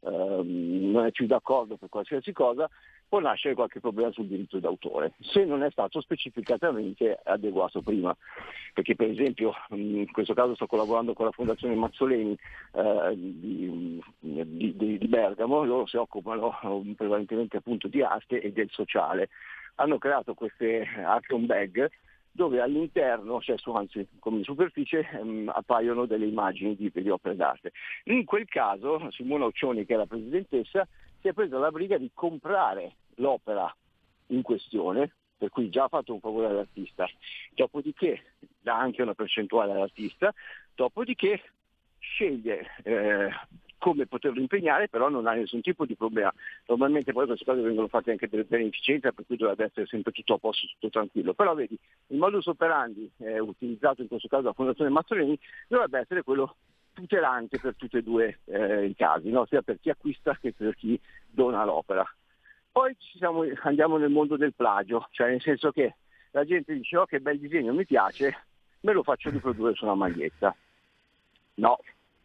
ehm, non è più d'accordo per qualsiasi cosa, può nascere qualche problema sul diritto d'autore, se non è stato specificatamente adeguato prima. Perché per esempio in questo caso sto collaborando con la Fondazione Mazzoleni eh, di, di, di, Bergamo, loro si occupano prevalentemente appunto di arte e del sociale. Hanno creato queste action bag dove all'interno, cioè su, anzi come superficie, ehm, appaiono delle immagini di, di, opere d'arte. In quel caso Simona Occioni, che è la presidentessa, si è presa la briga di comprare l'opera in questione, per cui già ha fatto un favore all'artista, dopodiché dà anche una percentuale all'artista, dopodiché sceglie eh, come poterlo impegnare, però non ha nessun tipo di problema. Normalmente poi queste cose vengono fatte anche per beneficenza, per cui dovrebbe essere sempre tutto a posto, tutto tranquillo. Però vedi, il modus operandi eh, utilizzato in questo caso dalla Fondazione Mazzolini dovrebbe essere quello tutelante per tutti e due eh, i casi, no? sia per chi acquista che per chi dona l'opera. Poi siamo, andiamo nel mondo del plagio, cioè nel senso che la gente dice oh che bel disegno mi piace, me lo faccio riprodurre su una maglietta. No,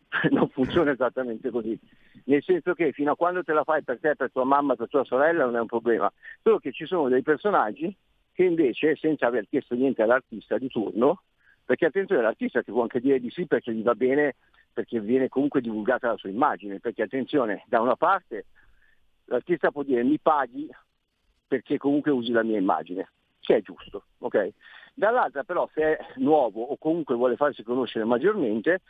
non funziona esattamente così. Nel senso che fino a quando te la fai per te, per tua mamma, per tua sorella non è un problema. Solo che ci sono dei personaggi che invece, senza aver chiesto niente all'artista di turno, perché attenzione l'artista ti può anche dire di sì perché gli va bene, perché viene comunque divulgata la sua immagine, perché attenzione, da una parte l'artista può dire mi paghi perché comunque usi la mia immagine, che è giusto, ok? Dall'altra però se è nuovo o comunque vuole farsi conoscere maggiormente,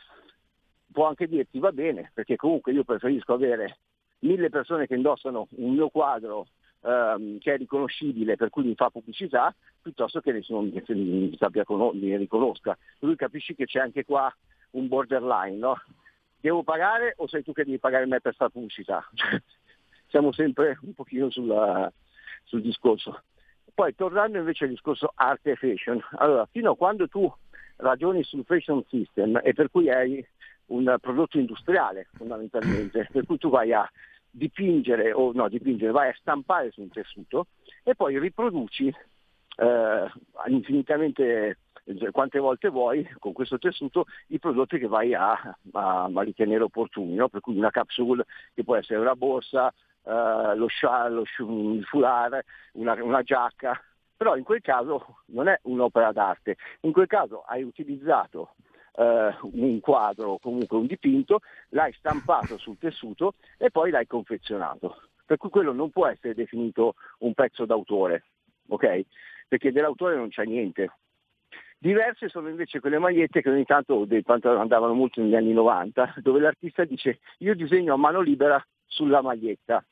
può anche dirti va bene, perché comunque io preferisco avere mille persone che indossano un mio quadro ehm, che è riconoscibile, per cui mi fa pubblicità, piuttosto che nessuno mi, mi, sappia, mi riconosca. Lui capisci che c'è anche qua un borderline, no? Devo pagare o sei tu che devi pagare me per fare pubblicità? Siamo sempre un pochino sulla, sul discorso. Poi tornando invece al discorso arte e fashion, allora fino a quando tu ragioni sul fashion system e per cui hai un prodotto industriale fondamentalmente, per cui tu vai a dipingere, o no, dipingere, vai a stampare su un tessuto e poi riproduci eh, infinitamente quante volte vuoi con questo tessuto i prodotti che vai a, a, a ritenere opportuni, no? per cui una capsule che può essere una borsa, eh, lo scial, il foulard, una, una giacca, però in quel caso non è un'opera d'arte, in quel caso hai utilizzato eh, un quadro comunque un dipinto, l'hai stampato sul tessuto e poi l'hai confezionato. Per cui quello non può essere definito un pezzo d'autore. Okay? perché dell'autore non c'è niente. Diverse sono invece quelle magliette che ogni tanto andavano molto negli anni 90, dove l'artista dice io disegno a mano libera sulla maglietta.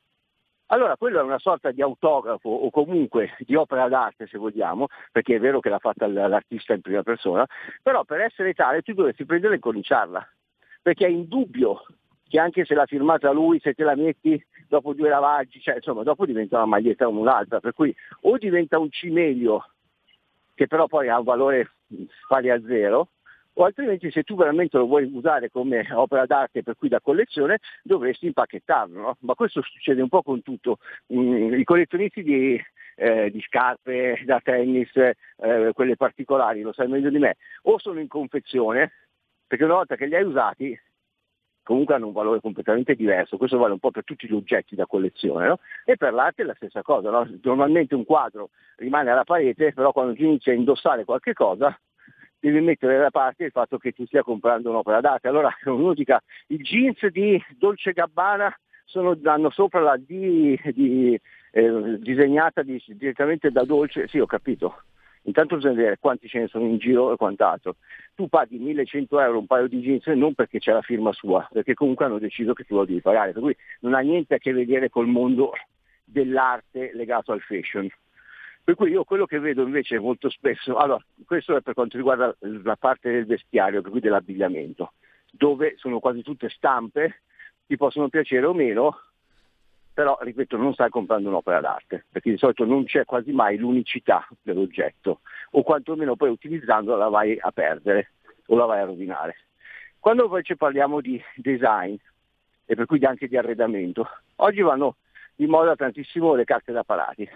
Allora quello è una sorta di autografo o comunque di opera d'arte se vogliamo, perché è vero che l'ha fatta l'artista in prima persona, però per essere tale tu dovresti prendere e incominciarla, perché è indubbio che anche se l'ha firmata lui, se te la metti dopo due lavaggi, cioè insomma dopo diventa una maglietta come un'altra, per cui o diventa un cimelio che però poi ha un valore pari a zero, o altrimenti se tu veramente lo vuoi usare come opera d'arte per cui da collezione dovresti impacchettarlo, no? ma questo succede un po' con tutto, mm, i collezionisti di, eh, di scarpe da tennis, eh, quelle particolari, lo sai meglio di me, o sono in confezione, perché una volta che li hai usati comunque hanno un valore completamente diverso, questo vale un po' per tutti gli oggetti da collezione, no? e per l'arte è la stessa cosa, no? normalmente un quadro rimane alla parete, però quando ti inizi a indossare qualche cosa devi mettere da parte il fatto che ti stia comprando un'opera d'arte. Allora uno dica i jeans di Dolce Gabbana sono, hanno sopra la D di, eh, disegnata di, direttamente da Dolce, sì ho capito, Intanto bisogna vedere quanti ce ne sono in giro e quant'altro. Tu paghi 1100 euro un paio di jeans non perché c'è la firma sua, perché comunque hanno deciso che tu lo devi pagare, per cui non ha niente a che vedere col mondo dell'arte legato al fashion. Per cui io quello che vedo invece molto spesso, allora questo è per quanto riguarda la parte del vestiario, per cui dell'abbigliamento, dove sono quasi tutte stampe, ti possono piacere o meno, però ripeto non stai comprando un'opera d'arte, perché di solito non c'è quasi mai l'unicità dell'oggetto, o quantomeno poi utilizzandola la vai a perdere o la vai a rovinare. Quando invece parliamo di design, e per cui anche di arredamento, oggi vanno di moda tantissimo le carte da parati,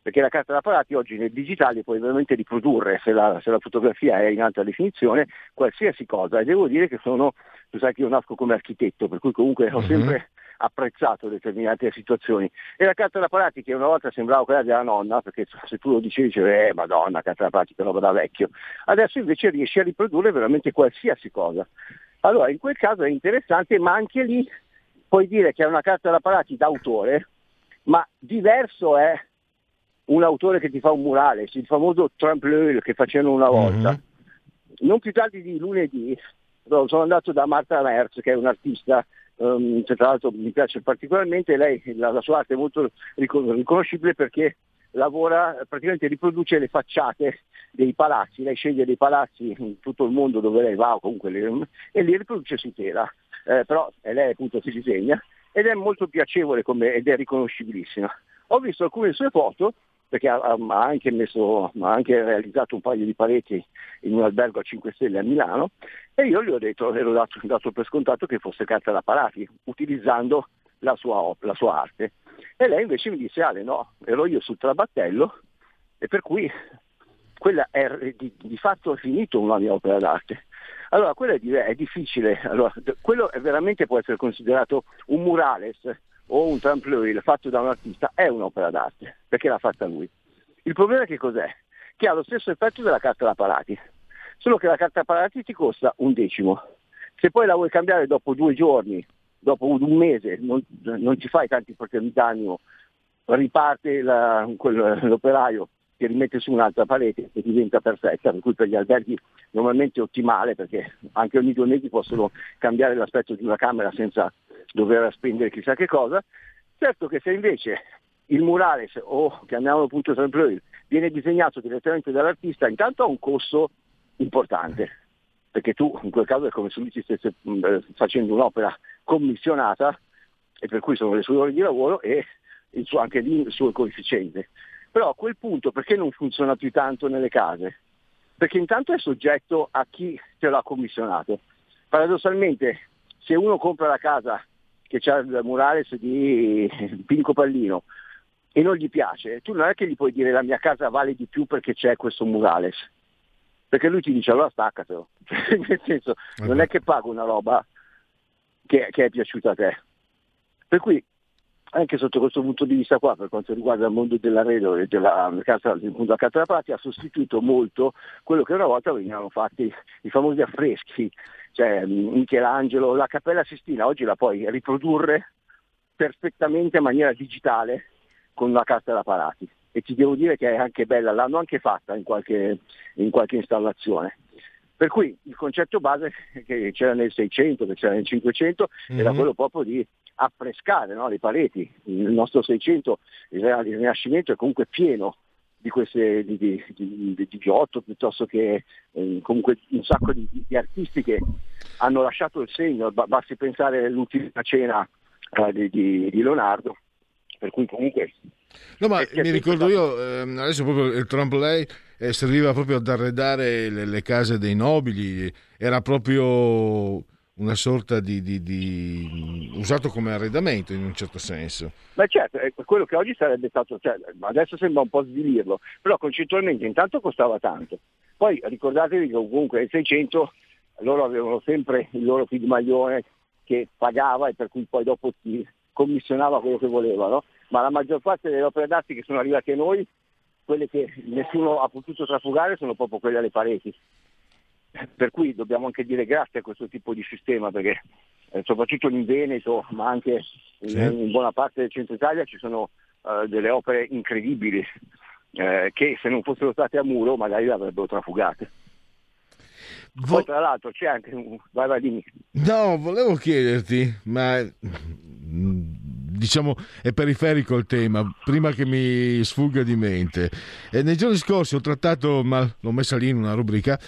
perché la carta da parati oggi nel digitale puoi veramente riprodurre, se la, se la, fotografia è in alta definizione, qualsiasi cosa. E devo dire che sono, tu sai che io nasco come architetto, per cui comunque ho mm-hmm. sempre apprezzato determinate situazioni. E la carta da parati che una volta sembrava quella della nonna, perché se tu lo dicevi dicevi, eh madonna, carta da parati che roba da vecchio, adesso invece riesci a riprodurre veramente qualsiasi cosa. Allora in quel caso è interessante, ma anche lì puoi dire che è una carta da parati d'autore, ma diverso è un autore che ti fa un murale, il famoso Trump che facevano una volta. Mm-hmm. Non più tardi di lunedì sono andato da Marta Merz, che è un'artista um, tra l'altro mi piace particolarmente, lei la, la sua arte è molto riconoscibile perché lavora, praticamente riproduce le facciate dei palazzi, lei sceglie dei palazzi in tutto il mondo dove lei va o comunque le, e li riproduce su tela, eh, però lei appunto si disegna ed è molto piacevole come, ed è riconoscibilissima. Ho visto alcune sue foto perché ha, ha, anche messo, ha, anche realizzato un paio di pareti in un albergo a 5 stelle a Milano e io gli ho detto, ero dato, dato per scontato che fosse carta da parati, utilizzando la sua, la sua arte. E lei invece mi disse, Ale no, ero io sul trabattello e per cui quella è di, di fatto finito una mia opera d'arte. Allora, quello è, è difficile, allora, quello è veramente può essere considerato un murales o un trampolino fatto da un artista è un'opera d'arte, perché l'ha fatta lui. Il problema è che cos'è? Che ha lo stesso effetto della carta da parati, solo che la carta da parati ti costa un decimo. Se poi la vuoi cambiare dopo due giorni, dopo un mese, non, non ci fai tanti d'animo, riparte la, quel, l'operaio che rimette su un'altra parete e diventa perfetta, per cui per gli alberghi normalmente è ottimale perché anche ogni due mesi possono cambiare l'aspetto di una camera senza dover spendere chissà che cosa. Certo che se invece il murales o chiamiamolo appunto sempre viene disegnato direttamente dall'artista, intanto ha un costo importante, perché tu in quel caso è come se lui ci stesse mm, facendo un'opera commissionata e per cui sono le sue ore di lavoro e anche lì il suo coefficiente. Però a quel punto perché non funziona più tanto nelle case? Perché intanto è soggetto a chi te l'ha commissionato. Paradossalmente, se uno compra la casa che c'ha il murales di Pinco Pallino e non gli piace, tu non è che gli puoi dire la mia casa vale di più perché c'è questo murales. Perché lui ti dice allora staccatelo. Nel senso, non è che pago una roba che, che è piaciuta a te. Per cui anche sotto questo punto di vista qua, per quanto riguarda il mondo dell'arredo e della casa, della carta da parati, ha sostituito molto quello che una volta venivano fatti i famosi affreschi, cioè Michelangelo, la Cappella Sistina, oggi la puoi riprodurre perfettamente in maniera digitale con una carta da parati. e ti devo dire che è anche bella, l'hanno anche fatta in qualche, in qualche installazione. Per cui il concetto base che c'era nel 600, che c'era nel 500, mm-hmm. era quello proprio di affrescare no, le pareti. Il nostro 600, il, Rinascimento è comunque pieno di queste di, di, di, Giotto piuttosto che eh, comunque un sacco di, artisti che hanno lasciato il segno, basti pensare all'ultima cena eh, di, Leonardo, per cui comunque... No, ma mi ricordo io, eh, adesso proprio il Tremblay eh, serviva proprio ad arredare le, le case dei nobili, era proprio una sorta di, di, di, usato come arredamento in un certo senso. Beh certo, è quello che oggi sarebbe stato, cioè, adesso sembra un po' svilirlo, però concettualmente intanto costava tanto. Poi ricordatevi che comunque nel 600 loro avevano sempre il loro pigmaglione che pagava e per cui poi dopo ti commissionava quello che volevano, ma la maggior parte delle opere d'arte che sono arrivate a noi, quelle che nessuno ha potuto trafugare, sono proprio quelle alle pareti. Per cui dobbiamo anche dire grazie a questo tipo di sistema perché eh, soprattutto in Veneto ma anche in, sì. in, buona parte del centro Italia ci sono uh, delle opere incredibili eh, che se non fossero state a muro magari le avrebbero trafugate. Vo- Poi tra l'altro c'è anche un... Vai, vai, dimmi. No, volevo chiederti, ma diciamo è periferico il tema, prima che mi sfugga di mente. E nei giorni scorsi ho trattato, ma l'ho messa lì in una rubrica,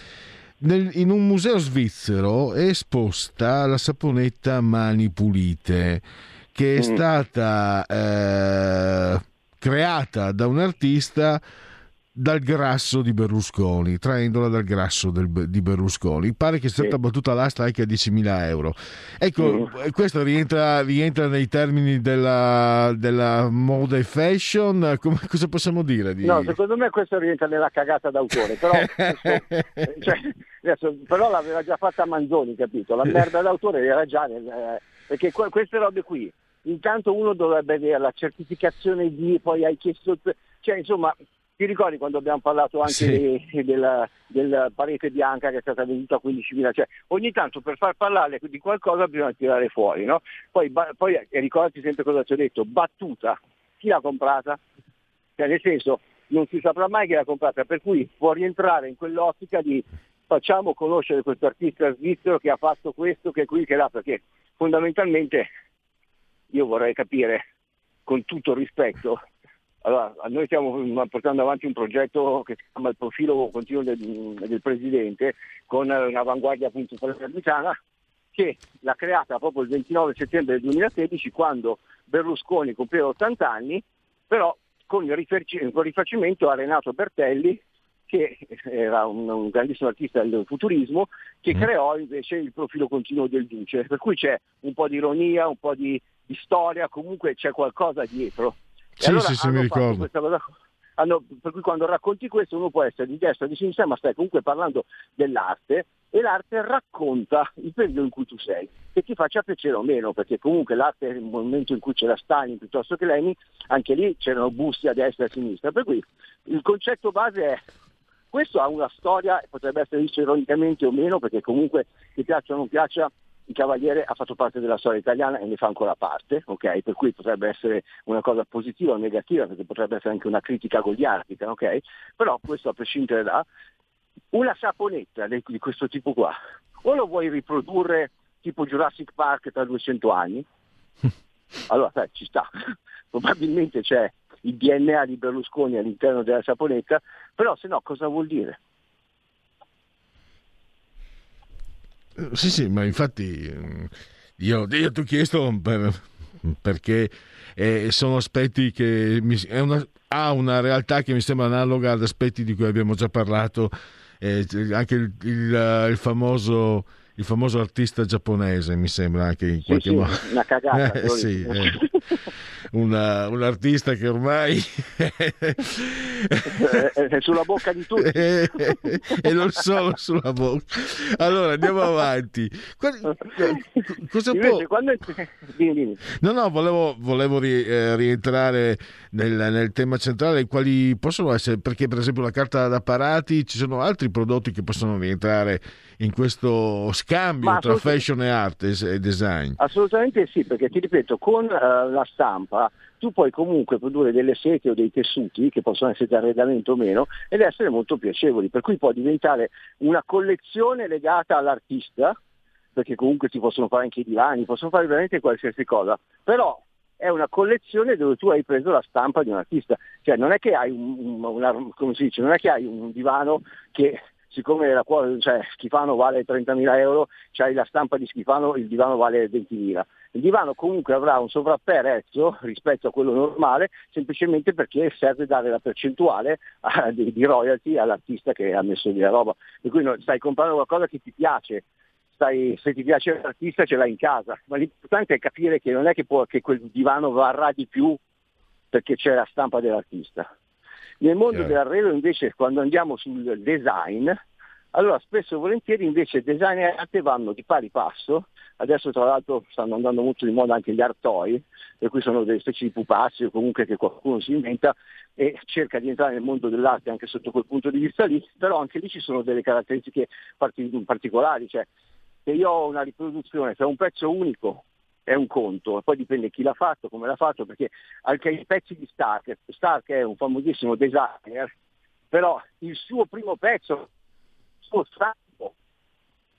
nel, in un museo svizzero è esposta la saponetta Mani Pulite, che è mm. stata eh, creata da un artista dal grasso di Berlusconi, traendola dal grasso del, di Berlusconi. Pare che sia stata sì. battuta l'asta anche a 10.000 euro. Ecco, mm. questo rientra, rientra, nei termini della, della, moda e fashion. Come, cosa possiamo dire? Di... No, secondo me questo rientra nella cagata d'autore, però, cioè, adesso, però l'aveva già fatta Manzoni, capito? La merda d'autore era già eh, perché queste robe qui intanto uno dovrebbe avere la certificazione di, poi hai chiesto, cioè insomma ti ricordi quando abbiamo parlato anche sì. di, della, della, parete bianca che è stata venduta a 15.000? Cioè, ogni tanto per far parlare di qualcosa bisogna tirare fuori, no? Poi, ba, poi e ricordati sempre cosa ti ho detto, battuta, chi l'ha comprata? Cioè, nel senso, non si saprà mai chi l'ha comprata, per cui può rientrare in quell'ottica di facciamo conoscere questo artista svizzero che ha fatto questo, che è qui, che là, perché fondamentalmente io vorrei capire con tutto rispetto allora, noi stiamo portando avanti un progetto che si chiama il profilo continuo del, del Presidente con un'avanguardia appunto palermitana che l'ha creata proprio il 29 settembre del 2016 quando Berlusconi compieva 80 anni, però con il rifacimento a Renato Bertelli che era un, un, grandissimo artista del futurismo, che mm. creò invece il profilo continuo del Duce. Per cui c'è un po' di ironia, un po' di, di storia, comunque c'è qualcosa dietro. Sì, allora sì, sì, mi ricordo. Hanno, per cui quando racconti questo uno può essere di destra o di sinistra, ma stai comunque parlando dell'arte e l'arte racconta il periodo in cui tu sei, che ti faccia piacere o meno, perché comunque l'arte è il momento in cui c'era Stalin piuttosto che Lenin, anche lì c'erano busti a destra e a sinistra, per cui il concetto base è questo ha una storia, potrebbe essere visto ironicamente o meno, perché comunque ti piaccia o non piaccia, il Cavaliere ha fatto parte della storia italiana e ne fa ancora parte, okay? per cui potrebbe essere una cosa positiva o negativa, perché potrebbe essere anche una critica goliardica, okay? però questo a prescindere da una saponetta di questo tipo qua, o lo vuoi riprodurre tipo Jurassic Park tra 200 anni, allora sai, ci sta, probabilmente c'è il DNA di Berlusconi all'interno della saponetta, però se no cosa vuol dire? Sì, sì, ma infatti mm, io, io ti ho chiesto per, perché eh, sono aspetti che mi, una, ha una realtà che mi sembra analoga ad aspetti di cui abbiamo già parlato, eh, anche il, il, il famoso il famoso artista giapponese, mi sembra anche in qualche sì, modo. Una cagata. Eh, sì, eh. Una, un artista che ormai è sulla bocca di tutti e non solo sulla bocca. Allora andiamo avanti. Cosa Invece, può... quando... dimmi, dimmi. No, no, volevo, volevo ri, eh, rientrare nel, nel, tema centrale, quali possono essere, perché per esempio la carta d'apparati, ci sono altri prodotti che possono rientrare in questo scambio tra fashion e arte e design? Assolutamente sì, perché ti ripeto, con uh, la stampa tu puoi comunque produrre delle sete o dei tessuti che possono essere di arredamento o meno ed essere molto piacevoli, per cui può diventare una collezione legata all'artista, perché comunque si possono fare anche i divani, possono fare veramente qualsiasi cosa, però è una collezione dove tu hai preso la stampa di un artista, cioè non è che hai un, una, come si dice, non è che hai un divano che siccome la, cioè, Schifano vale 30.000 euro, c'hai la stampa di Schifano, il divano vale 20.000. Il divano comunque avrà un sovrapprezzo rispetto a quello normale, semplicemente perché serve dare la percentuale uh, di, di, royalty all'artista che ha messo lì la roba. Per cui stai comprando qualcosa che ti piace, stai, se ti piace l'artista ce l'hai in casa, ma l'importante è capire che non è che, può, che quel divano varrà di più perché c'è la stampa dell'artista. Nel mondo yeah. dell'arredo invece quando andiamo sul design, allora spesso e volentieri invece design e arte vanno di pari passo, adesso tra l'altro stanno andando molto di moda anche gli artoi, per cui sono delle specie di pupazzi o comunque che qualcuno si inventa e cerca di entrare nel mondo dell'arte anche sotto quel punto di vista lì, però anche lì ci sono delle caratteristiche particolari, cioè se io ho una riproduzione, se ho un pezzo unico è un conto, poi dipende chi l'ha fatto, come l'ha fatto, perché anche i pezzi di Stark, Stark è un famosissimo designer, però il suo primo pezzo, il suo stampo,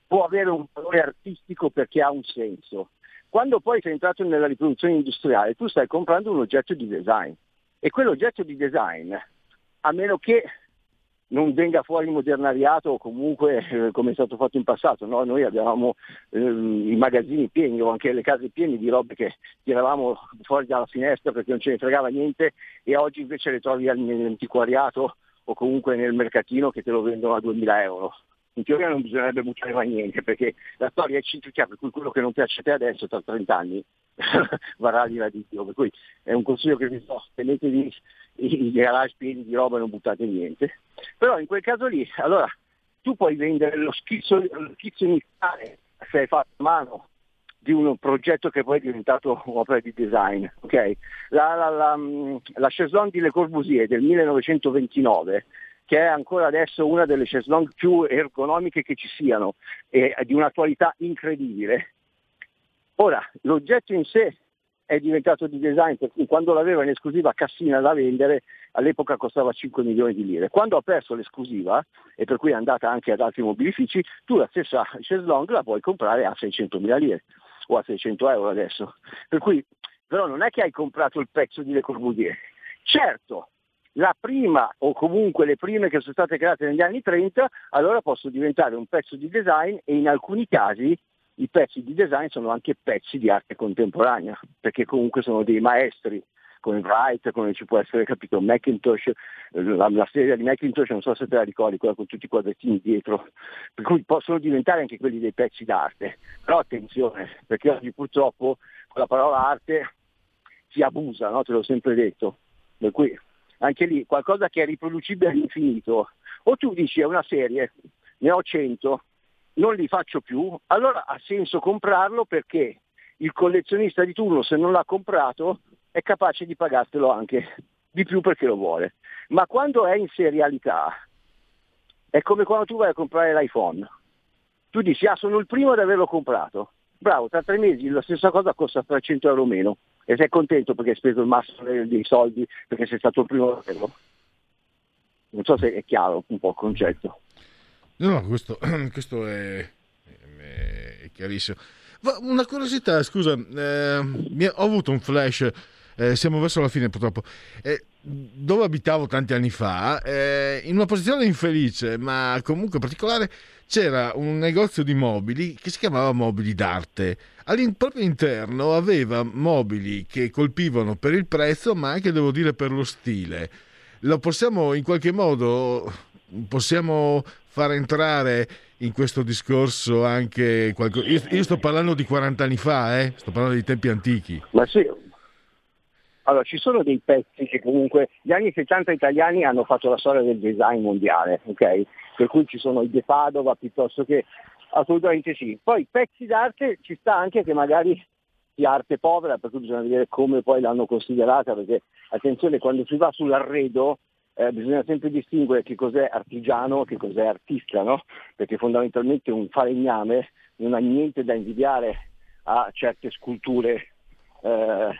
può avere un valore artistico perché ha un senso. Quando poi sei entrato nella riproduzione industriale, tu stai comprando un oggetto di design e quell'oggetto di design, a meno che non venga fuori modernariato o comunque eh, come è stato fatto in passato. No? Noi avevamo eh, i magazzini pieni o anche le case piene di robe che tiravamo fuori dalla finestra perché non ce ne fregava niente e oggi invece le trovi nell'antiquariato o comunque nel mercatino che te lo vendono a 2000 euro. In teoria non bisognerebbe buttare mai niente perché la storia è ciclica per cui quello che non piace a te adesso tra 30 anni varrà l'ira di Dio. Per cui è un consiglio che vi do, tenetevi i garage pieni di roba e non buttate niente. Però in quel caso lì, allora tu puoi vendere lo schizzo, lo schizzo iniziale se hai fatto a mano di un progetto che poi è diventato un'opera di design. Okay? La, la, la, la Chaiselong di Le Corbusier del 1929 che è ancora adesso una delle chaiselong più ergonomiche che ci siano e di un'attualità incredibile. Ora, l'oggetto in sé è diventato di design, per cui quando l'aveva in esclusiva Cassina da vendere, all'epoca costava 5 milioni di lire. Quando ha perso l'esclusiva, e per cui è andata anche ad altri mobilifici, tu la stessa Cheslong la puoi comprare a 600 mila lire o a 600 euro adesso. Per cui, però non è che hai comprato il pezzo di Le Corbusier. Certo, la prima o comunque le prime che sono state create negli anni 30, allora possono diventare un pezzo di design e in alcuni casi i pezzi di design sono anche pezzi di arte contemporanea, perché comunque sono dei maestri, come Wright, come ci può essere capito Macintosh, la, la, serie di Macintosh, non so se te la ricordi, quella con tutti i quadrettini dietro, per cui possono diventare anche quelli dei pezzi d'arte. Però attenzione, perché oggi purtroppo con la parola arte si abusa, no? te l'ho sempre detto. Per cui anche lì qualcosa che è riproducibile all'infinito. O tu dici è una serie, ne ho 100, non li faccio più, allora ha senso comprarlo perché il collezionista di turno se non l'ha comprato è capace di pagartelo anche di più perché lo vuole. Ma quando è in serialità è come quando tu vai a comprare l'iPhone. Tu dici, ah sono il primo ad averlo comprato. Bravo, tra tre mesi la stessa cosa costa 300 euro meno e sei contento perché hai speso il massimo dei soldi perché sei stato il primo ad averlo. Non so se è chiaro un po' il concetto. No, no, questo, questo è, è, chiarissimo. Una curiosità, scusa, eh, ho avuto un flash, eh, siamo verso la fine purtroppo, eh, dove abitavo tanti anni fa, eh, in una posizione infelice, ma comunque particolare, c'era un negozio di mobili che si chiamava Mobili d'Arte. All'in- proprio interno aveva mobili che colpivano per il prezzo, ma anche, devo dire, per lo stile. Lo possiamo in qualche modo possiamo far entrare in questo discorso anche qualcosa. Io, io, sto parlando di 40 anni fa, eh? sto parlando di tempi antichi. Ma sì. Allora, ci sono dei pezzi che comunque gli anni 70 italiani hanno fatto la storia del design mondiale, ok? Per cui ci sono i De Padova piuttosto che assolutamente sì. Poi pezzi d'arte ci sta anche che magari di arte povera, per cui bisogna vedere come poi l'hanno considerata, perché attenzione, quando si va sull'arredo eh, bisogna sempre distinguere che cos'è artigiano e che cos'è artista, no? perché fondamentalmente un falegname non ha niente da invidiare a certe sculture eh,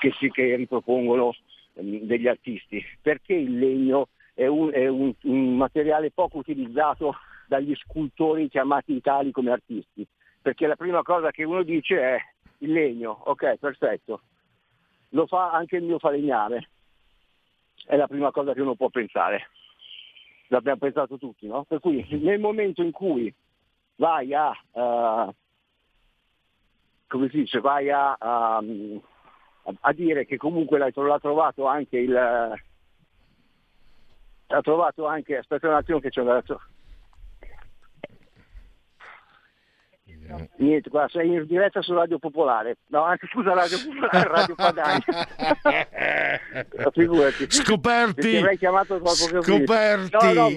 che, si, che ripropongono ehm, degli artisti, perché il legno è, un, è un, un materiale poco utilizzato dagli scultori chiamati tali come artisti, perché la prima cosa che uno dice è il legno, ok, perfetto, lo fa anche il mio falegname, è la prima cosa che uno può pensare. L'abbiamo pensato tutti, no? Per cui nel momento in cui vai a, uh, come si dice, vai a, a, a, dire che comunque l'ha trovato anche il... ha trovato anche, aspetta un attimo che c'è un ragazzo, Niente, qua sei in diretta su Radio Popolare. No, anzi scusa Radio Popolare, Radio Padania. Figurati. Scoperti! Ti avrei chiamato dopo Scoperti! No, no.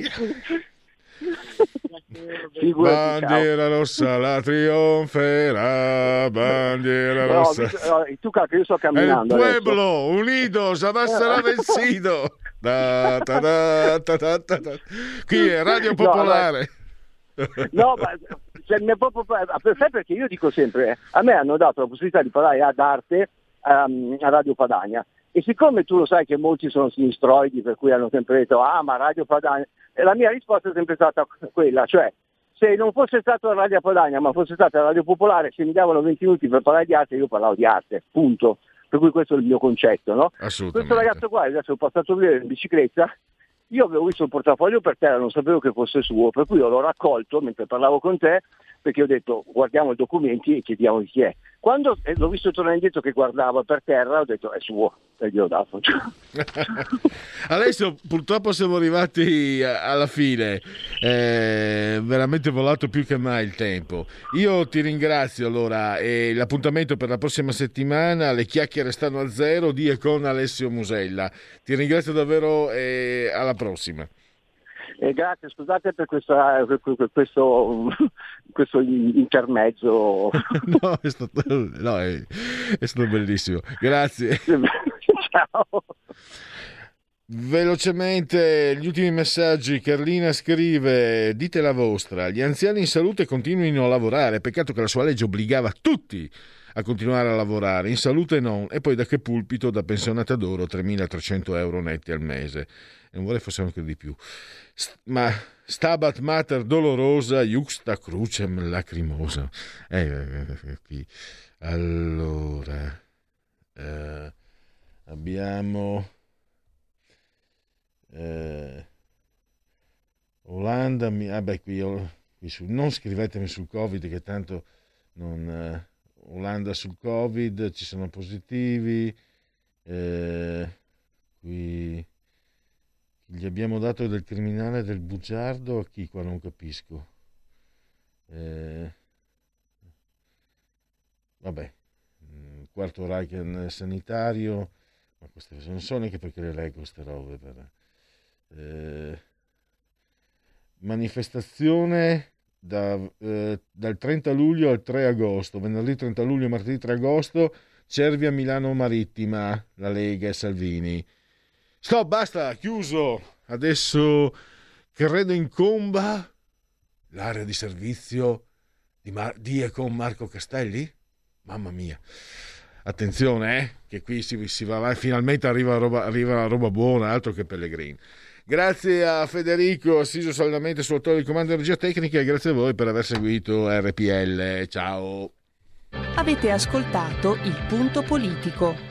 Figurati, bandiera ciao. rossa la trionferà, bandiera no, rossa. No, tu capi, io sto camminando. El pueblo adesso. unido jamás sarà vencido. Da, da, da, da, da, da. Qui è Radio Popolare. No, ma cioè, proprio, sai perché io dico sempre, a me hanno dato la possibilità di parlare ad arte um, a Radio Padania e siccome tu lo sai che molti sono sinistroidi per cui hanno sempre detto ah ma Radio Padania, la mia risposta è sempre stata quella, cioè se non fosse stato Radio Padania ma fosse stata Radio Popolare, se mi davano 20 minuti per parlare di arte io parlavo di arte, punto. Per cui questo è il mio concetto, no? Questo ragazzo qua adesso ho passato via in bicicletta io avevo visto il portafoglio per terra, non sapevo che fosse suo, per cui l'ho raccolto mentre parlavo con te, perché ho detto guardiamo i documenti e chiediamo di chi è. Quando eh, l'ho visto tornare indietro che guardava per terra, ho detto è suo, e gli ho dato. Adesso purtroppo siamo arrivati alla fine, è veramente volato più che mai il tempo. Io ti ringrazio allora e l'appuntamento per la prossima settimana, le chiacchiere stanno a zero di e con Alessio Musella. Ti ringrazio davvero e alla prossima. Eh, grazie, scusate per, questa, per questo, questo, intermezzo. no, è stato, no è, è stato bellissimo. Grazie. Ciao. Velocemente gli ultimi messaggi. Carlina scrive: Dite la vostra. Gli anziani in salute continuino a lavorare. Peccato che la sua legge obbligava tutti a continuare a lavorare. In salute non. E poi da che pulpito da pensionata d'oro 3.300 euro netti al mese. Non vorrei fosse anche di più ma stabat mater dolorosa, juxta crucem lacrimosa. Eh, eh, qui. Allora, eh, abbiamo eh, Olanda, mi, ah beh, qui, qui su, non scrivetemi sul Covid che tanto non... Eh, Olanda sul Covid, ci sono positivi, eh, qui gli abbiamo dato del criminale del bugiardo a chi qua non capisco. Eh, vabbè, mm, quarto Reich sanitario, ma queste non so neanche perché le leggo queste robe. Per, eh, manifestazione da, eh, dal 30 luglio al 3 agosto, venerdì 30 luglio martedì 3 agosto, Cervia Milano Marittima, la Lega e Salvini. Stop, basta, chiuso. Adesso credo incomba l'area di servizio di, Mar- di e con Marco Castelli. Mamma mia. Attenzione, eh, che qui si, si va finalmente arriva roba, arriva roba buona, altro che Pellegrini. Grazie a Federico, assiso saldamente sul autore di comando energia tecnica e grazie a voi per aver seguito RPL. Ciao. Avete ascoltato il punto politico.